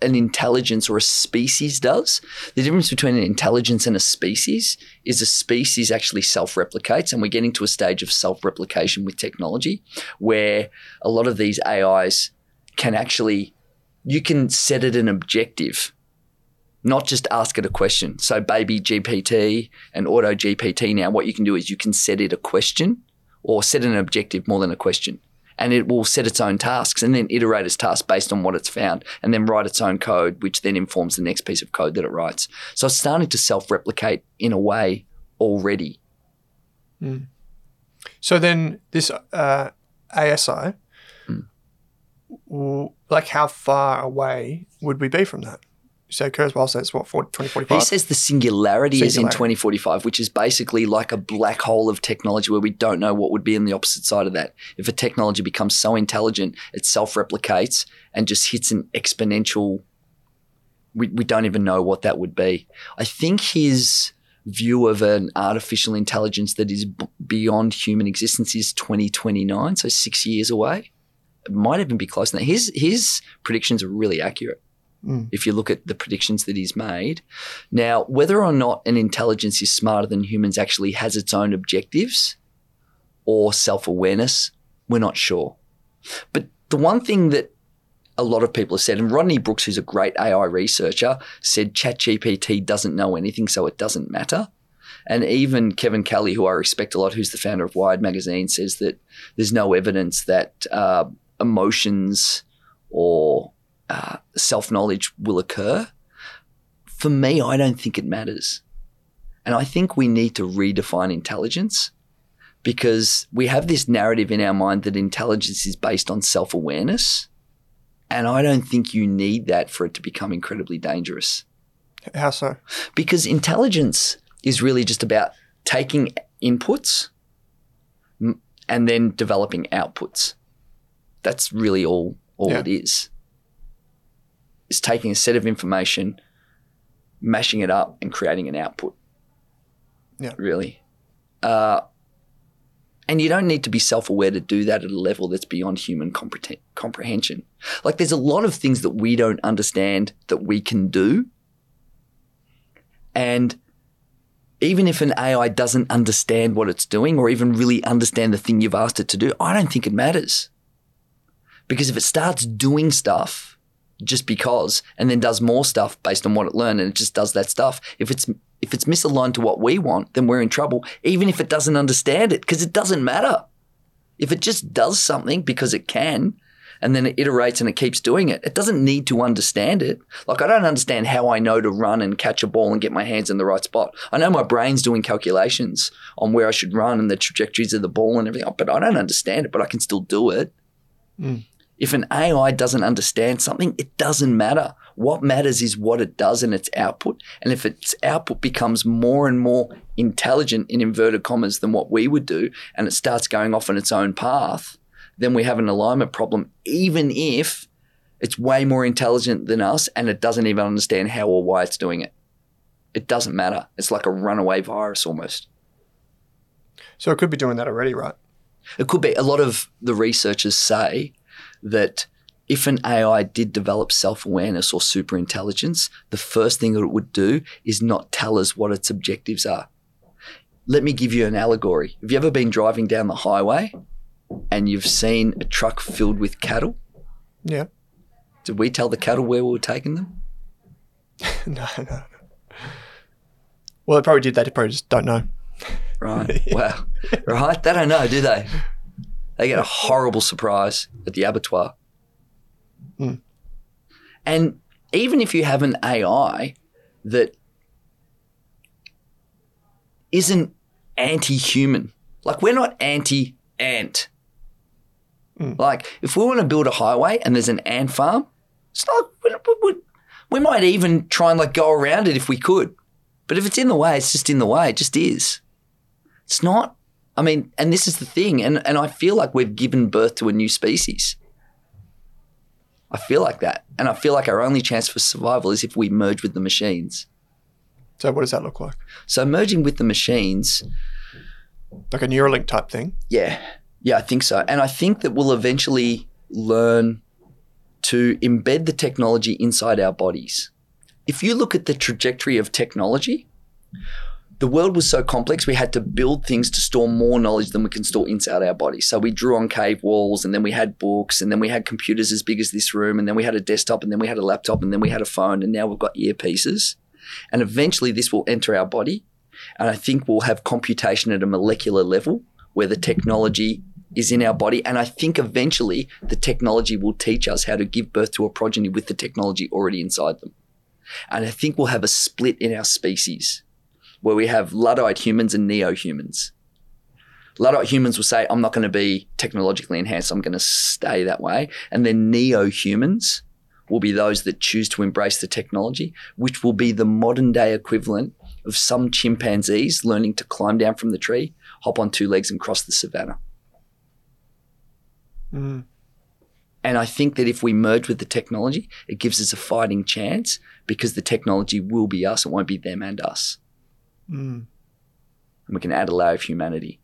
an intelligence or a species does. The difference between an intelligence and a species is a species actually self replicates, and we're getting to a stage of self replication with technology where a lot of these AIs can actually, you can set it an objective, not just ask it a question. So, Baby GPT and Auto GPT now, what you can do is you can set it a question or set an objective more than a question and it will set its own tasks and then iterate its tasks based on what it's found and then write its own code, which then informs the next piece of code that it writes. So it's starting to self replicate in a way already. So then this uh, ASI, w- like how far away would we be from that? So Kurzweil says what for 2045? He says the singularity, is in 2045, which is basically like a black hole of technology where we don't know what would be in the opposite side of that. If a technology becomes so intelligent, it self replicates and just hits an exponential. We, we don't even know what that would be. I think his view of an artificial intelligence that is b- beyond human existence is 2029, so six years away. It might even be close to that. His, his predictions are really accurate if you look at the predictions that he's made. Now, whether or not an intelligence is smarter than humans actually has its own objectives or self awareness, we're not sure. But the one thing that a lot of people have said, and Rodney Brooks, who's a great AI researcher, said ChatGPT doesn't know anything, so it doesn't matter. And even Kevin Kelly, who I respect a lot, who's the founder of Wired Magazine, says that there's no evidence that uh, emotions or uh, self knowledge will occur. For me, I don't think it matters. And I think we need to redefine intelligence because we have this narrative in our mind that intelligence is based on self awareness. And I don't think you need that for it to become incredibly dangerous how so? because intelligence is really just about taking inputs and then developing outputs. That's really all all Yeah. it is. It's taking a set of information, mashing it up, and creating an output. Yeah. Really. Uh, and you don't need to be self aware to do that at a level that's beyond human comprehend- comprehension. Like, there's a lot of things that we don't understand that we can do. And even if an AI doesn't understand what it's doing or even really understand the thing you've asked it to do, I don't think it matters. Because if it starts doing stuff just because and then does more stuff based on what it learned and it just does that stuff, if it's if it's misaligned to what we want, then we're in trouble, even if it doesn't understand it, because it doesn't matter. If it just does something because it can, and then it iterates and it keeps doing it. It doesn't need to understand it. Like I don't understand how I know to run and catch a ball and get my hands in the right spot. I know my brain's doing calculations on where I should run and the trajectories of the ball and everything, but I don't understand it, but I can still do it. Mm. If an AI doesn't understand something, it doesn't matter. What matters is what it does and its output. And if its output becomes more and more intelligent in inverted commas than what we would do, and it starts going off on its own path, then we have an alignment problem, even if it's way more intelligent than us and it doesn't even understand how or why it's doing it. It doesn't matter. It's like a runaway virus almost. So it could be doing that already, right? It could be. A lot of the researchers say that if an AI did develop self awareness or super intelligence, the first thing that it would do is not tell us what its objectives are. Let me give you an allegory. Have you ever been driving down the highway and you've seen a truck filled with cattle? Yeah. Did we tell the cattle where we were taking them? no, no, no. Well, they probably did that. They probably just don't know. Right. Wow. Right? They don't know, do they? They get a horrible surprise at the abattoir. Mm. And even if you have an AI that isn't anti human, like we're not anti ant. Mm. Like if we want to build a highway and there's an ant farm, it's not, we, we, we might even try and like go around it if we could. But if it's in the way, it's just in the way. It just is. It's not. I mean, and this is the thing, and, and I feel like we've given birth to a new species. I feel like that. And I feel like our only chance for survival is if we merge with the machines. So what does that look like? So merging with the machines, Like a Neuralink type thing? yeah, yeah, I think so. And I think that we'll eventually learn to embed the technology inside our bodies. If you look at the trajectory of technology, the world was so complex, we had to build things to store more knowledge than we can store inside our body. So we drew on cave walls, and then we had books, and then we had computers as big as this room, and then we had a desktop, and then we had a laptop, and then we had a phone, and now we've got earpieces. And eventually, this will enter our body. And I think we'll have computation at a molecular level where the technology is in our body. And I think eventually the technology will teach us how to give birth to a progeny with the technology already inside them. And I think we'll have a split in our species where we have Luddite humans and neo humans. Luddite humans will say, I'm not going to be technologically enhanced, I'm going to stay that way. And then neo humans will be those that choose to embrace the technology, which will be the modern day equivalent of some chimpanzees learning to climb down from the tree, hop on two legs, and cross the savannah. Mm. And I think that if we merge with the technology, it gives us a fighting chance because the technology will be us, it won't be them and us. Mm. And we can add a layer of humanity.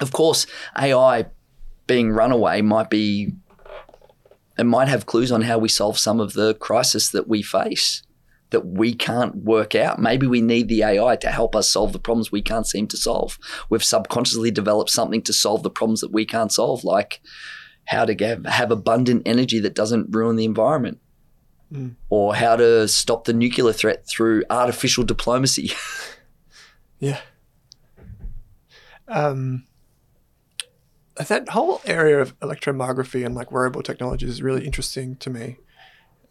Of course, AI being runaway might be, it might have clues on how we solve some of the crisis that we face that we can't work out. Maybe we need the AI to help us solve the problems we can't seem to solve. We've subconsciously developed something to solve the problems that we can't solve, like how to get, have abundant energy that doesn't ruin the environment. Mm. Or how to stop the nuclear threat through artificial diplomacy. Yeah. Um, that whole area of electromyography and like wearable technology is really interesting to me.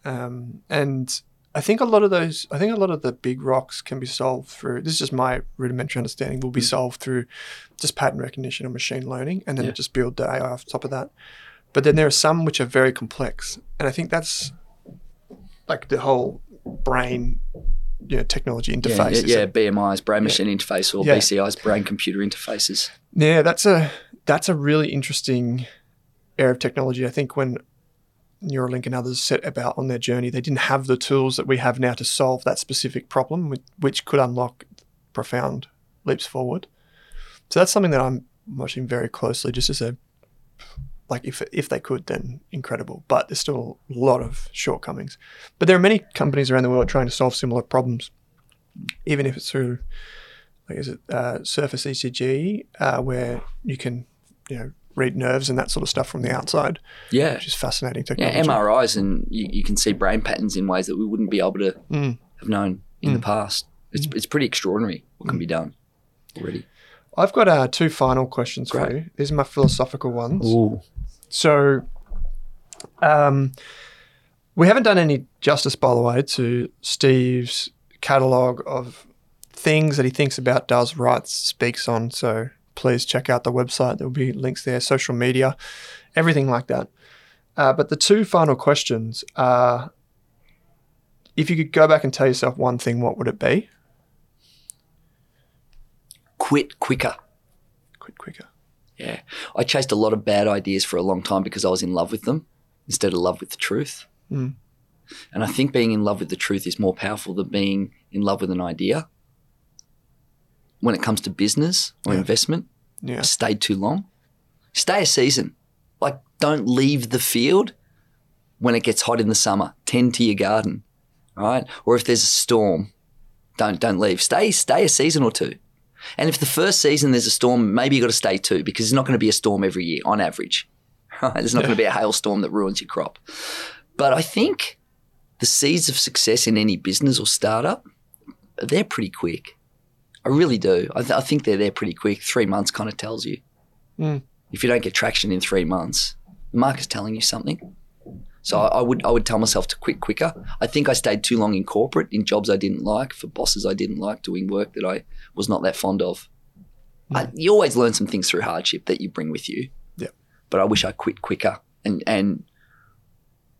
Um, and I think a lot of those, I think a lot of the big rocks can be solved through, this is just my rudimentary understanding, will be solved through just pattern recognition and machine learning, and then Yeah. just build the AI off top of that. But then there are some which are very complex. And I think that's like the whole brain, you know, technology interfaces. Yeah, yeah, yeah, BMI's brain machine interface or Yeah. BCI's brain computer interfaces. Yeah, that's a that's a really interesting area of technology. I think when Neuralink and others set about on their journey, they didn't have the tools that we have now to solve that specific problem, which, which could unlock profound leaps forward. So that's something that I'm watching very closely, just as a like if if they could, then incredible. But there's still a lot of shortcomings. But there are many companies around the world trying to solve similar problems, even if it's through like is it uh, surface ECG, uh, where you can you know read nerves and that sort of stuff from the outside, Yeah. which is fascinating Yeah. MRIs and you, you can see brain patterns in ways that we wouldn't be able to Mm. have known in the past. It's, it's pretty extraordinary what can be done already. I've got uh, two final questions for you. These are my philosophical ones. Ooh. So, um, we haven't done any justice, by the way, to Steve's catalogue of things that he thinks about, does, writes, speaks on. So please check out the website. There will be links there, social media, everything like that. Uh, but the two final questions are if you could go back and tell yourself one thing, what would it be? Quit quicker. Quit quicker. Yeah. I chased a lot of bad ideas for a long time because I was in love with them instead of love with the truth. Mm. And I think being in love with the truth is more powerful than being in love with an idea. When it comes to business or Yeah. investment, Yeah. stayed too long. Stay a season. Like, don't leave the field when it gets hot in the summer. Tend to your garden, right? Or if there's a storm, don't don't leave. Stay stay a season or two. And if the first season there's a storm, maybe you've got to stay too because there's not going to be a storm every year on average. Right? There's not going to be a hailstorm that ruins your crop. But I think the seeds of success in any business or startup, they're pretty quick. I really do. I, th- I think they're there pretty quick. Three months kind of tells you. Mm. If you don't get traction in three months, the market's telling you something. So I, I would I would tell myself to quit quicker. I think I stayed too long in corporate in jobs I didn't like for bosses I didn't like doing work that I was not that fond of. I, you always learn some things through hardship that you bring with you. Yeah. But I wish I quit quicker and and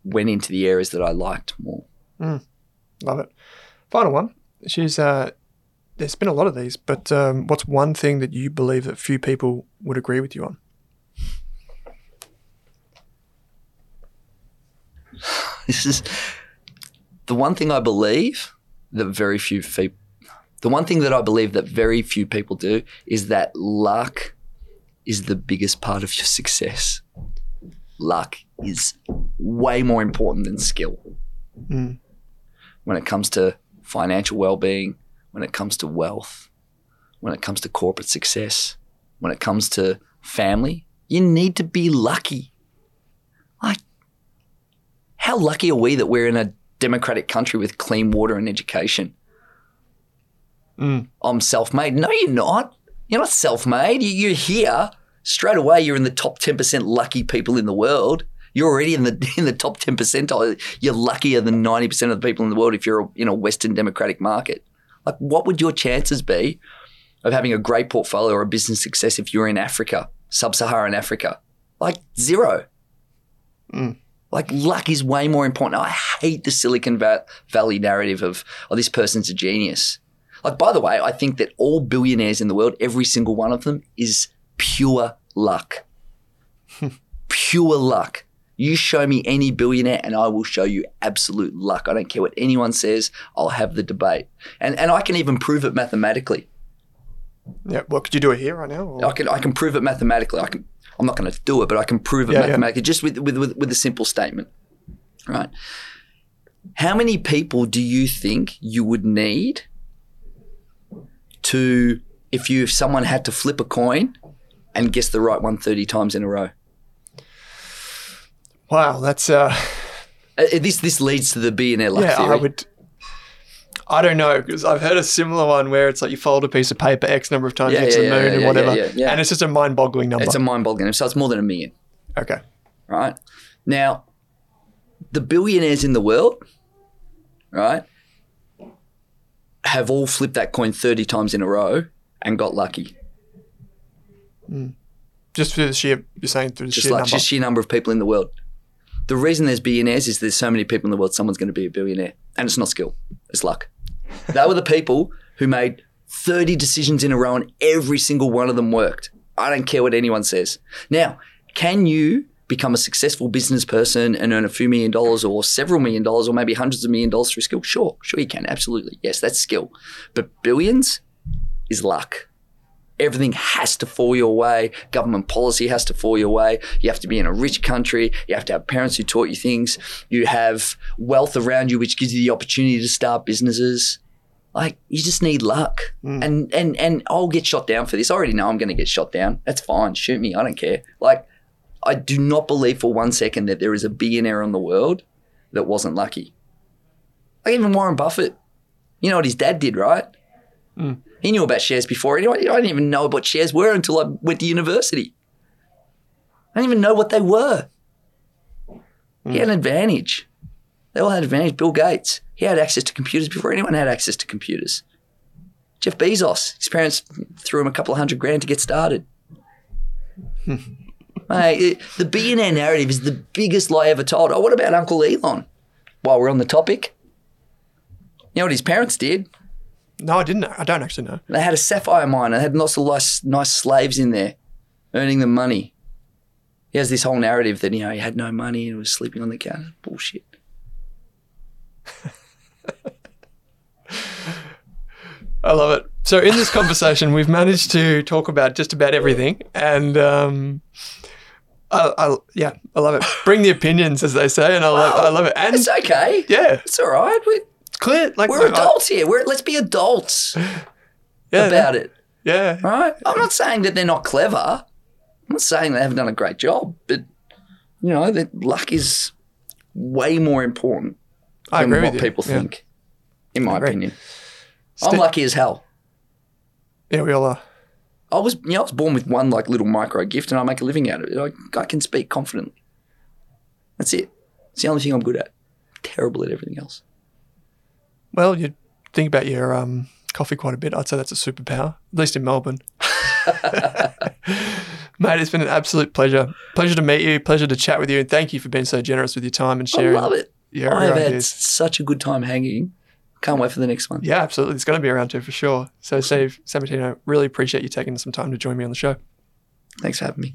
went into the areas that I liked more. Love it. Final one. She's uh, there's been a lot of these, but um, what's one thing that you believe that few people would agree with you on? This is the one thing I believe that very few people. The one thing that I believe that very few people do is that luck is the biggest part of your success. Luck is way more important than skill. Mm. When it comes to financial well-being, when it comes to wealth, when it comes to corporate success, when it comes to family, you need to be lucky. How lucky are we that we're in a democratic country with clean water and education? Mm. I'm self made. No, you're not. You're not self made. You're here straight away. You're in the top 10% lucky people in the world. You're already in the in the top 10 percentile. You're luckier than 90% of the people in the world if you're in a Western democratic market. Like, what would your chances be of having a great portfolio or a business success if you're in Africa, sub Saharan Africa? Like, zero. Mm. Like luck is way more important. I hate the Silicon Valley narrative of, oh, this person's a genius. Like, by the way, I think that all billionaires in the world, every single one of them, is pure luck. pure luck. You show me any billionaire and I will show you absolute luck. I don't care what anyone says, I'll have the debate. And, and I can even prove it mathematically. Yeah. Well, could you do it here right now? or- I can I can prove it mathematically. I can I'm not going to do it, but I can prove it Yeah, yeah. mathematically just with, with with with a simple statement. Right? How many people do you think you would need to if you if someone had to flip a coin and guess the right one 30 times in a row? Wow, that's uh, Uh, this this leads to the B billionaire luck yeah. theory. I would. I don't know because I've heard a similar one where it's like you fold a piece of paper X number of times Yeah, yeah, the yeah, moon and whatever, yeah, yeah. and it's just a mind-boggling number. It's a mind-boggling. Number. So it's more than a million. okay. right? Now, the billionaires in the world, right, have all flipped that coin 30 times in a row and got lucky. Hmm. Just for the sheer, you're saying through the Just sheer like number. just sheer number of people in the world. The reason there's billionaires is there's so many people in the world, someone's going to be a billionaire. And it's not skill, it's luck. They were the people who made 30 decisions in a row and every single one of them worked. I don't care what anyone says. Now, can you become a successful business person and earn a few million dollars or several million dollars or maybe hundreds of million dollars through skill? Sure, sure you can. Absolutely. Yes, that's skill. But billions is luck. Everything has to fall your way. Government policy has to fall your way. You have to be in a rich country. You have to have parents who taught you things. You have wealth around you, which gives you the opportunity to start businesses. Like you just need luck. Hmm. And and and I'll get shot down for this. I already know I'm going to get shot down. That's fine. Shoot me. I don't care. Like I do not believe for one second that there is a billionaire in the world that wasn't lucky. Like even Warren Buffett. You know what his dad did, right? Hmm. He knew about shares before. I didn't even know what shares were until I went to university. I didn't even know what they were. He had an advantage. They all had an advantage. Bill Gates, he had access to computers before anyone had access to computers. Jeff Bezos, his parents threw him a couple of hundred grand to get started. Mate, it- the billionaire narrative is the biggest lie ever told. Oh, what about Uncle Elon? While we're on the topic, you know what his parents did? No, I didn't. know. I don't actually know. They had a sapphire mine They had lots of nice, nice slaves in there earning them money. He has this whole narrative that, you know, he had no money and was sleeping on the counter. Bullshit. I love it. So in this conversation, we've managed to talk about just about everything, and um, I, I yeah, I love it. Bring the opinions, as they say, and I love, I love it. And It's okay. yeah, It's all right. We're, clear. Like we're I- adults here. We're, let's be adults yeah, about it. Yeah, Right? I'm not saying that they're not clever. I'm not saying they haven't done a great job, but, you know, that luck is way more important I than agree what you. people Yeah. think, in my opinion. Sti- I'm lucky as hell. Yeah, we all are. I was, you know, I was born with one like little micro gift, and I make a living out of it. I, I can speak confidently. That's it. It's the only thing I'm good at. Terrible at everything else. Well, you think about your um, coffee quite a bit. I'd say that's a superpower, at least in Melbourne. Mate, it's been an absolute pleasure. Pleasure to meet you. Pleasure to chat with you. And thank you for being so generous with your time and sharing. I love it. Your, I have had ideas. such a good time hanging. Can't wait for the next one. Yeah, absolutely. It's going to be around too for sure. So, Steve Sammartino, really appreciate you taking some time to join me on the show. Thanks for having me.